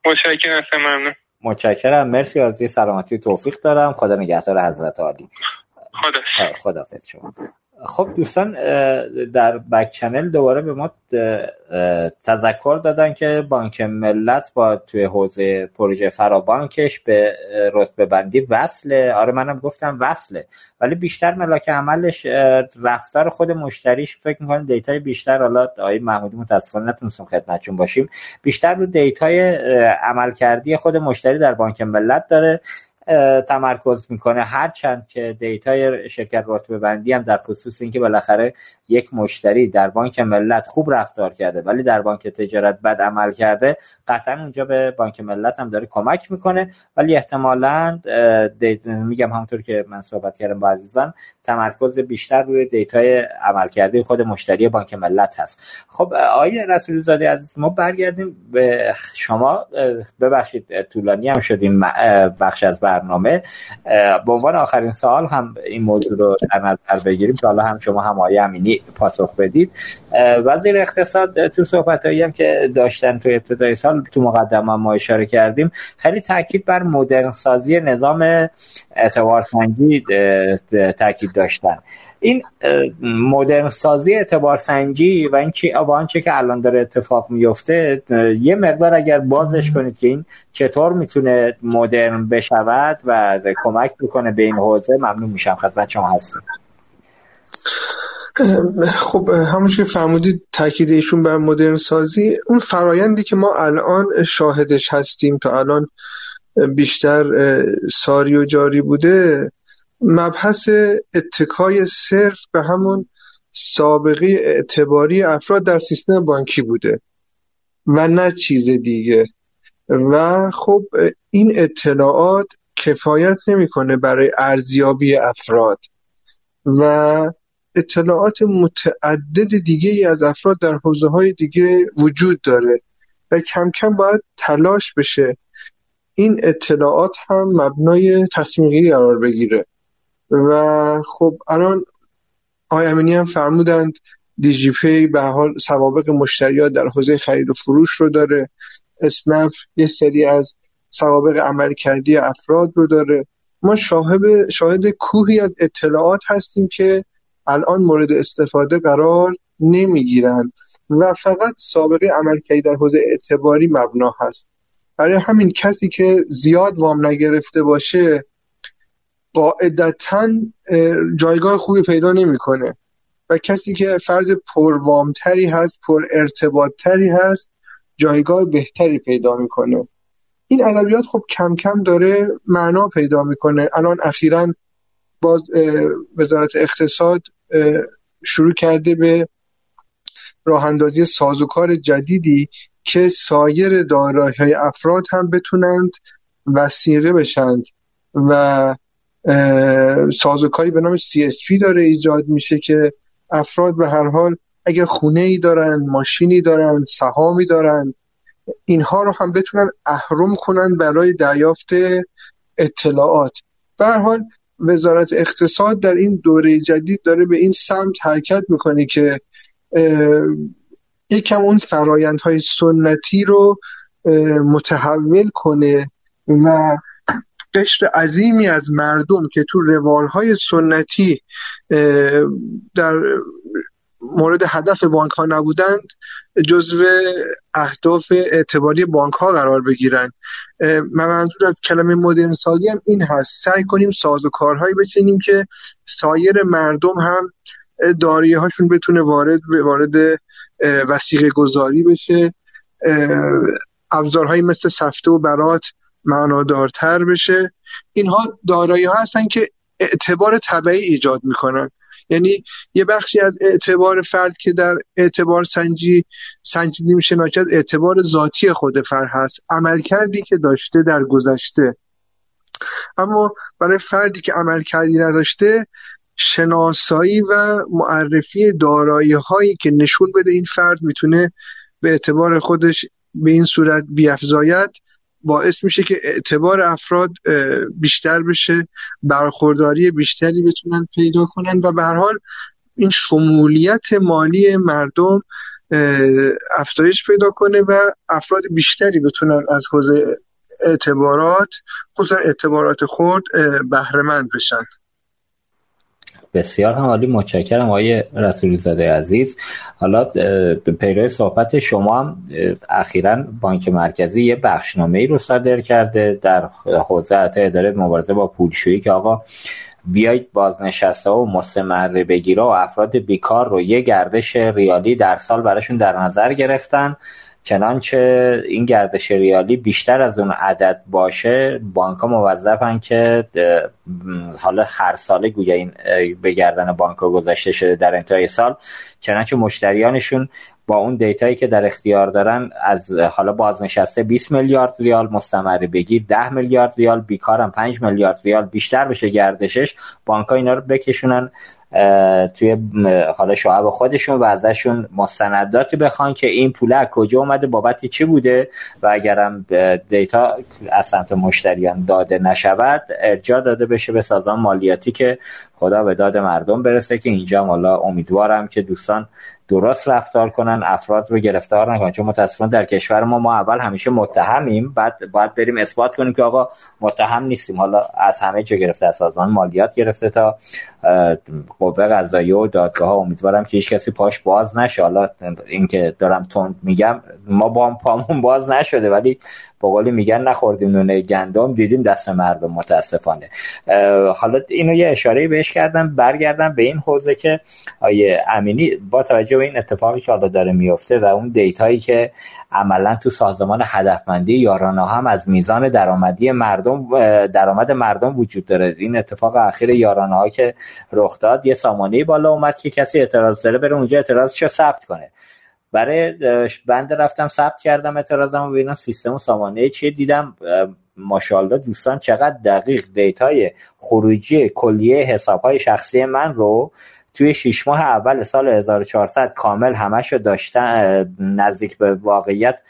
متشکرم ممنون. متشکرم. مرسی آرزوی سلامتی توفیق دارم. خدا نگهدار حضرت عالی. خدا خدافظ شما. خب دوستان در back channel دوباره به ما تذکر دادن که بانک ملت با توی حوزه پروژه فرابانکش به رتبه بندی وصله. آره منم گفتم وصله. ولی بیشتر ملاک عملش رفتار خود مشتریش فکر می‌کنم data ی بیشتر. حالا آقای محمودی متاسفانه نتونستم خدمتشون باشیم. بیشتر رو data ی عملکردی خود مشتری در بانک ملت داره. تمرکز می‌کنه. هرچند که data ی شرکت رتبه بندی هم در خصوص اینکه بالاخره یک مشتری در بانک ملت خوب رفتار کرده ولی در بانک تجارت بد عمل کرده قطعا اونجا به بانک ملت هم داره کمک می‌کنه. ولی احتمالا میگم همونطور که من صحبت کردم با عزیزان تمرکز بیشتر روی data ی عملکرد خود مشتری بانک ملت هست. خب آقای رسول زاده عزیز ما برگردیم به شما. ببخشید طولانی هم شدیم. بخش از برنامه. به عنوان آخرین سوال هم این موضوع رو در نظر بگیریم که حالا هم شما هم آقای امینی پاسخ بدید. وزیر اقتصاد تو صحبت هم که داشتن تو ابتدای سال تو مقدمه ما اشاره کردیم خیلی تاکید بر مدرن سازی نظام اعتبارسنجی تاکید داشتن. این مدرن سازی اعتبار سنجی و این چی با آنچه که الان داره اتفاق میفته یه مقدار اگر بازش کنید که این چطور می‌تونه مدرن بشود و کمک بکنه به این حوزه ممنون میشم خدمت شما هستیم خب همونش که فرمودید تاکید ایشون بر مدرن سازی اون فرایندی که ما الان شاهدش هستیم تا الان بیشتر ساری و جاری بوده مبحث اتکای صرف به همون سابقه اعتباری افراد در سیستم بانکی بوده و نه چیز دیگه. و خب این اطلاعات کفایت نمی‌کنه برای ارزیابی افراد. و اطلاعات متعدد دیگه ای از افراد در حوزه های دیگه وجود داره و کم کم باید تلاش بشه. این اطلاعات هم مبنای تصمیم قرار بگیره. و خب الان آقای امینی هم فرمودند دیجی پی به حال سوابق مشتریات در حوزه خرید و فروش رو داره. اسنپ یه سری از سوابق عمل کردی افراد رو داره. ما شاهد شاهد کوهی از اطلاعات هستیم که الان مورد استفاده قرار نمی‌گیرند و فقط سابقه عملکردی در حوزه اعتباری مبنا هست. برای همین کسی که زیاد وام نگرفته باشه قاعدتا جایگاه خوبی پیدا نمی‌کنه. و کسی که فرض پروامتری هست پر ارتباطتری هست جایگاه بهتری پیدا می‌کنه. این ادبیات خب کم کم داره معنا پیدا می‌کنه. الان اخیرا باز وزارت اقتصاد شروع کرده به راه اندازی سازوکار جدیدی که سایر دارایی های افراد هم بتونند وسیقه بشند و سازوکاری به نام CSP داره ایجاد میشه که افراد به هر حال اگر خونه ای دارن ماشینی دارن سهامی دارن اینها رو هم بتونن اهرم کنن برای دریافت اطلاعات. به هر حال وزارت اقتصاد در این دوره جدید داره به این سمت حرکت می‌کنه که یکم اون فرایندهای سنتی رو متحول کنه و قشر عظیمی از مردم که تو روالهای سنتی در مورد هدف بانک ها نبودند جزو اهداف اعتباری بانک ها قرار بگیرند. من منظور از کلمه مدرن سازی هم این هست. سعی کنیم ساز و کارهایی بچینیم که سایر مردم هم داریه هاشون بتونه وارد وارد وسیقه گذاری بشه. ابزارهایی مثل سفته و برات معنادارتر بشه. اینها دارایی ها هستن که اعتبار طبعی ایجاد می‌کنن. یعنی یه بخشی از اعتبار فرد که در اعتبار سنجی سنجیده میشه ناچه از اعتبار ذاتی خود فرد هست. عملکردی که داشته در گذشته. اما برای فردی که عملکردی نداشته شناسایی و معرفی دارایی هایی که نشون بده این فرد می‌تونه به اعتبار خودش به این صورت بیافزاید. باعث میشه که اعتبار افراد بیشتر بشه برخورداری بیشتری بتونن پیدا کنن و به هر حال این شمولیت مالی مردم افزایش پیدا کنه و افراد بیشتری بتونن از حوزه اعتبارات خصوصا اعتبارات خود بهرهمند بشن. بسیار هم عالی متشکرم آقای رسولی زاده عزیز. حالا پیرو صحبت شما هم اخیرا بانک مرکزی یه بخشنامه ای رو صادر کرده در حوزه اداره مبارزه با پولشویی که آقا بیایید بازنشسته و مستمر بگیره و افراد بیکار رو یه گردش ریالی در سال براشون در نظر گرفتن. چنانچه این گردش ریالی بیشتر از اون عدد باشه بانک ها موظفن که حالا هر ساله گویا این به گردن بانک گذاشته شده در انتهای سال چنانچه مشتریانشون با اون دیتایی که در اختیار دارن از حالا بازنشسته 20 میلیارد ریال مستمر بگیر 10 میلیارد ریال بیکارم 5 میلیارد ریال بیشتر بشه گردشش بانک ها اینا رو بکشونن. توی حالا شعب خودشون و ازشون مستنداتی بخوان که این پول کجا اومده بابت چی بوده و اگرم دیتا از سمت مشتریان داده نشود ارجاع داده بشه به سازمان مالیاتی که خدا به داد مردم برسه که اینجا حالا امیدوارم که دوستان درست رفتار کنن افراد رو گرفتار نکنن. چون متاسفانه در کشور ما ما اول همیشه متهمیم بعد باید بریم اثبات کنیم که آقا متهم نیستیم. حالا از همه جا گرفته از سازمان مالیات گرفته تا قوه قضاییه و دادگاه ها امیدوارم که هیچ کسی پاش باز نشه. حالا اینکه دارم تند میگم ما با پامون باز نشده ولی بقولی میگن نخوردیم نونه گندم دیدیم دست مردم متاسفانه. حالا اینو یه اشاره بهش کردم برگردم به این حوزه که آیه امینی با توجه به این اتفاقی که حالا داره میفته و اون دیتایی که عملا تو سازمان هدفمندی یارانه هم از میزان درآمدی مردم درآمد مردم وجود داره. این اتفاق اخیر یارانه ها که رخ داد یه سامانه بالا اومد که کسی اعتراض داره بره اونجا اعتراضش ثبت کنه. برای بنده رفتم ثبت کردم اعتراضمو ببینم سیستم و سامانه چیه. دیدم ماشاءالله دوستان چقدر دقیق دیتای خروجی کلیه حساب های شخصی من رو توی شیش ماه اول سال 1400 کامل همش رو داشتن نزدیک به واقعیت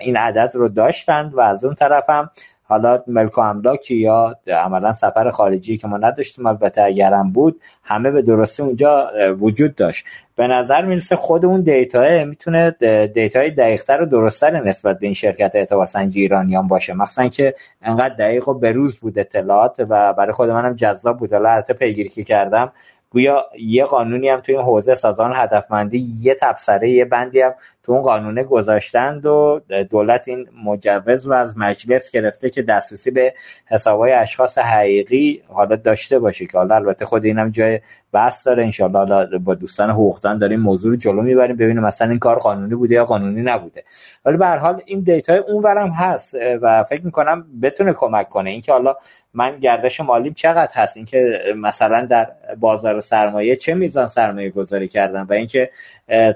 این عدد رو داشتند و از اون طرف هم حالا ملک و املاکی یا عملا سفر خارجی که ما نداشتیم البته اگرم بود همه به درستی اونجا وجود داشت. به نظر می‌رسه خود اون data می‌تونه data ی دقیقتر و درستتر نسبت به این شرکت اعتبار سنجی ایرانیان باشه. مخصوصا که انقدر دقیق و بروز بود اطلاعات و برای خود منم جذاب بود. حالا پیگیری که کردم گویا یه قانونی هم توی این حوزه سازمان هدفمندی یه تبصره یه بندی هم تو اون قانونه گذاشتند و دولت این مجوز رو از مجلس گرفته که دسترسی به حسابهای اشخاص حقیقی حالا داشته باشه که حالا البته خود اینم جای بحث داره. انشالله با دوستان حقوقدان داریم موضوع رو جلو می‌بریم ببینیم مثلا این کار قانونی بوده یا قانونی نبوده. ولی به حال این دیتای اونورم هست و فکر می‌کنم بتونه کمک کنه. اینکه حالا من گردش مالیم چقدر هست؟ اینکه مثلا در بازار سرمایه چه میزان سرمایه گذاری کردم و اینکه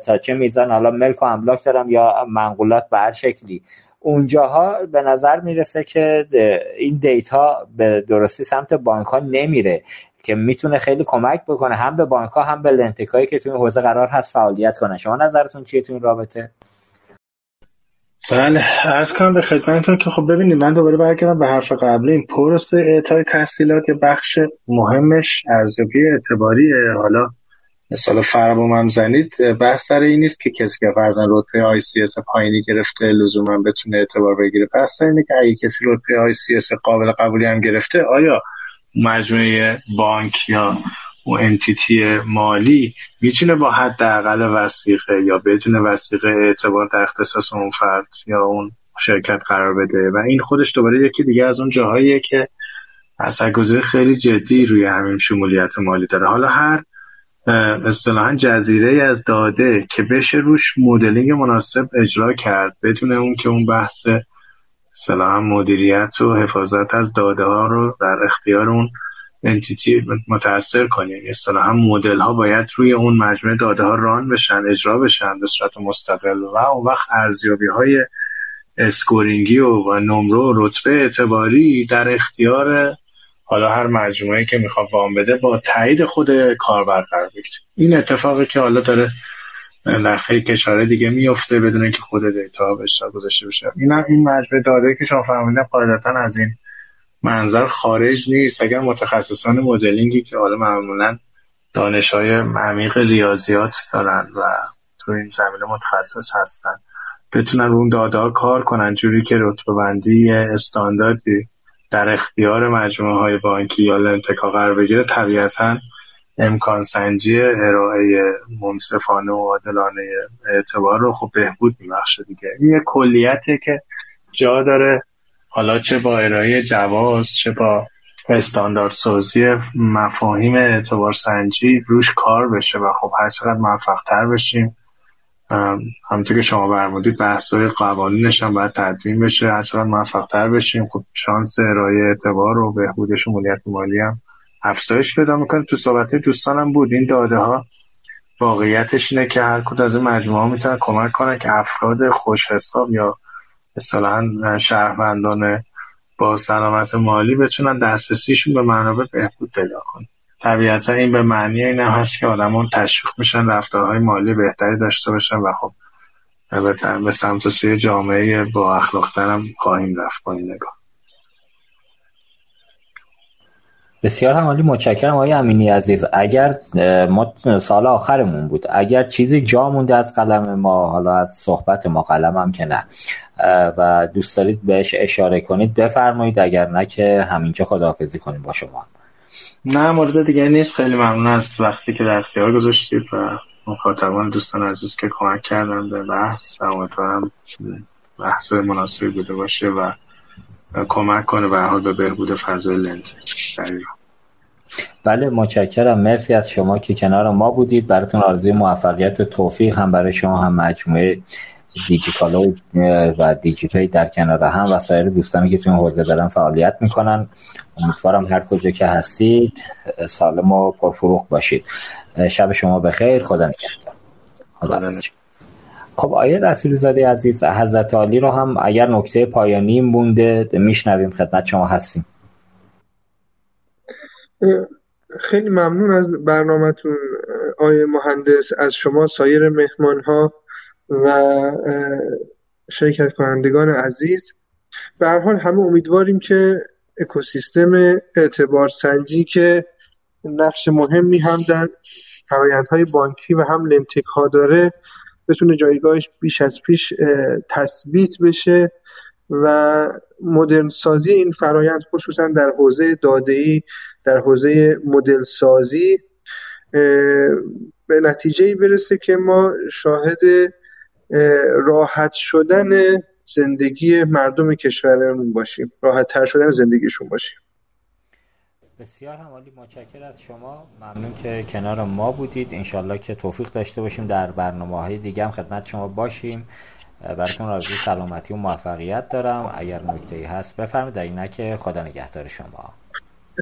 تا چه میزان حالا ملک و املاک دارم یا منقولات به هر شکلی. اونجاها به نظر می‌رسه که این دیتا به درستی سمت بانک ها نمیره که می‌تونه خیلی کمک بکنه هم به بانک ها هم به لنتکایی که توی حوزه قرار هست فعالیت کنه شما نظرتون چیه تو این رابطه؟ بله ارز کنم به خدمتتون که خب ببینید من دوباره برگردم به حرف قبلی. این پروسه اعطای تحصیلات یه بخش مهمش ارزیابی اعتباریه حالا مثلا فرموم هم زنید بحث در این نیست که کسی که فرضا رتبه ICS پایینی گرفته لزوما بتونه اعتبار بگیره. بحث اینه که اگه کسی رتبه ICS قابل قبولی هم گرفته آیا مجموعه بانک یا اون entity مالی می‌تونه با حداقل وثیقه یا بدون وثیقه اعتبار در اختصاص اون فرد یا اون شرکت قرار بده؟ و این خودش دوباره یکی دیگه از اون جاهاییه که اثرگذاری خیلی جدی روی همین شمولیت مالی داره. حالا هر اصطلاحا جزیره از داده که بشه روش مدلینگ مناسب اجرا کرد. بدون اون که اون بحث اصطلاحا مدیریت و حفاظت از داده ها رو در اختیار اون انتیتی متاثر کنیم. اصطلاحا مدل ها باید روی اون مجموعه داده ها ران بشن اجرا بشن به صورت مستقل. و اون وقت ارزیابی های scoring ی و نمره و رتبه اعتباری در اختیار حالا هر مجموعه که می‌خواد وام بده با تایید خود کاربر قرار بگیره. این اتفاقی که حالا داره در خیلی کشورهای دیگه میفته بدون اینکه خود data به گذاشته بشه. این این مجموعه داده که شما فرمودین قاعدتا از این منظر خارج نیست. اگر متخصصان مدلینگی که حالا معمولا دانش های عمیق ریاضیات دارن و تو این زمینه متخصص هستن بتونن اون داده ها کار کنن. جوری که رتبه بندی استانداردی در اختیار مجموعه های بانکی یا لنتکا قرار بگیره طبیعتا امکان سنجی ارائه منصفانه و عادلانه اعتبار رو خب بهبود میبخشه دیگه. این یه کلیته که جا داره. حالا چه با ارائه جواز چه با استاندارد سازی مفاهیم اعتبار سنجی روش کار بشه و خب هر چقدر موفق تر بشیم. همونطور که شما برمودید بحث های قوانینش هم باید تدوین بشه. هر چقدر موفق تر بشیم خب شانس ارائه اعتبار و بهبود شمولیت مالی هم افزایش پیدا می‌کنه. تو صحبت دوستانم بود. این داده ها واقعیتش اینه که هر کد از این مجموعه ها می‌تونن کمک کنن که افراد خوش حساب یا مثلا شهروندان با سلامت مالی بتونن دسترسیشون به منابع بهبود پیدا کنن. طبیعتا این به معنی این هم هست که آدمان تشویق میشن رفتارهای مالی بهتری داشته باشن و خب به سمت سوی جامعه با اخلاقتر هم خواهیم رفت با این نگاه. بسیار همالی متشکرم آقای امینی عزیز. اگر ما سال آخرمون بود اگر چیزی جا مونده از قلم ما حالا از صحبت ما قلم هم که نه و دوست دارید بهش اشاره کنید بفرمایید اگر نه که همینجا خداحافظی کنیم با شما. نه مورد دیگه نیست. خیلی ممنون از وقتی که در اختیار گذاشتید و مخاطبان دوستان عزیز که کمک کردن به بحث. و امیدوارم بحث مناسبی بوده باشه و کمک کنه به حال به بهبود فضای لنز بله متشکرم. مرسی از شما که کنار ما بودید. براتون آرزوی موفقیت توفیق هم برای شما هم مجموعه. دیجیکالو و دیجیپی در کنار هم و سایر دوستانی که تو این حوزه دارن فعالیت می‌کنن. امیدوارم هر کجا که هستید سالم و پرفروغ باشید. شب شما بخیر. خدا نگهدار. خدا خب آیه رسول زاده عزیز حضرت عالی رو هم اگر نکته پایانی مونده میشنویم. خدمت شما هستیم. خیلی ممنون از برنامهتون آیه مهندس. از شما سایر مهمان ها و شرکت کنندگان عزیز. به هر حال همه امیدواریم که اکوسیستم اعتبار سنجی که نقش مهمی هم در فرایندهای بانکی و هم لنتک ها داره بتونه جایگاهش بیش از پیش تثبیت بشه و مدرن سازی این فرایند خصوصا در حوزه دادهی در حوزه مدل سازی به نتیجه برسه که ما شاهد راحت شدن زندگی مردم کشورمون باشیم. راحت تر شدن زندگیشون باشیم. بسیار همالی متشکر از شما. ممنون که کنار ما بودید. انشالله که توفیق داشته باشیم در برنامه های دیگه هم خدمت شما باشیم. براتون آرزوی سلامتی و موفقیت دارم. اگر نکته ای هست بفرمایید. اگه که خدا نگهدار شما.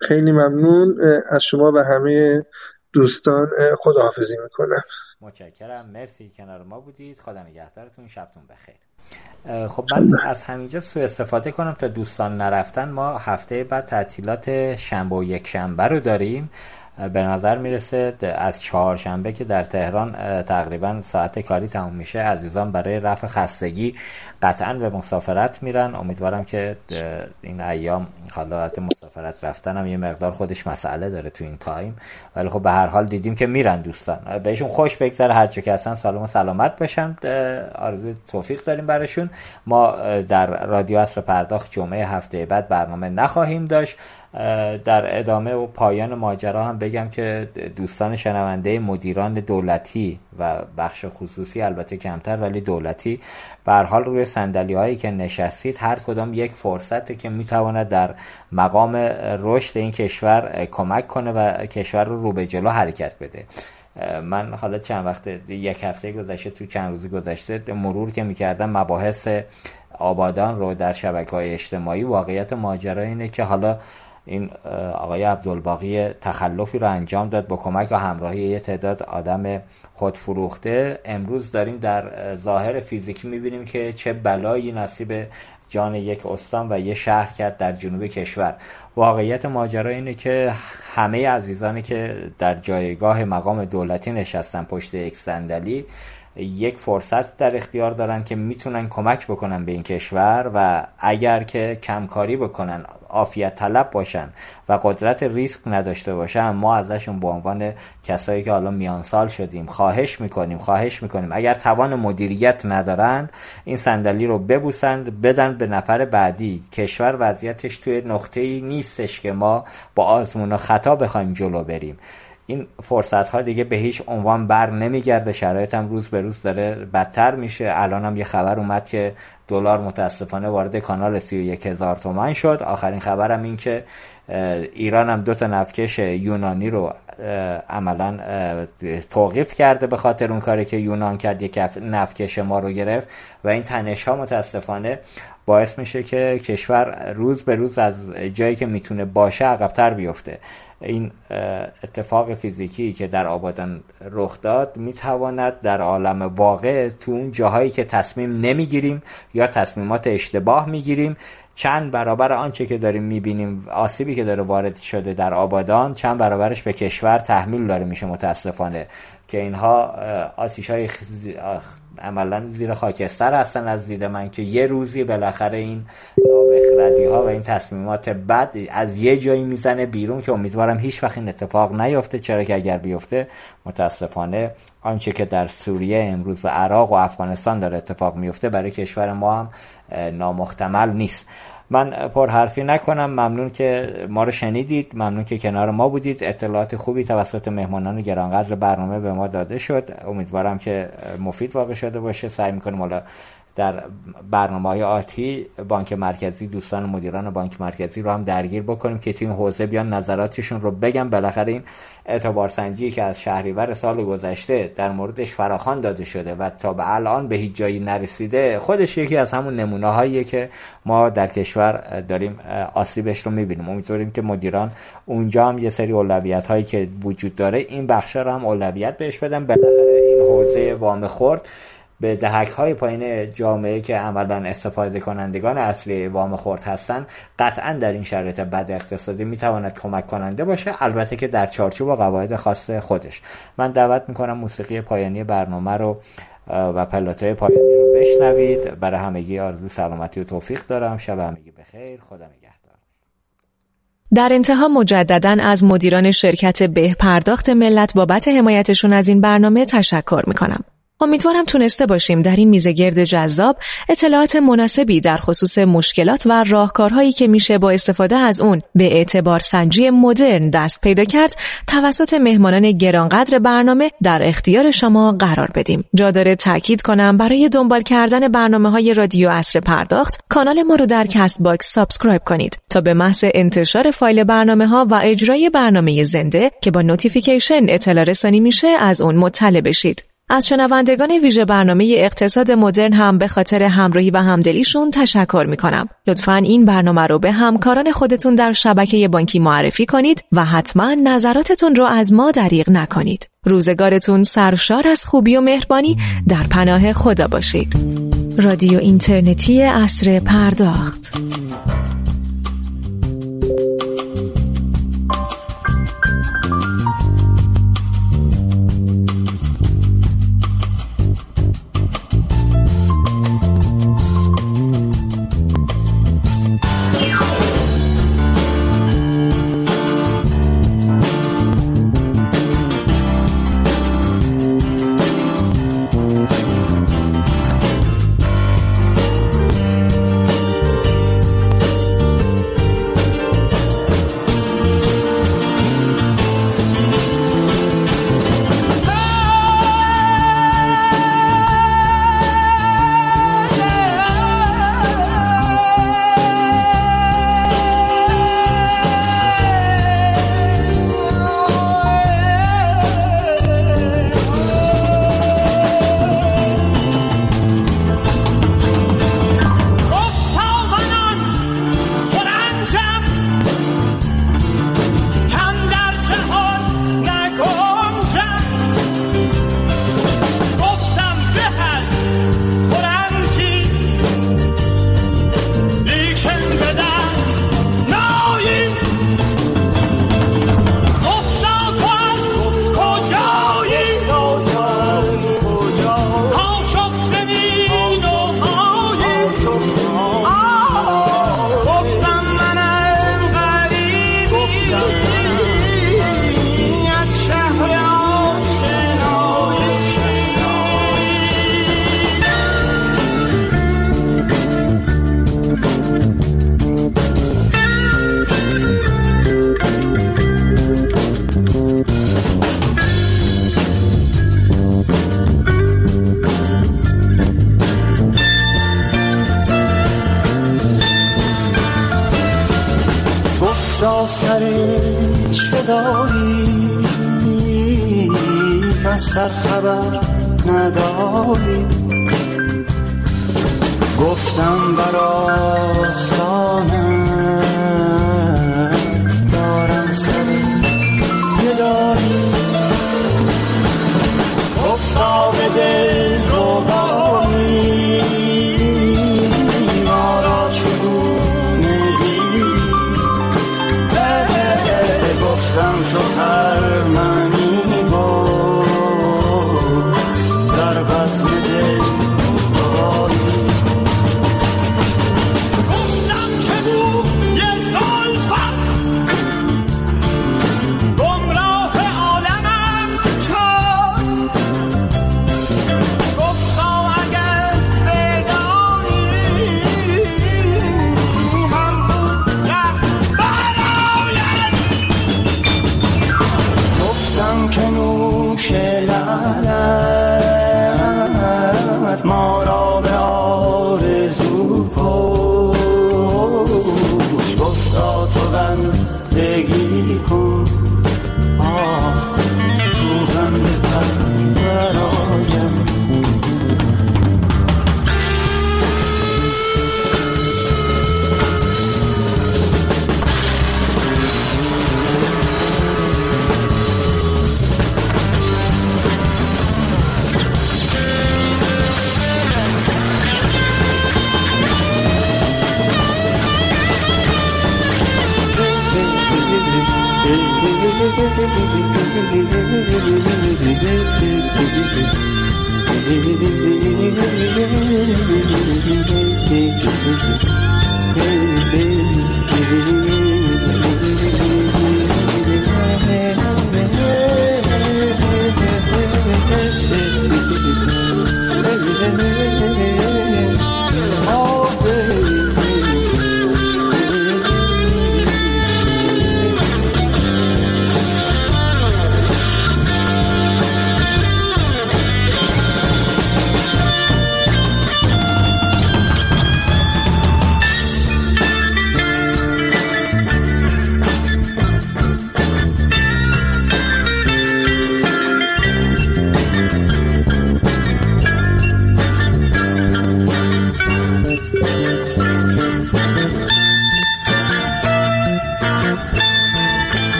خیلی ممنون. از شما و همه دوستان. خداحافظی می‌کنم. متشکرم. مرسی کنار ما بودید. خدا نگهدارتون. شبتون بخیر. خب من از همینجا سو استفاده کنم تا دوستان نرفتن. ما هفته بعد تعطیلات شنبه و یک شنبه رو داریم. به نظر می‌رسه از چهارشنبه که در تهران تقریبا ساعت کاری تموم میشه عزیزان برای رفع خستگی قطعا به مسافرت میرن. امیدوارم که این ایام حالات مسافرت رفتن هم یه مقدار خودش مسئله داره تو این تایم. ولی خب به هر حال دیدیم که میرن دوستان. بهشون خوش بگذره هر که هستن. سالم و سلامت باشن. آرزو توفیق داریم براشون. ما در رادیو اصر پرداخت جمعه هفته بعد برنامه نخواهیم داشت. در ادامه و پایان ماجرا هم بگم که دوستان شنونده مدیران دولتی و بخش خصوصی البته کمتر ولی دولتی به حال روی سندلی هایی که نشستید هر کدام یک فرصته که می‌تواند در مقام رشد این کشور کمک کنه و کشور رو رو به جلو حرکت بده. من حالا چند وقت یک هفته گذشته تو چند روزی گذشته مرور که می‌کردم مباحث آبادان رو در شبکه های اجتماعی واقعیت ماجرا اینه که حالا این آقای عبدالباقی تخلفی رو انجام داد با کمک و همراهی یه تعداد آدم خودفروخته امروز داریم در ظاهر فیزیکی می‌بینیم که چه بلایی نصیب جان یک استان و یه شهر کرد در جنوب کشور. واقعیت ماجرا اینه که همه عزیزانی که در جایگاه مقام دولتی نشستن پشت یک صندلی یک فرصت در اختیار دارن که می‌تونن کمک بکنن به این کشور و اگر که کمکاری بکنن عافیت طلب باشن و قدرت ریسک نداشته باشن ما ازشون به عنوان کسایی که حالا میان سال شدیم خواهش می‌کنیم خواهش می‌کنیم. اگر توان مدیریت ندارند این صندلی رو ببوسند بدن به نفر بعدی. کشور وضعیتش توی نقطه ای نیستش که ما با آزمون و خطا بخوایم جلو بریم. این فرصت ها دیگه به هیچ عنوان بر نمیگرده. شرایط هم روز به روز داره بدتر میشه. الان هم یه خبر اومد که دلار متاسفانه وارد کانال 31 هزار تومن شد. آخرین خبرم این که ایران هم دو تا نفکش یونانی رو عملا توقیف کرده به خاطر اون کاری که یونان کرد. یک نفکش ما رو گرفت و این تنش ها متاسفانه باعث میشه که کشور روز به روز از جایی که می‌تونه باشه عقبتر بیفته. این اتفاق فیزیکی که در آبادان رخ داد می‌تواند در عالم واقع تو اون جاهایی که تصمیم نمی‌گیریم یا تصمیمات اشتباه می‌گیریم چند برابر آنچه که داریم می‌بینیم آسیبی که داره وارد شده در آبادان چند برابرش به کشور تحمیل داره میشه متاسفانه. که اینها آتیش های عملا زیر خاکستر هستن از دید من که یه روزی بالاخره این نابخردی ها و این تصمیمات بد از یه جایی می‌زنه بیرون که امیدوارم هیچ وقت این اتفاق نیفته چرا که اگر بیفته متاسفانه آنچه که در سوریه امروز و عراق و افغانستان داره اتفاق میفته برای کشور ما هم نامحتمل نیست. من پر حرفی نکنم. ممنون که ما رو شنیدید. ممنون که کنار ما بودید. اطلاعات خوبی توسط مهمانان گرانقدر برنامه به ما داده شد. امیدوارم که مفید واقع شده باشه. سعی می‌کنیم حالا در برنامه های آتی بانک مرکزی دوستان مدیران بانک مرکزی رو هم درگیر بکنیم که توی این حوزه بیان نظراتشون رو بگم بالاخره این اعتبار سنجی که از شهریور سال گذشته در موردش فراخان داده شده و تا به الان به هیچ جایی نرسیده خودش یکی از همون نمونه هاییه که ما در کشور داریم آسیبش رو می‌بینیم. امیدواریم که مدیران اونجا هم یه سری اولویت هایی که وجود داره این بخش رو هم اولویت بهش بدن. بالاخره این حوزه وام خورد به دهک های پایین جامعه که عملا استفاده کنندگان اصلی وام خورد هستن قطعا در این شرایط بد اقتصادی می‌تواند کمک کننده باشه البته که در چارچوب و قواعد خاص خودش. من دعوت می‌کنم موسیقی پایانی برنامه رو و پلاتای پایانی رو بشنوید. برای همگی آرزو سلامتی و توفیق دارم. شب همگی بخیر. خدا نگهدار. در انتها مجددا از مدیران شرکت به پرداخت ملت بابت حمایتشون از این برنامه تشکر می‌کنم. امیدوارم تونسته باشیم در این میزگرد جذاب اطلاعات مناسبی در خصوص مشکلات و راهکارهایی که میشه با استفاده از اون به اعتبار سنجی مدرن دست پیدا کرد توسط مهمانان گرانقدر برنامه در اختیار شما قرار بدیم. جا داره تاکید کنم برای دنبال کردن برنامه های رادیو عصر پرداخت کانال ما رو در CastBox subscribe کنید تا به محض انتشار فایل برنامه ها و اجرای برنامه زنده که با notification اطلاع رسانی میشه از اون مطلع بشید. از شنوندگان ویژه برنامه اقتصاد مدرن هم به خاطر همراهی و همدلیشون تشکر می کنم. لطفا این برنامه رو به همکاران خودتون در شبکه بانکی معرفی کنید و حتما نظراتتون رو از ما دریغ نکنید. روزگارتون سرشار از خوبی و مهربانی در پناه خدا باشید. رادیو اینترنتی اصر پرداخت